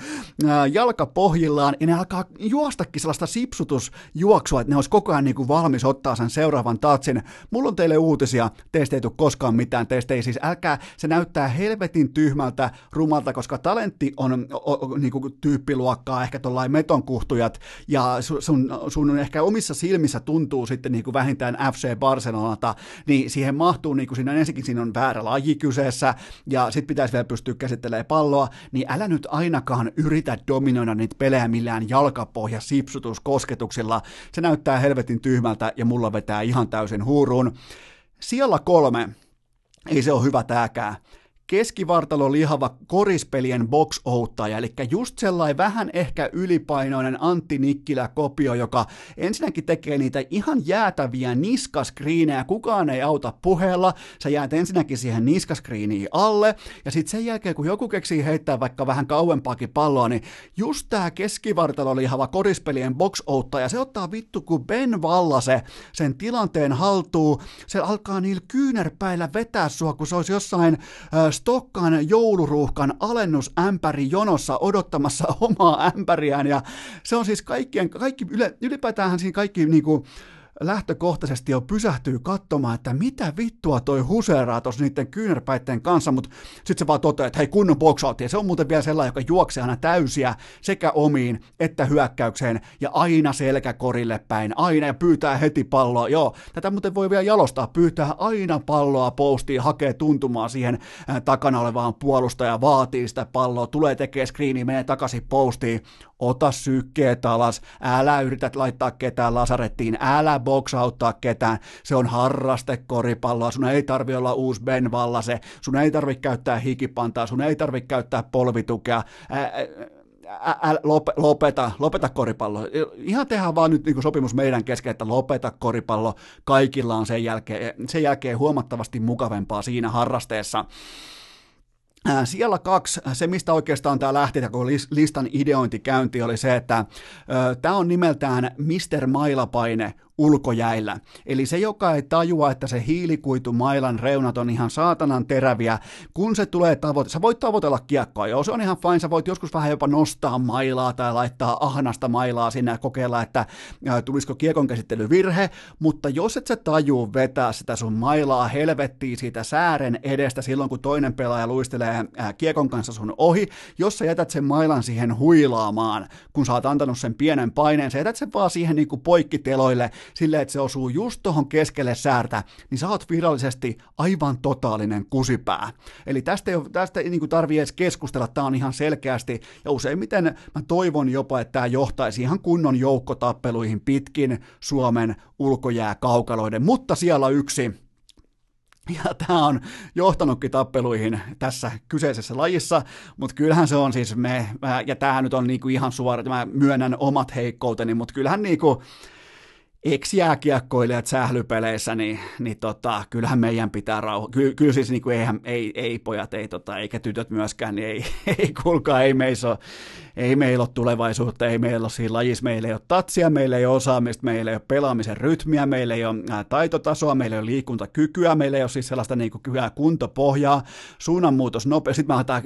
jalkapohjillaan ja ne alkaa juostakin sellaista sipsutusjuoksua, että ne olisi koko ajan niin kuin valmis ottaa sen seuraavan tatsin. Mulla on teille uutisia, teistä ei tule koskaan mitään, teistä ei siis älkää se näyttää helvetin tyhmältä, rumalta, koska talentti on o, o, niin kuin tyyppiluokkaa, ehkä tuollain metonkuhtujat, ja sun, sun, ehkä omissa silmissä tuntuu sitten niin kuin vähintään FC Barcelonalta, niin siihen mahtuu, niin kuin siinä ensinnäkin siinä on väärä laji kyseessä, ja sitten pitäisi vielä pystyä käsittelemään palloa, niin älä nyt ainakaan yritä dominoida niitä pelejä millään jalkapohja sipsutuskosketuksilla. Se näyttää helvetin tyhmältä, ja mulla vetää ihan täysin huuruun. Siellä kolme, ei se ole hyvä tääkään keskivartalo lihava korispelien box eli just sellainen vähän ehkä ylipainoinen Antti Nikkilä-kopio, joka ensinnäkin tekee niitä ihan jäätäviä niskaskriinejä, kukaan ei auta puheella, sä jäät ensinnäkin siihen niskaskriiniin alle, ja sitten sen jälkeen, kun joku keksii heittää vaikka vähän kauempaakin palloa, niin just tää keskivartalo lihava korispelien box ja se ottaa vittu kuin Ben Vallase sen tilanteen haltuun, se alkaa niillä kyynärpäillä vetää sua, kun se olisi jossain Stokkan jouluruuhkan alennusämpäri jonossa odottamassa omaa ämpäriään. Ja se on siis kaikkien, kaikki, ylipäätään siinä kaikki niinku, lähtökohtaisesti jo pysähtyy katsomaan, että mitä vittua toi huseeraa tuossa niiden kyynärpäitten kanssa, mutta sitten se vaan toteaa, että hei kunnon boxoutti, ja se on muuten vielä sellainen, joka juoksee aina täysiä sekä omiin että hyökkäykseen, ja aina selkäkorille päin, aina, ja pyytää heti palloa, joo, tätä muuten voi vielä jalostaa, pyytää aina palloa postiin, hakee tuntumaa siihen takana olevaan puolustajaan, vaatii sitä palloa, tulee tekee screeni, menee takaisin postiin, ota sykkeet alas, älä yritä laittaa ketään lasarettiin, älä boksauttaa ketään, se on harraste koripalloa, sun ei tarvi olla uusi Ben Vallase, sun ei tarvi käyttää hikipantaa, sun ei tarvi käyttää polvitukea, ää, ä, lopeta, lopeta koripallo. Ihan tehdään vaan nyt niin sopimus meidän kesken, että lopeta koripallo. Kaikilla on sen jälkeen, sen jälkeen huomattavasti mukavempaa siinä harrasteessa. Siellä kaksi, se mistä oikeastaan tämä lähti, kun listan ideointi käynti, oli se, että tämä on nimeltään Mr. Mailapaine ulkojäillä. Eli se, joka ei tajua, että se hiilikuitu mailan reunat on ihan saatanan teräviä, kun se tulee tavoite, sä voit tavoitella kiekkoa, joo, se on ihan fine, sä voit joskus vähän jopa nostaa mailaa tai laittaa ahnasta mailaa sinne ja kokeilla, että tulisiko kiekon käsittelyvirhe, mutta jos et sä tajuu vetää sitä sun mailaa helvettiin siitä säären edestä silloin, kun toinen pelaaja luistelee kiekon kanssa sun ohi, jos sä jätät sen mailan siihen huilaamaan, kun sä oot antanut sen pienen paineen, sä jätät sen vaan siihen niin kuin poikkiteloille, silleen, että se osuu just tuohon keskelle säärtä, niin sä oot virallisesti aivan totaalinen kusipää. Eli tästä ei, tästä ei niin tarvii edes keskustella, tämä on ihan selkeästi, ja useimmiten mä toivon jopa, että tämä johtaisi ihan kunnon joukkotappeluihin pitkin Suomen ulkojääkaukaloiden, mutta siellä yksi, ja tämä on johtanutkin tappeluihin tässä kyseisessä lajissa, mutta kyllähän se on siis me, ja tämä nyt on niinku ihan suora, mä myönnän omat heikkouteni, mutta kyllähän niinku, ex-jääkiekkoilijat sählypeleissä, niin, niin tota, kyllähän meidän pitää rauho. Ky, kyllä siis niin kuin eihän, ei, ei pojat, ei, tota, eikä tytöt myöskään, niin ei, ei kuulkaa, ei meissä ole, ei meillä ole tulevaisuutta, ei meillä ole siinä lajissa, meillä ei ole tatsia, meillä ei ole osaamista, meillä ei ole pelaamisen rytmiä, meillä ei ole taitotasoa, meillä ei ole liikuntakykyä, meillä ei ole siis sellaista niin kuin hyvää kuntopohjaa, suunnanmuutos nopea. Sitten mä otan,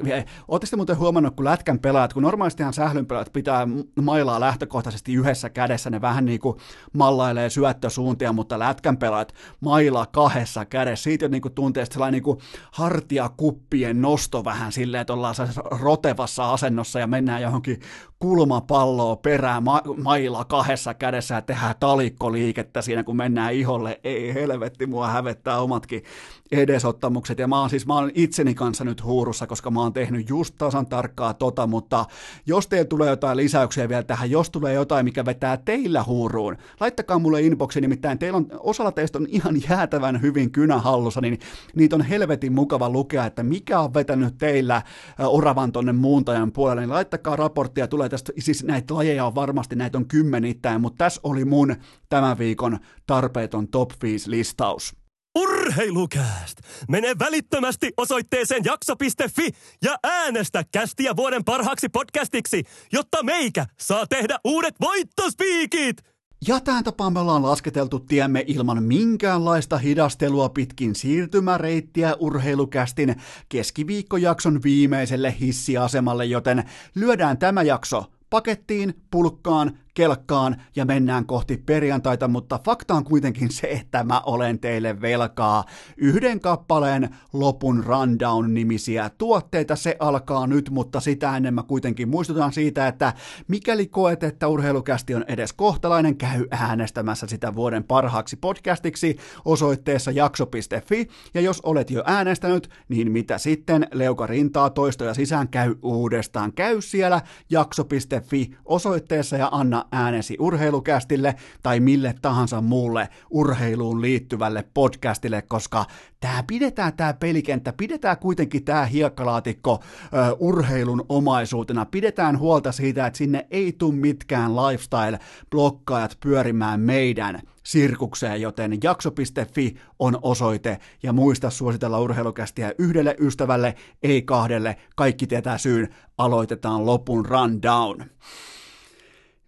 ootteko muuten huomannut, kun lätkän pelaat, kun normaalistihan sählyn pelaat pitää mailaa lähtökohtaisesti yhdessä kädessä, ne vähän niin kuin mallailee syöttösuuntia, mutta lätkän pelaat mailaa kahdessa kädessä. Siitä niin kuin tuntee sellainen niin kuin hartiakuppien nosto vähän silleen, että ollaan rotevassa asennossa ja mennään johonkin kulmapalloa perään ma- mailla kahdessa kädessä ja tehdään talikkoliikettä siinä, kun mennään iholle. Ei helvetti, mua hävettää omatkin edesottamukset. Ja mä oon siis, mä oon itseni kanssa nyt huurussa, koska mä oon tehnyt just tasan tarkkaa tota, mutta jos teillä tulee jotain lisäyksiä vielä tähän, jos tulee jotain, mikä vetää teillä huuruun, laittakaa mulle inboxi, nimittäin teillä on, osalla teistä on ihan jäätävän hyvin kynä hallussa, niin niitä on helvetin mukava lukea, että mikä on vetänyt teillä oravan tonne muuntajan puolelle, niin laittakaa raporttia, tulee tästä, siis näitä lajeja on varmasti, näitä on kymmenittäin, mutta tässä oli mun tämän viikon tarpeeton top 5 listaus. Urheilukääst! Mene välittömästi osoitteeseen jakso.fi ja äänestä kästiä vuoden parhaaksi podcastiksi, jotta meikä saa tehdä uudet voittospiikit! Ja tähän tapaan me ollaan lasketeltu tiemme ilman minkäänlaista hidastelua pitkin siirtymäreittiä urheilukästin keskiviikkojakson viimeiselle hissiasemalle, joten lyödään tämä jakso pakettiin, pulkkaan kelkkaan ja mennään kohti perjantaita, mutta fakta on kuitenkin se, että mä olen teille velkaa yhden kappaleen lopun rundown-nimisiä tuotteita. Se alkaa nyt, mutta sitä ennen mä kuitenkin muistutan siitä, että mikäli koet, että urheilukästi on edes kohtalainen, käy äänestämässä sitä vuoden parhaaksi podcastiksi osoitteessa jakso.fi, ja jos olet jo äänestänyt, niin mitä sitten, leuka rintaa toistoja sisään, käy uudestaan. Käy siellä jakso.fi osoitteessa ja anna äänesi urheilukästille tai mille tahansa muulle urheiluun liittyvälle podcastille, koska tämä pidetään tämä pelikenttä, pidetään kuitenkin tämä hiekkalaatikko ö, urheilun omaisuutena, pidetään huolta siitä, että sinne ei tule mitkään lifestyle-blokkaajat pyörimään meidän sirkukseen, joten jakso.fi on osoite. Ja muista suositella urheilukästiä yhdelle ystävälle, ei kahdelle, kaikki tietää syyn, aloitetaan lopun rundown.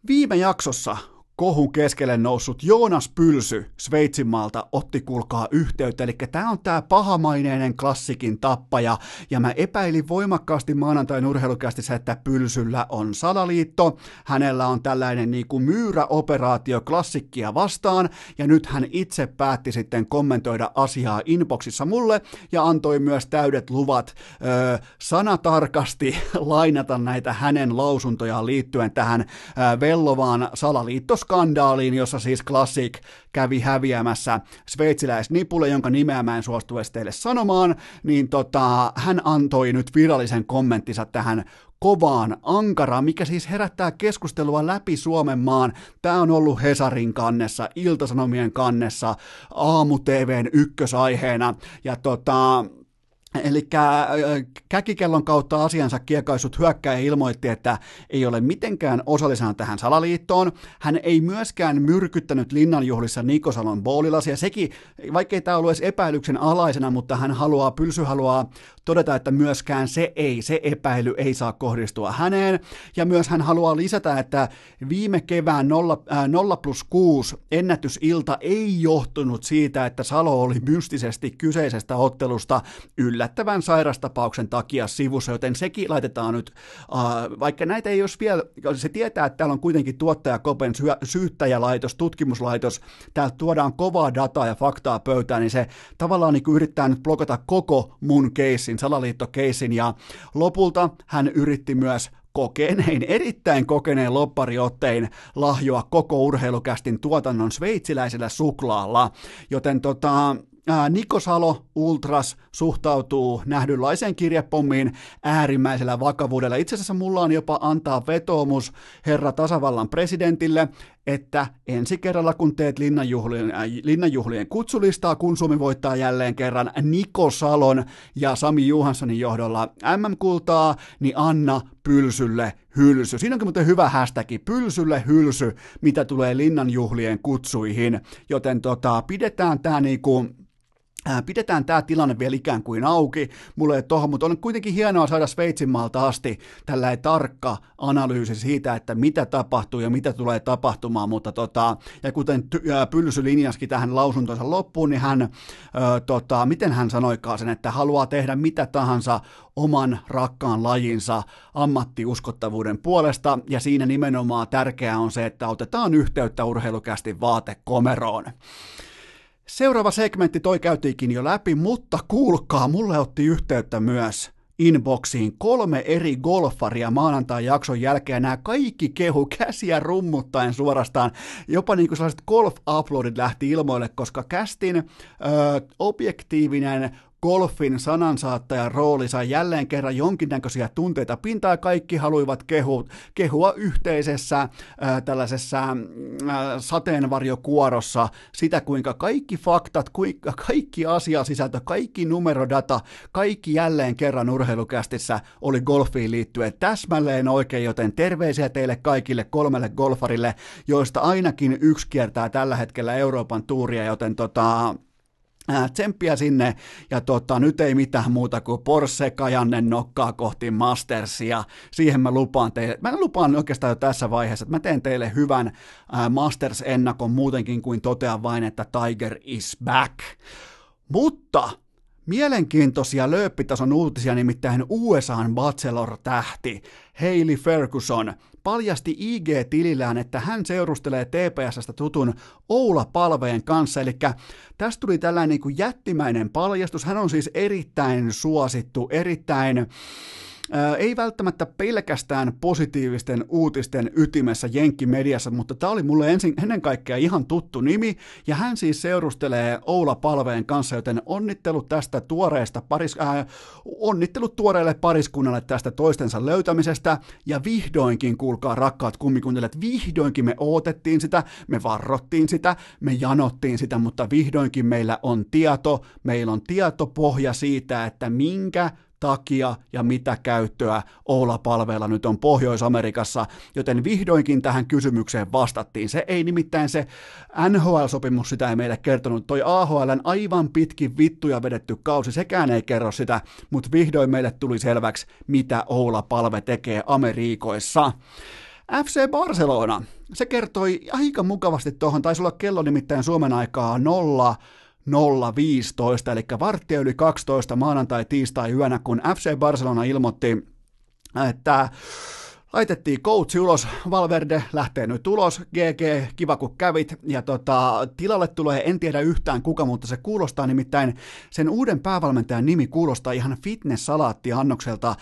Viime jaksossa kohun keskelle noussut Joonas Pylsy Sveitsinmaalta otti kulkaa yhteyttä, eli tämä on tämä pahamaineinen klassikin tappaja, ja mä epäilin voimakkaasti maanantain urheilukästissä, että Pylsyllä on salaliitto, hänellä on tällainen niin kuin myyräoperaatio klassikkia vastaan, ja nyt hän itse päätti sitten kommentoida asiaa inboxissa mulle, ja antoi myös täydet luvat. Öö, sanatarkasti lainata näitä hänen lausuntojaan liittyen tähän öö, vellovaan salaliittos skandaaliin, jossa siis Classic kävi häviämässä sveitsiläisnipulle, jonka nimeä mä en suostu edes teille sanomaan, niin tota, hän antoi nyt virallisen kommenttinsa tähän kovaan ankaraan, mikä siis herättää keskustelua läpi Suomen maan. Tämä on ollut Hesarin kannessa, Iltasanomien kannessa, aamu-TVn ykkösaiheena, ja tota, Eli käkikellon kautta asiansa kiekaisut hyökkäjä ilmoitti, että ei ole mitenkään osallisena tähän salaliittoon. Hän ei myöskään myrkyttänyt linnanjuhlissa Nikosalon boolilasia. Sekin, vaikkei tämä ollut edes epäilyksen alaisena, mutta hän haluaa, Pylsy haluaa todeta, että myöskään se ei, se epäily ei saa kohdistua häneen. Ja myös hän haluaa lisätä, että viime kevään 0, äh, 0 plus 6 ennätysilta ei johtunut siitä, että Salo oli mystisesti kyseisestä ottelusta yllättävän sairastapauksen takia sivussa, joten sekin laitetaan nyt, äh, vaikka näitä ei olisi vielä, se tietää, että täällä on kuitenkin tuottajakopen syö, syyttäjälaitos, tutkimuslaitos, täältä tuodaan kovaa dataa ja faktaa pöytään, niin se tavallaan niin yrittää nyt blokata koko mun keissi keissin, salaliittokeissin, ja lopulta hän yritti myös kokeneen, erittäin kokeneen loppariottein lahjoa koko urheilukästin tuotannon sveitsiläisellä suklaalla, joten tota, Niko Salo Ultras suhtautuu nähdynlaiseen kirjepommiin äärimmäisellä vakavuudella. Itse asiassa mulla on jopa antaa vetoomus herra tasavallan presidentille, että ensi kerralla kun teet linnanjuhlien, äh, linnanjuhlien kutsulistaa, kun Suomi voittaa jälleen kerran Niko Salon ja Sami Juhanssonin johdolla MM-kultaa, niin anna pylsylle hylsy. Siinä onkin muuten hyvä hashtag, pylsylle hylsy, mitä tulee linnanjuhlien kutsuihin, joten tota, pidetään tämä niinku Pidetään tämä tilanne vielä ikään kuin auki, mulle ei tohon, mutta on kuitenkin hienoa saada Sveitsin maalta asti tällä tarkka analyysi siitä, että mitä tapahtuu ja mitä tulee tapahtumaan, mutta tota, ja kuten ty- Pylsy linjaskin tähän lausuntonsa loppuun, niin hän, ö, tota, miten hän sanoikaan sen, että haluaa tehdä mitä tahansa oman rakkaan lajinsa ammattiuskottavuuden puolesta, ja siinä nimenomaan tärkeää on se, että otetaan yhteyttä urheilukästi vaatekomeroon. Seuraava segmentti toi käytiinkin jo läpi, mutta kuulkaa, mulle otti yhteyttä myös inboxiin kolme eri golfaria maanantai jakson jälkeen. Nämä kaikki kehu käsiä rummuttaen suorastaan. Jopa niin kuin sellaiset golf-uploadit lähti ilmoille, koska kästin ö, objektiivinen golfin sanansaattajan rooli sai jälleen kerran jonkinnäköisiä tunteita pintaa. Kaikki haluivat kehu, kehua yhteisessä ää, tällaisessa ää, sateenvarjokuorossa sitä, kuinka kaikki faktat, kuinka kaikki asiasisältö, kaikki numerodata, kaikki jälleen kerran urheilukästissä oli golfiin liittyen täsmälleen oikein, joten terveisiä teille kaikille kolmelle golfarille, joista ainakin yksi kiertää tällä hetkellä Euroopan tuuria, joten tota, tsemppiä sinne, ja tota, nyt ei mitään muuta kuin Porsche Kajannen nokkaa kohti Mastersia. Siihen mä lupaan teille, mä lupaan oikeastaan jo tässä vaiheessa, että mä teen teille hyvän Masters-ennakon muutenkin kuin totean vain, että Tiger is back. Mutta Mielenkiintoisia lööppitason uutisia nimittäin USAn Bachelor-tähti Hailey Ferguson paljasti IG-tilillään, että hän seurustelee TPSstä tutun Oula Palveen kanssa, eli tästä tuli tällainen niin kuin jättimäinen paljastus. Hän on siis erittäin suosittu, erittäin ei välttämättä pelkästään positiivisten uutisten ytimessä Jenkkimediassa, mutta tämä oli mulle ensin, ennen kaikkea ihan tuttu nimi, ja hän siis seurustelee Oula Palveen kanssa, joten onnittelut tästä tuoreesta paris, äh, onnittelut tuoreelle pariskunnalle tästä toistensa löytämisestä, ja vihdoinkin, kuulkaa rakkaat kummikuntelijat, vihdoinkin me odotettiin sitä, me varrottiin sitä, me janottiin sitä, mutta vihdoinkin meillä on tieto, meillä on tietopohja siitä, että minkä takia ja mitä käyttöä Oula-palveella nyt on Pohjois-Amerikassa, joten vihdoinkin tähän kysymykseen vastattiin. Se ei nimittäin se NHL-sopimus sitä ei meille kertonut, toi AHLn aivan pitkin vittuja vedetty kausi, sekään ei kerro sitä, mutta vihdoin meille tuli selväksi, mitä Oula-palve tekee Amerikoissa. FC Barcelona, se kertoi aika mukavasti tuohon, taisi olla kello nimittäin Suomen aikaa nolla 015, eli varttia yli 12 maanantai-tiistai yönä, kun FC Barcelona ilmoitti, että laitettiin coach ulos, Valverde lähtee nyt ulos, GG, kiva kun kävit, ja tota, tilalle tulee, en tiedä yhtään kuka, mutta se kuulostaa nimittäin, sen uuden päävalmentajan nimi kuulostaa ihan fitness-salaattiannokselta,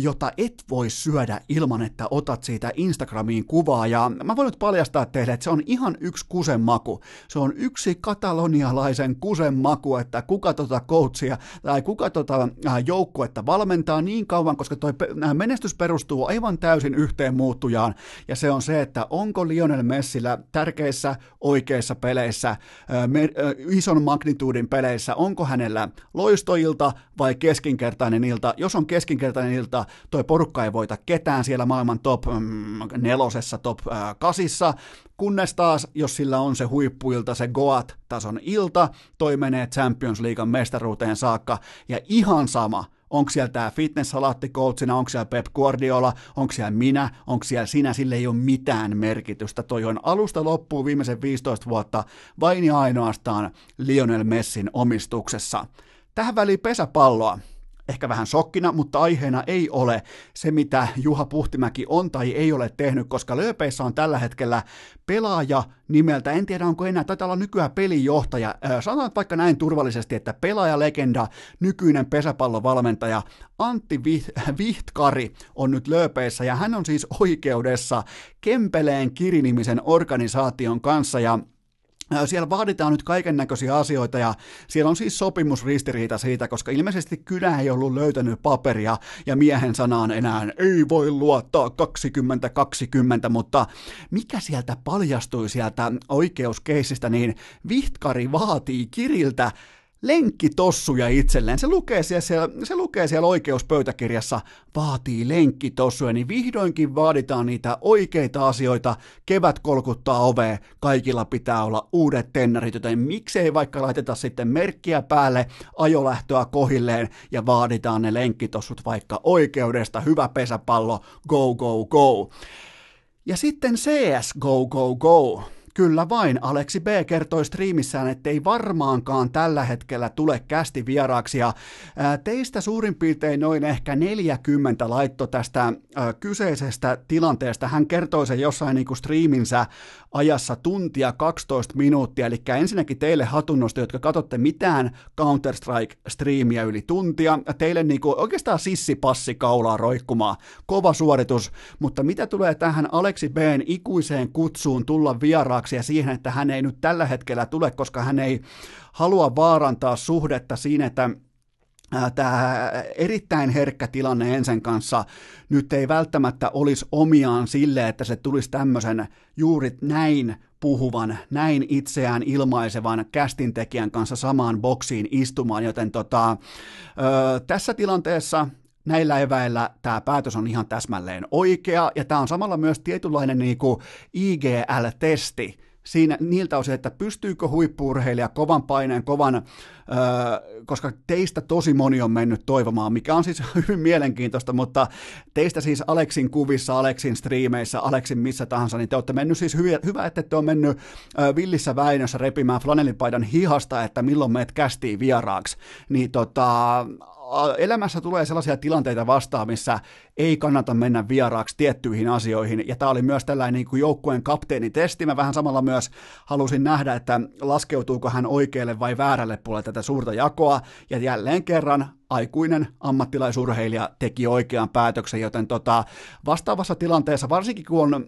jota et voi syödä ilman, että otat siitä Instagramiin kuvaa, ja mä voin nyt paljastaa teille, että se on ihan yksi kusen maku, se on yksi katalonialaisen kusen maku, että kuka tota coachia, tai kuka tota joukkuetta valmentaa niin kauan, koska toi menestys perustuu aivan täysin täysin yhteen muuttujaan, ja se on se, että onko Lionel Messillä tärkeissä oikeissa peleissä, ison magnituudin peleissä, onko hänellä loistoilta vai keskinkertainen ilta. Jos on keskinkertainen ilta, toi porukka ei voita ketään siellä maailman top mm, nelosessa, top kasissa, kunnes taas, jos sillä on se huippuilta, se Goat-tason ilta, toi menee Champions Leaguean mestaruuteen saakka, ja ihan sama, Onko siellä tämä fitness coachina, onko siellä Pep Guardiola, onko siellä minä, onko siellä sinä, sille ei ole mitään merkitystä. Toi on alusta loppuun viimeisen 15 vuotta vain ja ainoastaan Lionel Messin omistuksessa. Tähän väliin pesäpalloa ehkä vähän sokkina, mutta aiheena ei ole se, mitä Juha Puhtimäki on tai ei ole tehnyt, koska Lööpeissä on tällä hetkellä pelaaja nimeltä, en tiedä onko enää, taitaa olla nykyään pelijohtaja, sanotaan vaikka näin turvallisesti, että pelaajalegenda, nykyinen pesäpallovalmentaja Antti Vihtkari on nyt Lööpeissä ja hän on siis oikeudessa Kempeleen kirinimisen organisaation kanssa ja siellä vaaditaan nyt kaiken näköisiä asioita ja siellä on siis sopimusristiriita siitä, koska ilmeisesti kylä ei ollut löytänyt paperia ja miehen sanaan enää ei voi luottaa 2020, mutta mikä sieltä paljastui sieltä oikeuskeisistä, niin Vihtkari vaatii Kiriltä lenkkitossuja itselleen. Se lukee siellä, se lukee siellä oikeuspöytäkirjassa, vaatii lenkkitossuja, niin vihdoinkin vaaditaan niitä oikeita asioita. Kevät kolkuttaa ovea, kaikilla pitää olla uudet tennarit, joten miksei vaikka laiteta sitten merkkiä päälle, ajolähtöä kohilleen ja vaaditaan ne lenkkitossut vaikka oikeudesta. Hyvä pesäpallo, go, go, go. Ja sitten CS, go, go, go. Kyllä vain, Aleksi B kertoi striimissään, että ei varmaankaan tällä hetkellä tule kästi vieraaksi. Ja teistä suurin piirtein noin ehkä 40 laitto tästä kyseisestä tilanteesta. Hän kertoi sen jossain niin kuin striiminsä ajassa tuntia 12 minuuttia, eli ensinnäkin teille hatunnosta, jotka katsotte mitään Counter-Strike-striimiä yli tuntia, teille niin kuin oikeastaan sissipassi kaulaa roikkumaan, kova suoritus, mutta mitä tulee tähän Aleksi B:n ikuiseen kutsuun tulla vieraaksi ja siihen, että hän ei nyt tällä hetkellä tule, koska hän ei halua vaarantaa suhdetta siinä, että tämä erittäin herkkä tilanne Ensen kanssa nyt ei välttämättä olisi omiaan sille, että se tulisi tämmöisen juuri näin puhuvan, näin itseään ilmaisevan kästintekijän kanssa samaan boksiin istumaan, joten tota, ö, tässä tilanteessa näillä eväillä tämä päätös on ihan täsmälleen oikea, ja tämä on samalla myös tietynlainen niin kuin IGL-testi, siinä niiltä osin, että pystyykö huippuurheilija kovan paineen, kovan, öö, koska teistä tosi moni on mennyt toivomaan, mikä on siis hyvin mielenkiintoista, mutta teistä siis Aleksin kuvissa, Aleksin striimeissä, Aleksin missä tahansa, niin te olette mennyt siis hyvä, hyvä että te on mennyt öö, villissä väinössä repimään flanellipaidan hihasta, että milloin meet kästiin vieraaksi, niin tota, elämässä tulee sellaisia tilanteita vastaan, missä ei kannata mennä vieraaksi tiettyihin asioihin, ja tämä oli myös tällainen niin kuin joukkueen kapteenitesti. Mä vähän samalla myös halusin nähdä, että laskeutuuko hän oikealle vai väärälle puolelle tätä suurta jakoa, ja jälleen kerran aikuinen ammattilaisurheilija teki oikean päätöksen, joten tota, vastaavassa tilanteessa, varsinkin kun on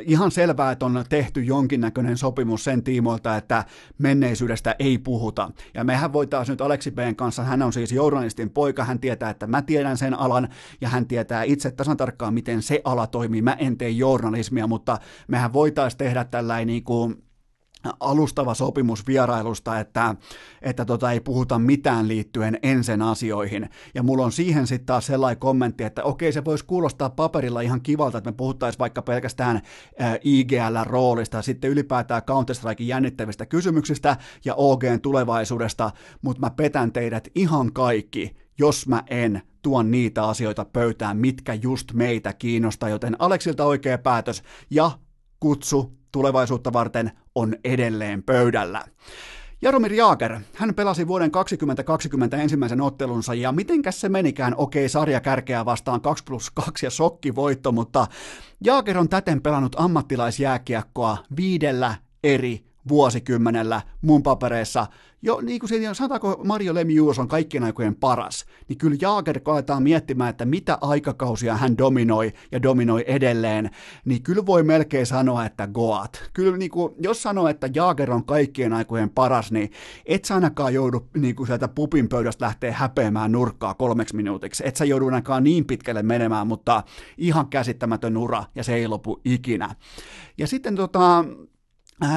ihan selvää, että on tehty jonkinnäköinen sopimus sen tiimoilta, että menneisyydestä ei puhuta. Ja mehän voitaisiin nyt Aleksi B:n kanssa, hän on siis journalistin poika, hän tietää, että mä tiedän sen alan, ja hän tietää itse tasan tarkkaan, miten se ala toimii. Mä en tee journalismia, mutta mehän voitaisiin tehdä tällainen niin kuin alustava sopimus vierailusta, että, että tota ei puhuta mitään liittyen ensin asioihin. Ja mulla on siihen sitten taas sellainen kommentti, että okei se voisi kuulostaa paperilla ihan kivalta, että me puhuttaisiin vaikka pelkästään IGL-roolista ja sitten ylipäätään Counter-Strikein jännittävistä kysymyksistä ja OGn tulevaisuudesta, mutta mä petän teidät ihan kaikki, jos mä en tuon niitä asioita pöytään, mitkä just meitä kiinnostaa, joten Aleksilta oikea päätös ja kutsu tulevaisuutta varten on edelleen pöydällä. Jaromir Jaager, hän pelasi vuoden 2020 ensimmäisen ottelunsa ja mitenkäs se menikään, okei sarja kärkeä vastaan 2 plus 2 ja sokkivoitto, mutta Jaager on täten pelannut ammattilaisjääkiekkoa viidellä eri vuosikymmenellä mun papereissa jo niin kuin siinä, sanotaanko Mario Lemieux on kaikkien aikojen paras, niin kyllä Jaager koetaan miettimään, että mitä aikakausia hän dominoi ja dominoi edelleen, niin kyllä voi melkein sanoa, että Goat. Kyllä niin kuin, jos sanoo, että Jaager on kaikkien aikojen paras, niin et sä ainakaan joudu niin kuin sieltä pupin pöydästä lähteä häpeämään nurkkaa kolmeksi minuutiksi. Et sä joudu ainakaan niin pitkälle menemään, mutta ihan käsittämätön ura ja se ei lopu ikinä. Ja sitten tota,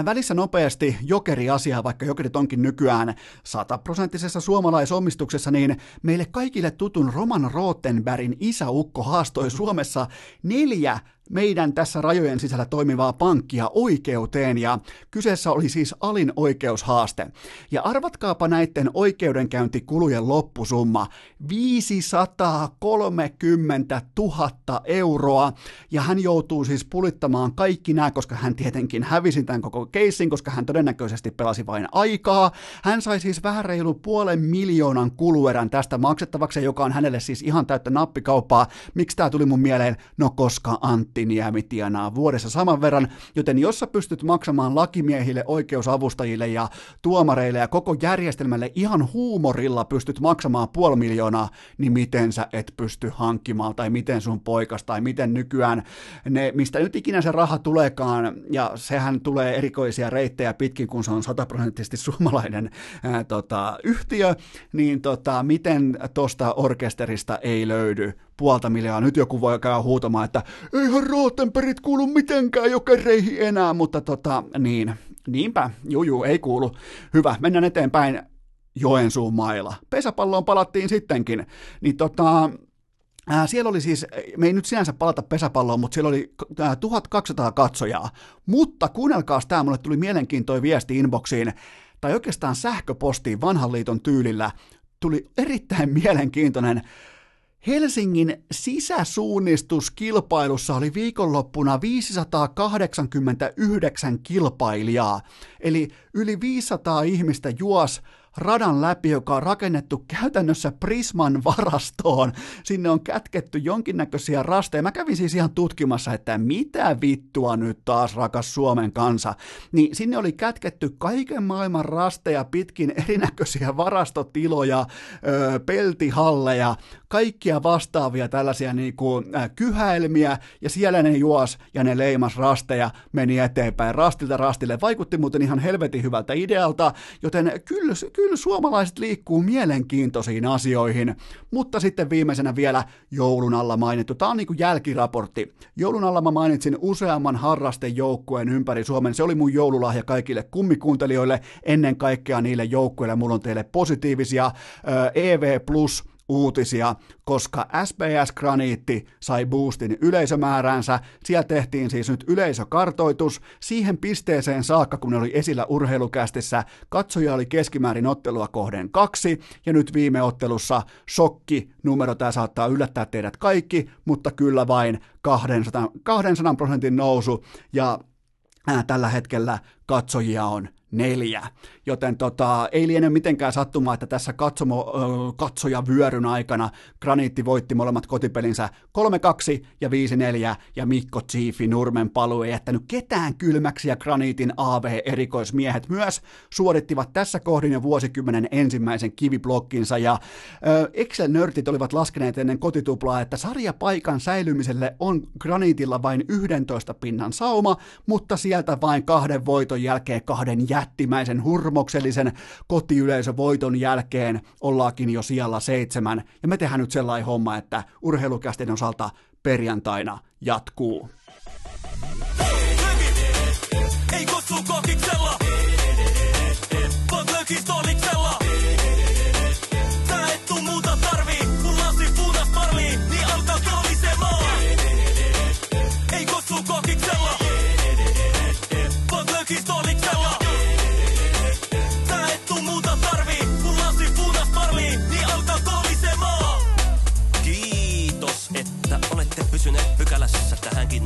välissä nopeasti jokeri-asiaa, vaikka jokerit onkin nykyään sataprosenttisessa suomalaisomistuksessa, niin meille kaikille tutun Roman Rottenbergin isäukko haastoi Suomessa neljä meidän tässä rajojen sisällä toimivaa pankkia oikeuteen ja kyseessä oli siis alin oikeushaaste. Ja arvatkaapa näiden oikeudenkäyntikulujen loppusumma, 530 000 euroa ja hän joutuu siis pulittamaan kaikki nämä, koska hän tietenkin hävisi tämän koko keissin, koska hän todennäköisesti pelasi vain aikaa. Hän sai siis vähän reilu puolen miljoonan kuluerän tästä maksettavaksi, joka on hänelle siis ihan täyttä nappikauppaa. Miksi tämä tuli mun mieleen? No koska Antti Niemi tienaa vuodessa saman verran, joten jos sä pystyt maksamaan lakimiehille, oikeusavustajille ja tuomareille ja koko järjestelmälle ihan huumorilla pystyt maksamaan puoli miljoonaa, niin miten sä et pysty hankkimaan tai miten sun poikas tai miten nykyään ne, mistä nyt ikinä se raha tuleekaan, ja sehän tulee erikoisia reittejä pitkin, kun se on sataprosenttisesti suomalainen ää, tota, yhtiö, niin tota, miten tosta orkesterista ei löydy puolta miljoonaa. Nyt joku voi käydä huutamaan, että eihän Rottenbergit kuulu mitenkään jokereihin enää, mutta tota, niin, niinpä, juu, ei kuulu. Hyvä, mennään eteenpäin. Joensuun mailla. Pesäpalloon palattiin sittenkin. Niin tota, siellä oli siis, me ei nyt sinänsä palata pesäpalloon, mutta siellä oli ää, 1200 katsojaa. Mutta kuunnelkaas tämä, mulle tuli mielenkiintoinen viesti inboxiin, tai oikeastaan sähköpostiin vanhan liiton tyylillä, tuli erittäin mielenkiintoinen Helsingin sisäsuunnistuskilpailussa oli viikonloppuna 589 kilpailijaa, eli yli 500 ihmistä juos radan läpi, joka on rakennettu käytännössä Prisman varastoon. Sinne on kätketty jonkinnäköisiä rasteja. Mä kävin siis ihan tutkimassa, että mitä vittua nyt taas, rakas Suomen kansa. Niin sinne oli kätketty kaiken maailman rasteja pitkin erinäköisiä varastotiloja, öö, peltihalleja, kaikkia vastaavia tällaisia niin kuin, äh, kyhäilmiä, ja siellä ne juos ja ne leimas rasteja, meni eteenpäin rastilta rastille. Vaikutti muuten ihan helvetin hyvältä idealta, joten kyllä, kyllä suomalaiset liikkuu mielenkiintoisiin asioihin. Mutta sitten viimeisenä vielä joulun alla mainittu. Tämä on niin kuin jälkiraportti. Joulun alla mä mainitsin useamman harrastejoukkueen ympäri Suomen. Se oli mun joululahja kaikille kummikuuntelijoille, ennen kaikkea niille joukkueille. Mulla on teille positiivisia äh, EV Plus uutisia, koska SBS Graniitti sai boostin yleisömääränsä. Siellä tehtiin siis nyt yleisökartoitus siihen pisteeseen saakka, kun ne oli esillä urheilukästissä. Katsoja oli keskimäärin ottelua kohden kaksi, ja nyt viime ottelussa shokki numero, tämä saattaa yllättää teidät kaikki, mutta kyllä vain 200, 200 prosentin nousu, ja tällä hetkellä katsojia on neljä. Joten tota, ei liene mitenkään sattumaa, että tässä katsomo, katsoja vyöryn aikana Graniitti voitti molemmat kotipelinsä 3-2 ja 5-4 ja Mikko Chieffi Nurmen paluu ei jättänyt ketään kylmäksi ja Graniitin AV-erikoismiehet myös suorittivat tässä kohdin jo vuosikymmenen ensimmäisen kiviblokkinsa ja Excel-nörtit olivat laskeneet ennen kotituplaa, että sarjapaikan säilymiselle on Graniitilla vain 11 pinnan sauma, mutta sieltä vain kahden voiton jälkeen kahden jättimäisen hurmoksellisen kotiyleisövoiton jälkeen ollaakin jo siellä seitsemän, ja me tehdään nyt sellainen homma, että urheilukästen osalta perjantaina jatkuu. Ei